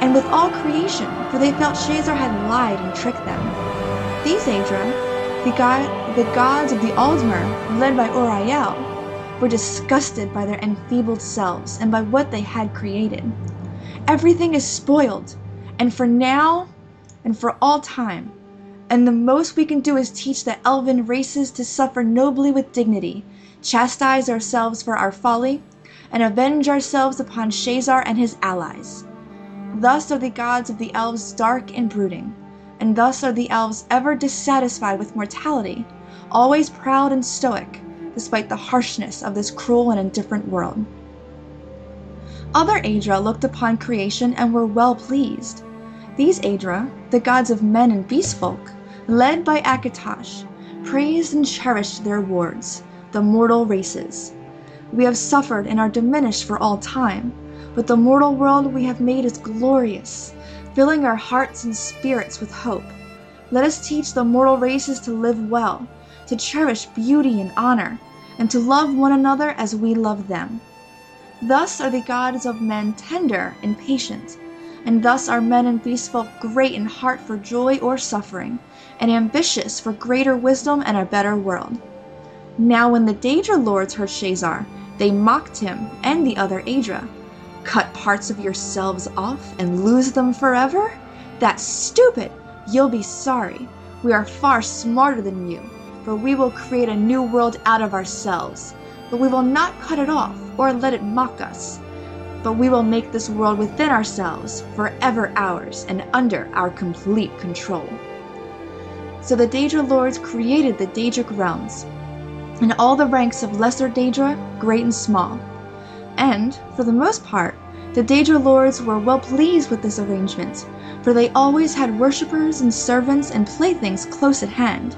and with all creation, for they felt Shezarr had lied and tricked them. These Aedra, the, god, the gods of the Aldmer, led by Uriel, were disgusted by their enfeebled selves and by what they had created. Everything is spoiled, and for now and for all time. And the most we can do is teach the elven races to suffer nobly with dignity, chastise ourselves for our folly, and avenge ourselves upon Shezarr and his allies. Thus are the gods of the elves dark and brooding, and thus are the elves ever dissatisfied with mortality, always proud and stoic, despite the harshness of this cruel and indifferent world. Other Aedra looked upon creation and were well pleased. These Aedra, the gods of men and beast folk, led by Akatosh, praised and cherished their wards, the mortal races. We have suffered and are diminished for all time, but the mortal world we have made is glorious, filling our hearts and spirits with hope. Let us teach the mortal races to live well, to cherish beauty and honor, and to love one another as we love them. Thus are the gods of men tender and patient, and thus are men and beasts folk great in heart for joy or suffering, and ambitious for greater wisdom and a better world. Now when the Daedra lords heard Shezarr, they mocked him and the other Aedra. Cut parts of yourselves off and lose them forever? That's stupid! You'll be sorry. We are far smarter than you, for we will create a new world out of ourselves. But we will not cut it off or let it mock us. But we will make this world within ourselves forever ours and under our complete control. So the Daedra lords created the Daedric realms, and all the ranks of Lesser Daedra, great and small. And, for the most part, the Daedra lords were well pleased with this arrangement, for they always had worshippers and servants and playthings close at hand.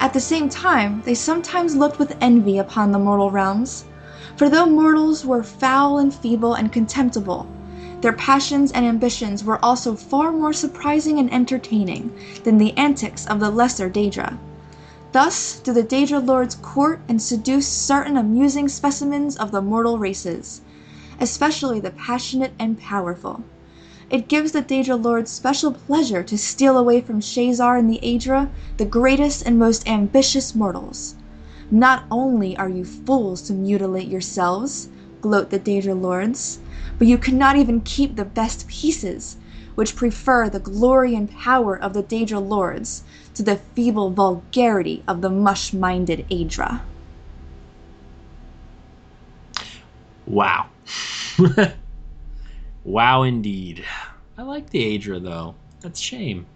At the same time, they sometimes looked with envy upon the mortal realms, for though mortals were foul and feeble and contemptible, their passions and ambitions were also far more surprising and entertaining than the antics of the lesser Daedra. Thus do the Daedra lords court and seduce certain amusing specimens of the mortal races, especially the passionate and powerful. It gives the Daedra lords special pleasure to steal away from Shezarr and the Aedra the greatest and most ambitious mortals. Not only are you fools to mutilate yourselves, gloat the Daedra lords, but you cannot even keep the best pieces, which prefer the glory and power of the Daedra lords to the feeble vulgarity of the mush-minded Aedra. Wow. wow, indeed. I like the Aedra, though. That's a shame.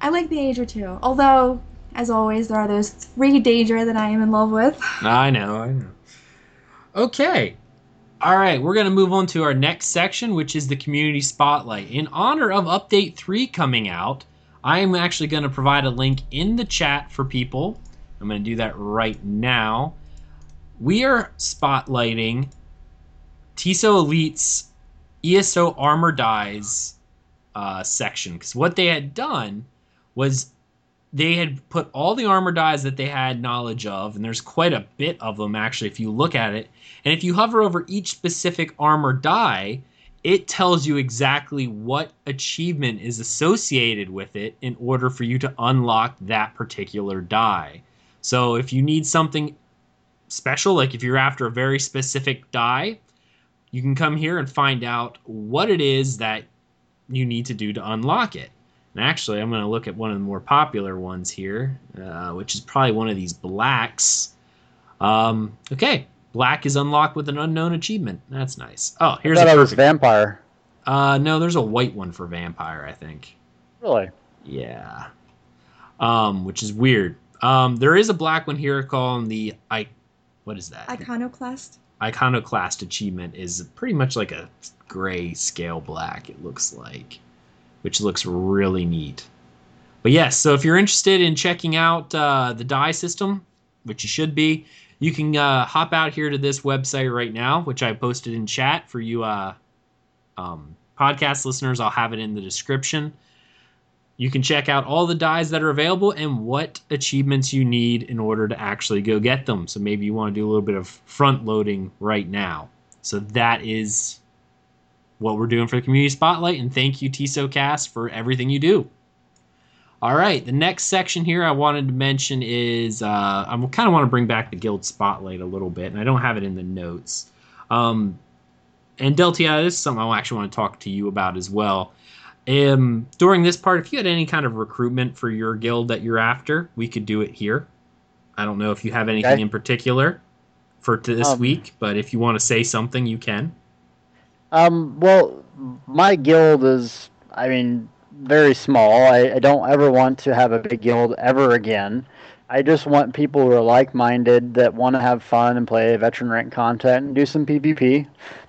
I like the Aedra too, although, as always, there are those three Daedra that I am in love with. I know, I know. Okay. All right, we're going to move on to our next section, which is the community spotlight. In honor of Update 3 coming out, I am actually going to provide a link in the chat for people. I'm going to do that right now. We are spotlighting TISO Elite's ESO Armor Dyes uh, section because what they had done was they had put all the armor dyes that they had knowledge of, and there's quite a bit of them actually if you look at it. And if you hover over each specific armor dye, it tells you exactly what achievement is associated with it in order for you to unlock that particular dye. So if you need something special, like if you're after a very specific dye, you can come here and find out what it is that you need to do to unlock it. And actually, I'm going to look at one of the more popular ones here, uh, which is probably one of these blacks. Um, okay, black is unlocked with an unknown achievement. That's nice. Oh, here's I thought a it was vampire. Uh, no, there's a white one for vampire, I think. Really? Yeah. Um, which is weird. Um, there is a black one here called the I. What is that? Iconoclast. Iconoclast achievement is pretty much like a gray scale black. It looks like, which looks really neat. But yes, so if you're interested in checking out uh, the dye system, which you should be, you can uh, hop out here to this website right now, which I posted in chat for you uh, um, podcast listeners. I'll have it in the description. You can check out all the dyes that are available and what achievements you need in order to actually go get them. So maybe you want to do a little bit of front loading right now. So that is what we're doing for the community spotlight. And thank you, TisoCast, for everything you do. All right, the next section here I wanted to mention is uh, I kind of want to bring back the guild spotlight a little bit, and I don't have it in the notes. Um, and Deltia, this is something I actually want to talk to you about as well. Um, during this part, if you had any kind of recruitment for your guild that you're after, we could do it here. I don't know if you have anything Okay. in particular for this Um, week, but if you want to say something, you can. Um, well, my guild is, I mean, very small. I, I don't ever want to have a big guild ever again. I just want people who are like-minded that want to have fun and play veteran rank content and do some PvP.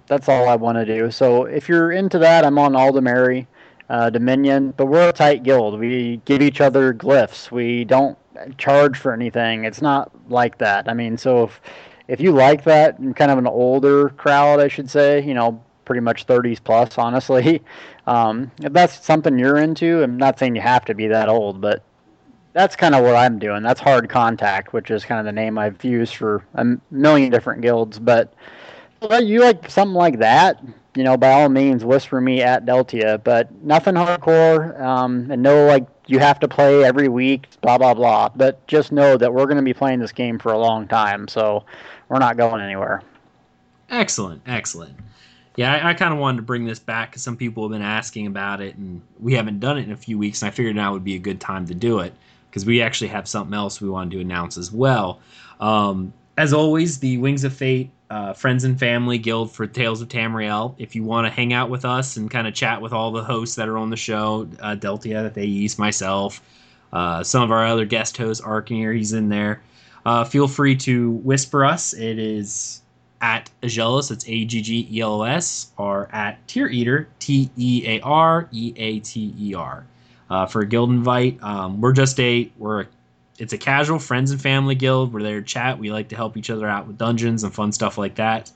That's all I want to do. So if you're into that, I'm on Aldmeri. uh, Dominion, but we're a tight guild. We give each other glyphs. We don't charge for anything. It's not like that. I mean, so if if you like that, kind of an older crowd, I should say, you know, pretty much 30s plus, honestly. Um, if that's something you're into, I'm not saying you have to be that old, but that's kind of what I'm doing. That's hard contact, which is kind of the name I've used for a million different guilds. But you like something like that, you know, by all means, whisper me at Deltia. But nothing hardcore, um, and no like you have to play every week, blah blah blah. But just know that we're going to be playing this game for a long time, so we're not going anywhere. Excellent, excellent. Yeah, I, I kind of wanted to bring this back because some people have been asking about it, and we haven't done it in a few weeks, and I figured now would be a good time to do it because we actually have something else we wanted to announce as well. Um, as always, the Wings of Fate uh, Friends and Family Guild for Tales of Tamriel. If you want to hang out with us and kind of chat with all the hosts that are on the show, uh, Deltia, Thais, myself, uh, some of our other guest hosts, Arkanir, he's in there. Uh, feel free to whisper us. It is at Aggelos, it's A G G E L O S, or at Tear Eater, T E A R E A T E R uh, for a guild invite. Um, we're just a we're a, it's a casual friends and family guild. We're there to chat. We like to help each other out with dungeons and fun stuff like that.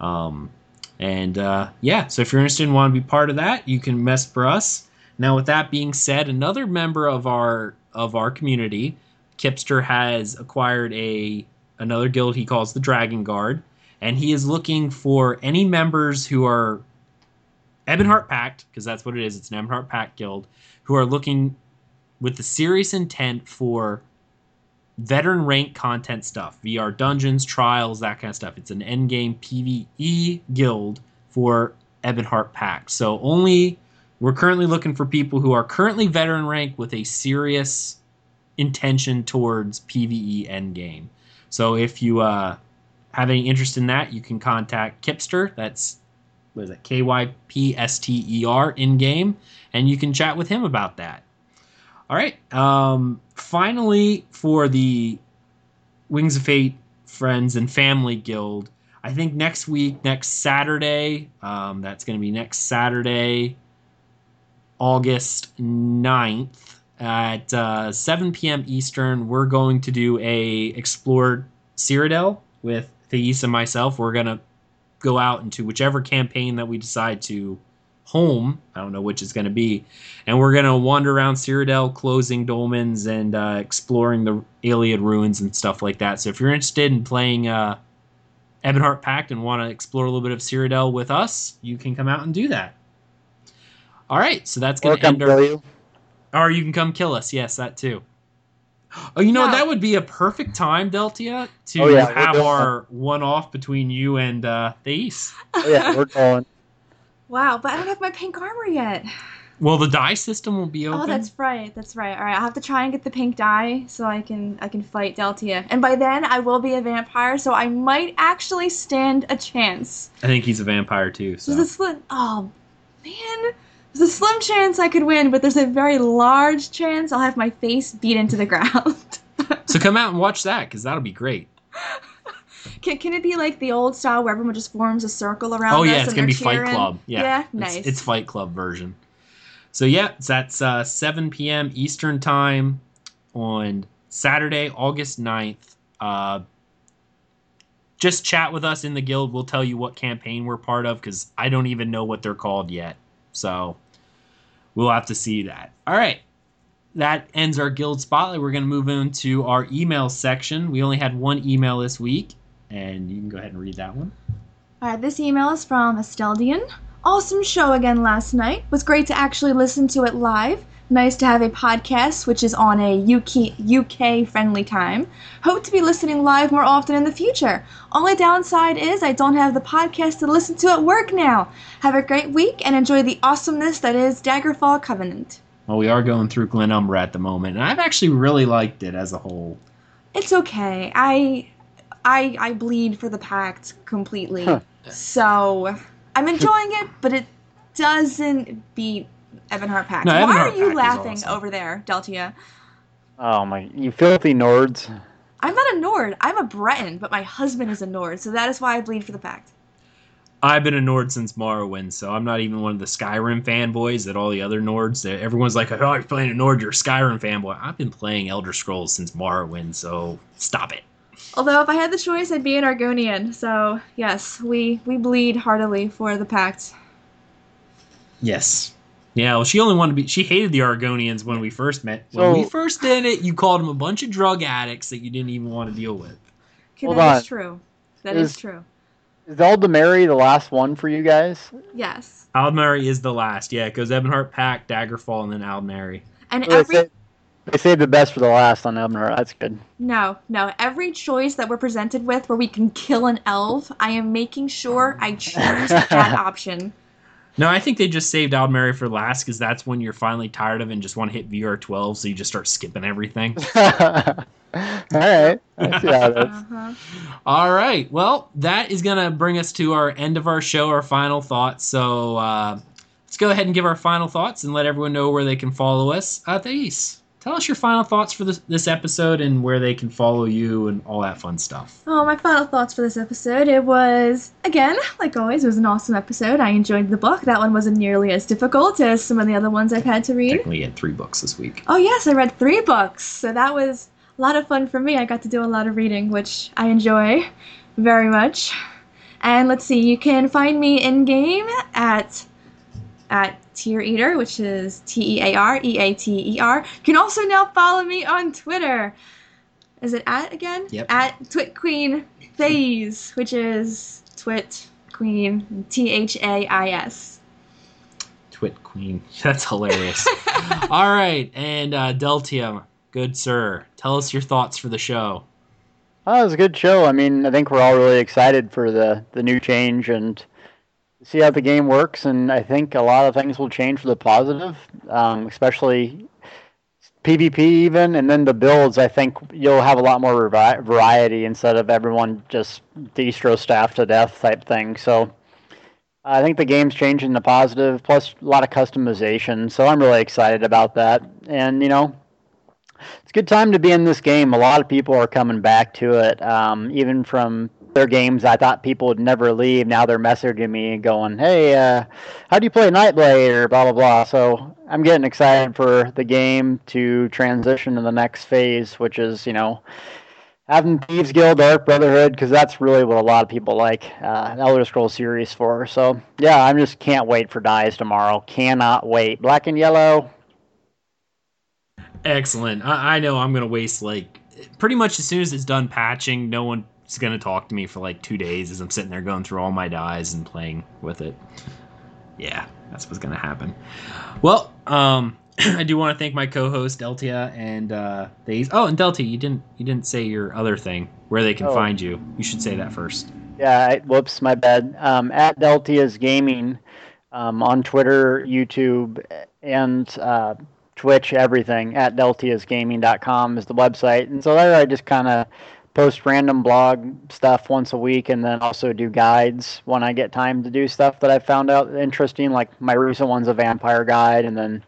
Um, and uh, yeah, so if you're interested and want to be part of that, you can mess for us. Now, with that being said, another member of our of our community, Kypster, has acquired a another guild he calls the Dragon Guard, and he is looking for any members who are Ebonheart Pact, because that's what it is. It's an Ebonheart Pact guild who are looking with the serious intent for veteran rank content stuff, VR dungeons, trials, that kind of stuff. It's an endgame PvE guild for Ebonheart Pact. So only we're currently looking for people who are currently veteran rank with a serious intention towards PvE endgame. So if you uh, have any interest in that, you can contact Kypster. That's what is it? K Y P S T E R in game, and you can chat with him about that. All right. Um, finally, for the Wings of Fate Friends and Family Guild, I think next week, next Saturday, um, that's going to be next Saturday, August 9th at uh, 7 p.m. Eastern, we're going to do a Explore Cyrodiil with Thais and myself. We're going to go out into whichever campaign that we decide to home. I don't know which it's going to be. And we're going to wander around Cyrodiil, closing dolmens, and uh, exploring the Ayleid ruins and stuff like that. So if you're interested in playing uh, Ebonheart Pact and want to explore a little bit of Cyrodiil with us, you can come out and do that. All right, so that's going to end our. You. Or you can come kill us. Yes, that too. Oh, you know that would be a perfect time, Deltia, to oh, yeah, have our one off between you and uh, Thais. Oh, yeah, we're going. Wow, but I don't have my pink armor yet. Well, the dye system will be oh, open. Oh, that's right. That's right. All right, I'll have to try and get the pink dye so I can I can fight Deltia. And by then, I will be a vampire, so I might actually stand a chance. I think he's a vampire too. So. There's a slim. Oh man, there's a slim chance I could win, but there's a very large chance I'll have my face beat into the ground. so come out and watch that, because that'll be great. Can, can it be like the old style where everyone just forms a circle around? Oh yeah, it's gonna be cheering? Fight Club. Yeah, yeah nice. It's, it's, Fight Club version. So yeah, that's uh, 7 p.m. Eastern time on Saturday, August 9th. Uh, just chat with us in the guild. We'll tell you what campaign we're part of because I don't even know what they're called yet. So we'll have to see that. All right. That ends our guild spotlight. We're going to move into our email section. We only had one email this week, and you can go ahead and read that one. All right, this email is from Esteldian. Awesome show again last night. Was great to actually listen to it live. Nice to have a podcast which is on a UK UK friendly time. Hope to be listening live more often in the future. Only downside is I don't have the podcast to listen to at work now. Have a great week and enjoy the awesomeness that is Daggerfall Covenant. Well, we are going through Glenumbra at the moment, and I've actually really liked it as a whole. It's okay. I I I bleed for the pact completely. Huh. So I'm enjoying it, but it doesn't beat Ebonheart Pact. No, Why Ebonheart are you Pact laughing awesome. over there, Deltia? Oh my, you filthy Nords. I'm not a Nord. I'm a Breton, but my husband is a Nord, so that is why I bleed for the pact. I've been a Nord since Morrowind, so I'm not even one of the Skyrim fanboys that all the other Nords. that Everyone's like, "Oh, you're playing a Nord, you're a Skyrim fanboy." I've been playing Elder Scrolls since Morrowind, so stop it. Although if I had the choice, I'd be an Argonian. So yes, we we bleed heartily for the Pact. Yes. Yeah, well, she only wanted to be. She hated the Argonians when we first met. When So- we first did it, you called them a bunch of drug addicts that you didn't even want to deal with. Okay, Hold that is on. true. That is Is- true. Is Aldmeri the last one for you guys? Yes. Aldmeri is the last. Yeah, it goes Ebonheart, Pact, Daggerfall, and then Aldmeri. And Well, every they, say- they saved the best for the last on Aldmeri. That's good. no, no, every choice that we're presented with where we can kill an elf, I am making sure I choose that option. No, I think they just saved Aldmeri for last because that's when you're finally tired of it and just want to hit VR12, so you just start skipping everything. All right. I see how it is. Uh-huh. All right. Well, that is going to bring us to our end of our show, our final thoughts. So uh, let's go ahead and give our final thoughts and let everyone know where they can follow us. Uh, Thais, tell us your final thoughts for this, this episode and where they can follow you and all that fun stuff. Oh, my final thoughts for this episode. It was, again, like always, it was an awesome episode. I enjoyed the book. That one wasn't nearly as difficult as some of the other ones I've had to read. Technically, you had three books this week. Oh, yes, I read three books. So that was a lot of fun for me. I got to do a lot of reading, which I enjoy very much. And let's see, you can find me in game at at Tear Eater, which is T E A R E A T E R. You can also now follow me on Twitter. Is it at again? Yep. At Twit Queen Thais, which is Twit Queen T H A I S. Twit Queen. That's hilarious. all right. And uh, Deltia, good sir, tell us your thoughts for the show. Oh, it was a good show. I mean, I think we're all really excited for the, the new change and see how the game works. And I think a lot of things will change for the positive, um, especially PvP even. And then the builds, I think you'll have a lot more vari- variety instead of everyone just destro staff to death type thing. So I think the game's changing the positive, plus a lot of customization. So I'm really excited about that. And, you know, it's a good time to be in this game. A lot of people are coming back to it, um, even from their games. I thought people would never leave. Now they're messaging me and going, "Hey, uh, how do you play Nightblade?" or blah blah blah. So I'm getting excited for the game to transition to the next phase, which is you know having Thieves Guild, Dark Brotherhood, because that's really what a lot of people like uh, Elder Scrolls series for. So yeah, I am just can't wait for Dyes tomorrow. Cannot wait. Black and Yellow. Excellent. I, I know I'm gonna waste like pretty much as soon as it's done patching, no one's gonna talk to me for like two days as I'm sitting there going through all my dyes and playing with it. Yeah, that's what's gonna happen. Well, um, I do want to thank my co-host Deltia and uh, these. Oh, and Deltia, you didn't you didn't say your other thing where they can Oh. find you. You should say that first. Yeah, I, whoops, my bad. Um, at Deltia's Gaming um, on Twitter, YouTube, and uh, Twitch, everything. At deltiasgaming.com is the website. And so there I just kind of post random blog stuff once a week and then also do guides when I get time to do stuff that I found out interesting. Like my recent one's a vampire guide and then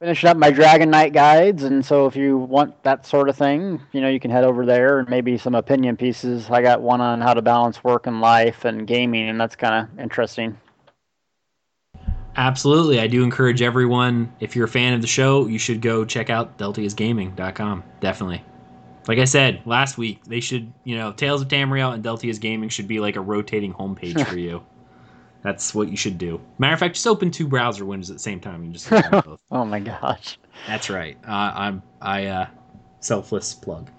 finishing up my Dragon Knight guides. And so if you want that sort of thing, you know, you can head over there and maybe some opinion pieces. I got one on how to balance work and life and gaming, and that's kind of interesting. Absolutely. I do encourage everyone, if you're a fan of the show, you should go check out deltiasgaming.com. Definitely. Like I said last week, they should, you know, Tales of Tamriel and Deltia's Gaming should be like a rotating homepage for you. That's what you should do. Matter of fact, just open two browser windows at the same time. You just both. Oh my gosh. That's right. Uh, I'm I uh, selfless plug.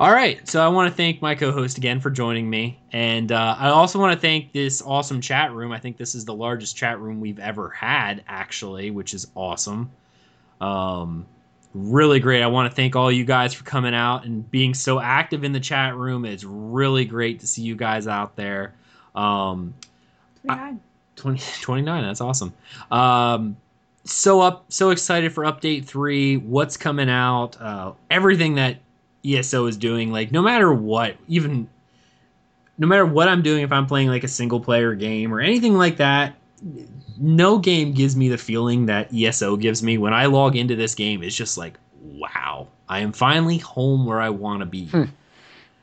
All right. So I want to thank my co-host again for joining me, and uh, I also want to thank this awesome chat room. I think this is the largest chat room we've ever had, actually, which is awesome. Um, really great. I want to thank all you guys for coming out and being so active in the chat room. It's really great to see you guys out there. Um, 29. 20, 29 that's awesome um so up so excited for update 3 what's coming out uh everything that eso is doing like no matter what even no matter what i'm doing if i'm playing like a single player game or anything like that no game gives me the feeling that eso gives me when i log into this game it's just like wow i am finally home where i want to be hmm.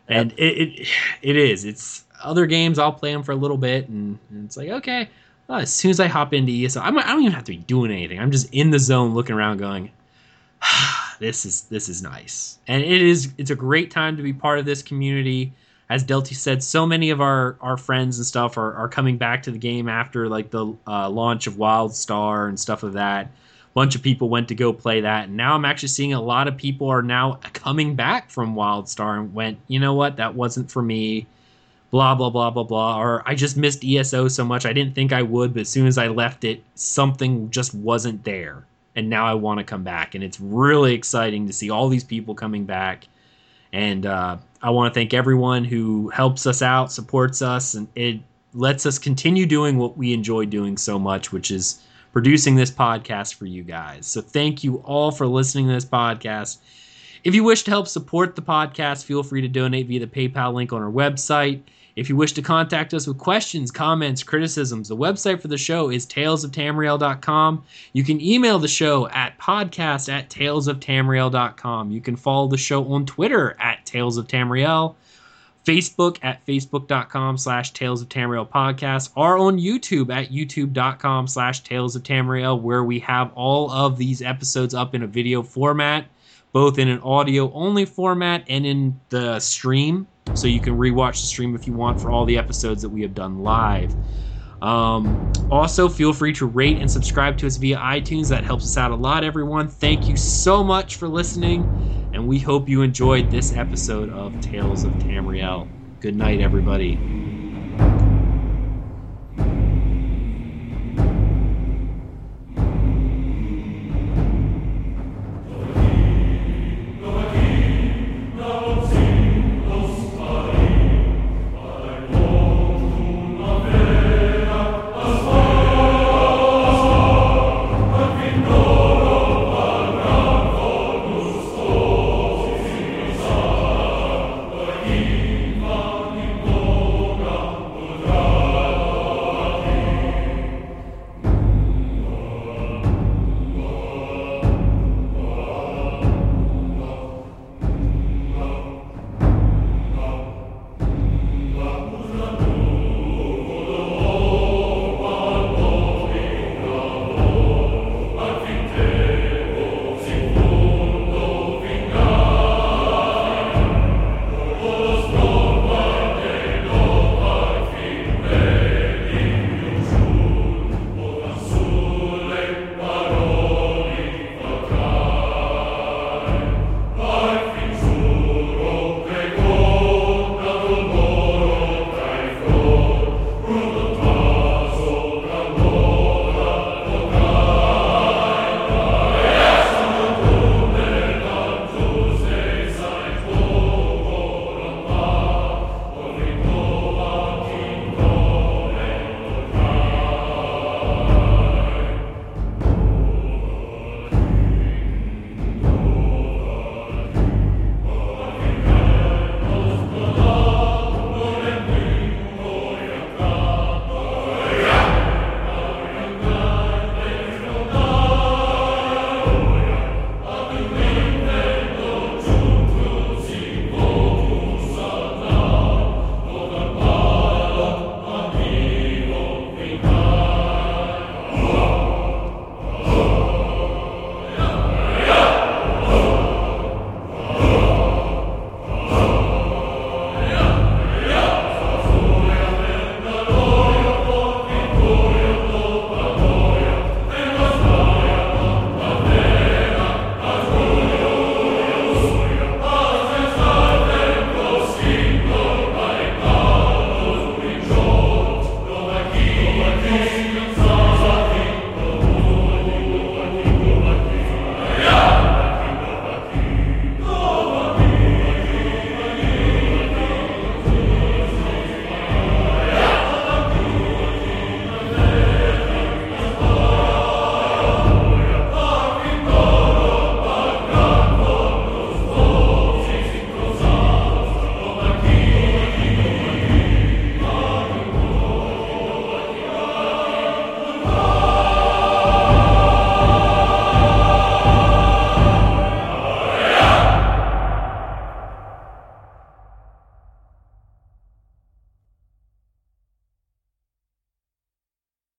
and it, it it is it's other games, I'll play them for a little bit, and, and it's like okay. Well, as soon as I hop into ESO, I'm, I don't even have to be doing anything. I'm just in the zone, looking around, going, "This is this is nice," and it is. It's a great time to be part of this community. As Delty said, so many of our, our friends and stuff are, are coming back to the game after like the uh, launch of WildStar and stuff of that. A bunch of people went to go play that and now i'm actually seeing a lot of people are now coming back from WildStar and went you know what? That wasn't for me. Blah blah blah blah blah. Or i just missed eso so much i didn't think i would but as soon as i left it something just wasn't there and now i want to come back. And it's really exciting to see all these people coming back. And uh, i want to thank everyone who helps us out supports us and it lets us continue doing what we enjoy doing so much which is producing this podcast for you guys. So thank you all for listening to this podcast. If you wish to help support the podcast, feel free to donate via the PayPal link on our website. If you wish to contact us with questions, comments, criticisms, the website for the show is talesoftamriel.com. You can email the show at podcast at talesoftamriel.com. You can follow the show on Twitter at Tales of Tamriel. Facebook at facebook.com slash Tales podcast, or on YouTube at youtube.com slash Tales of Tamriel, where we have all of these episodes up in a video format, both in an audio only format and in the stream. So you can rewatch the stream if you want for all the episodes that we have done live. Um, also, feel free to rate and subscribe to us via iTunes. That helps us out a lot, everyone. Thank you so much for listening, and we hope you enjoyed this episode of Tales of Tamriel. Good night, everybody.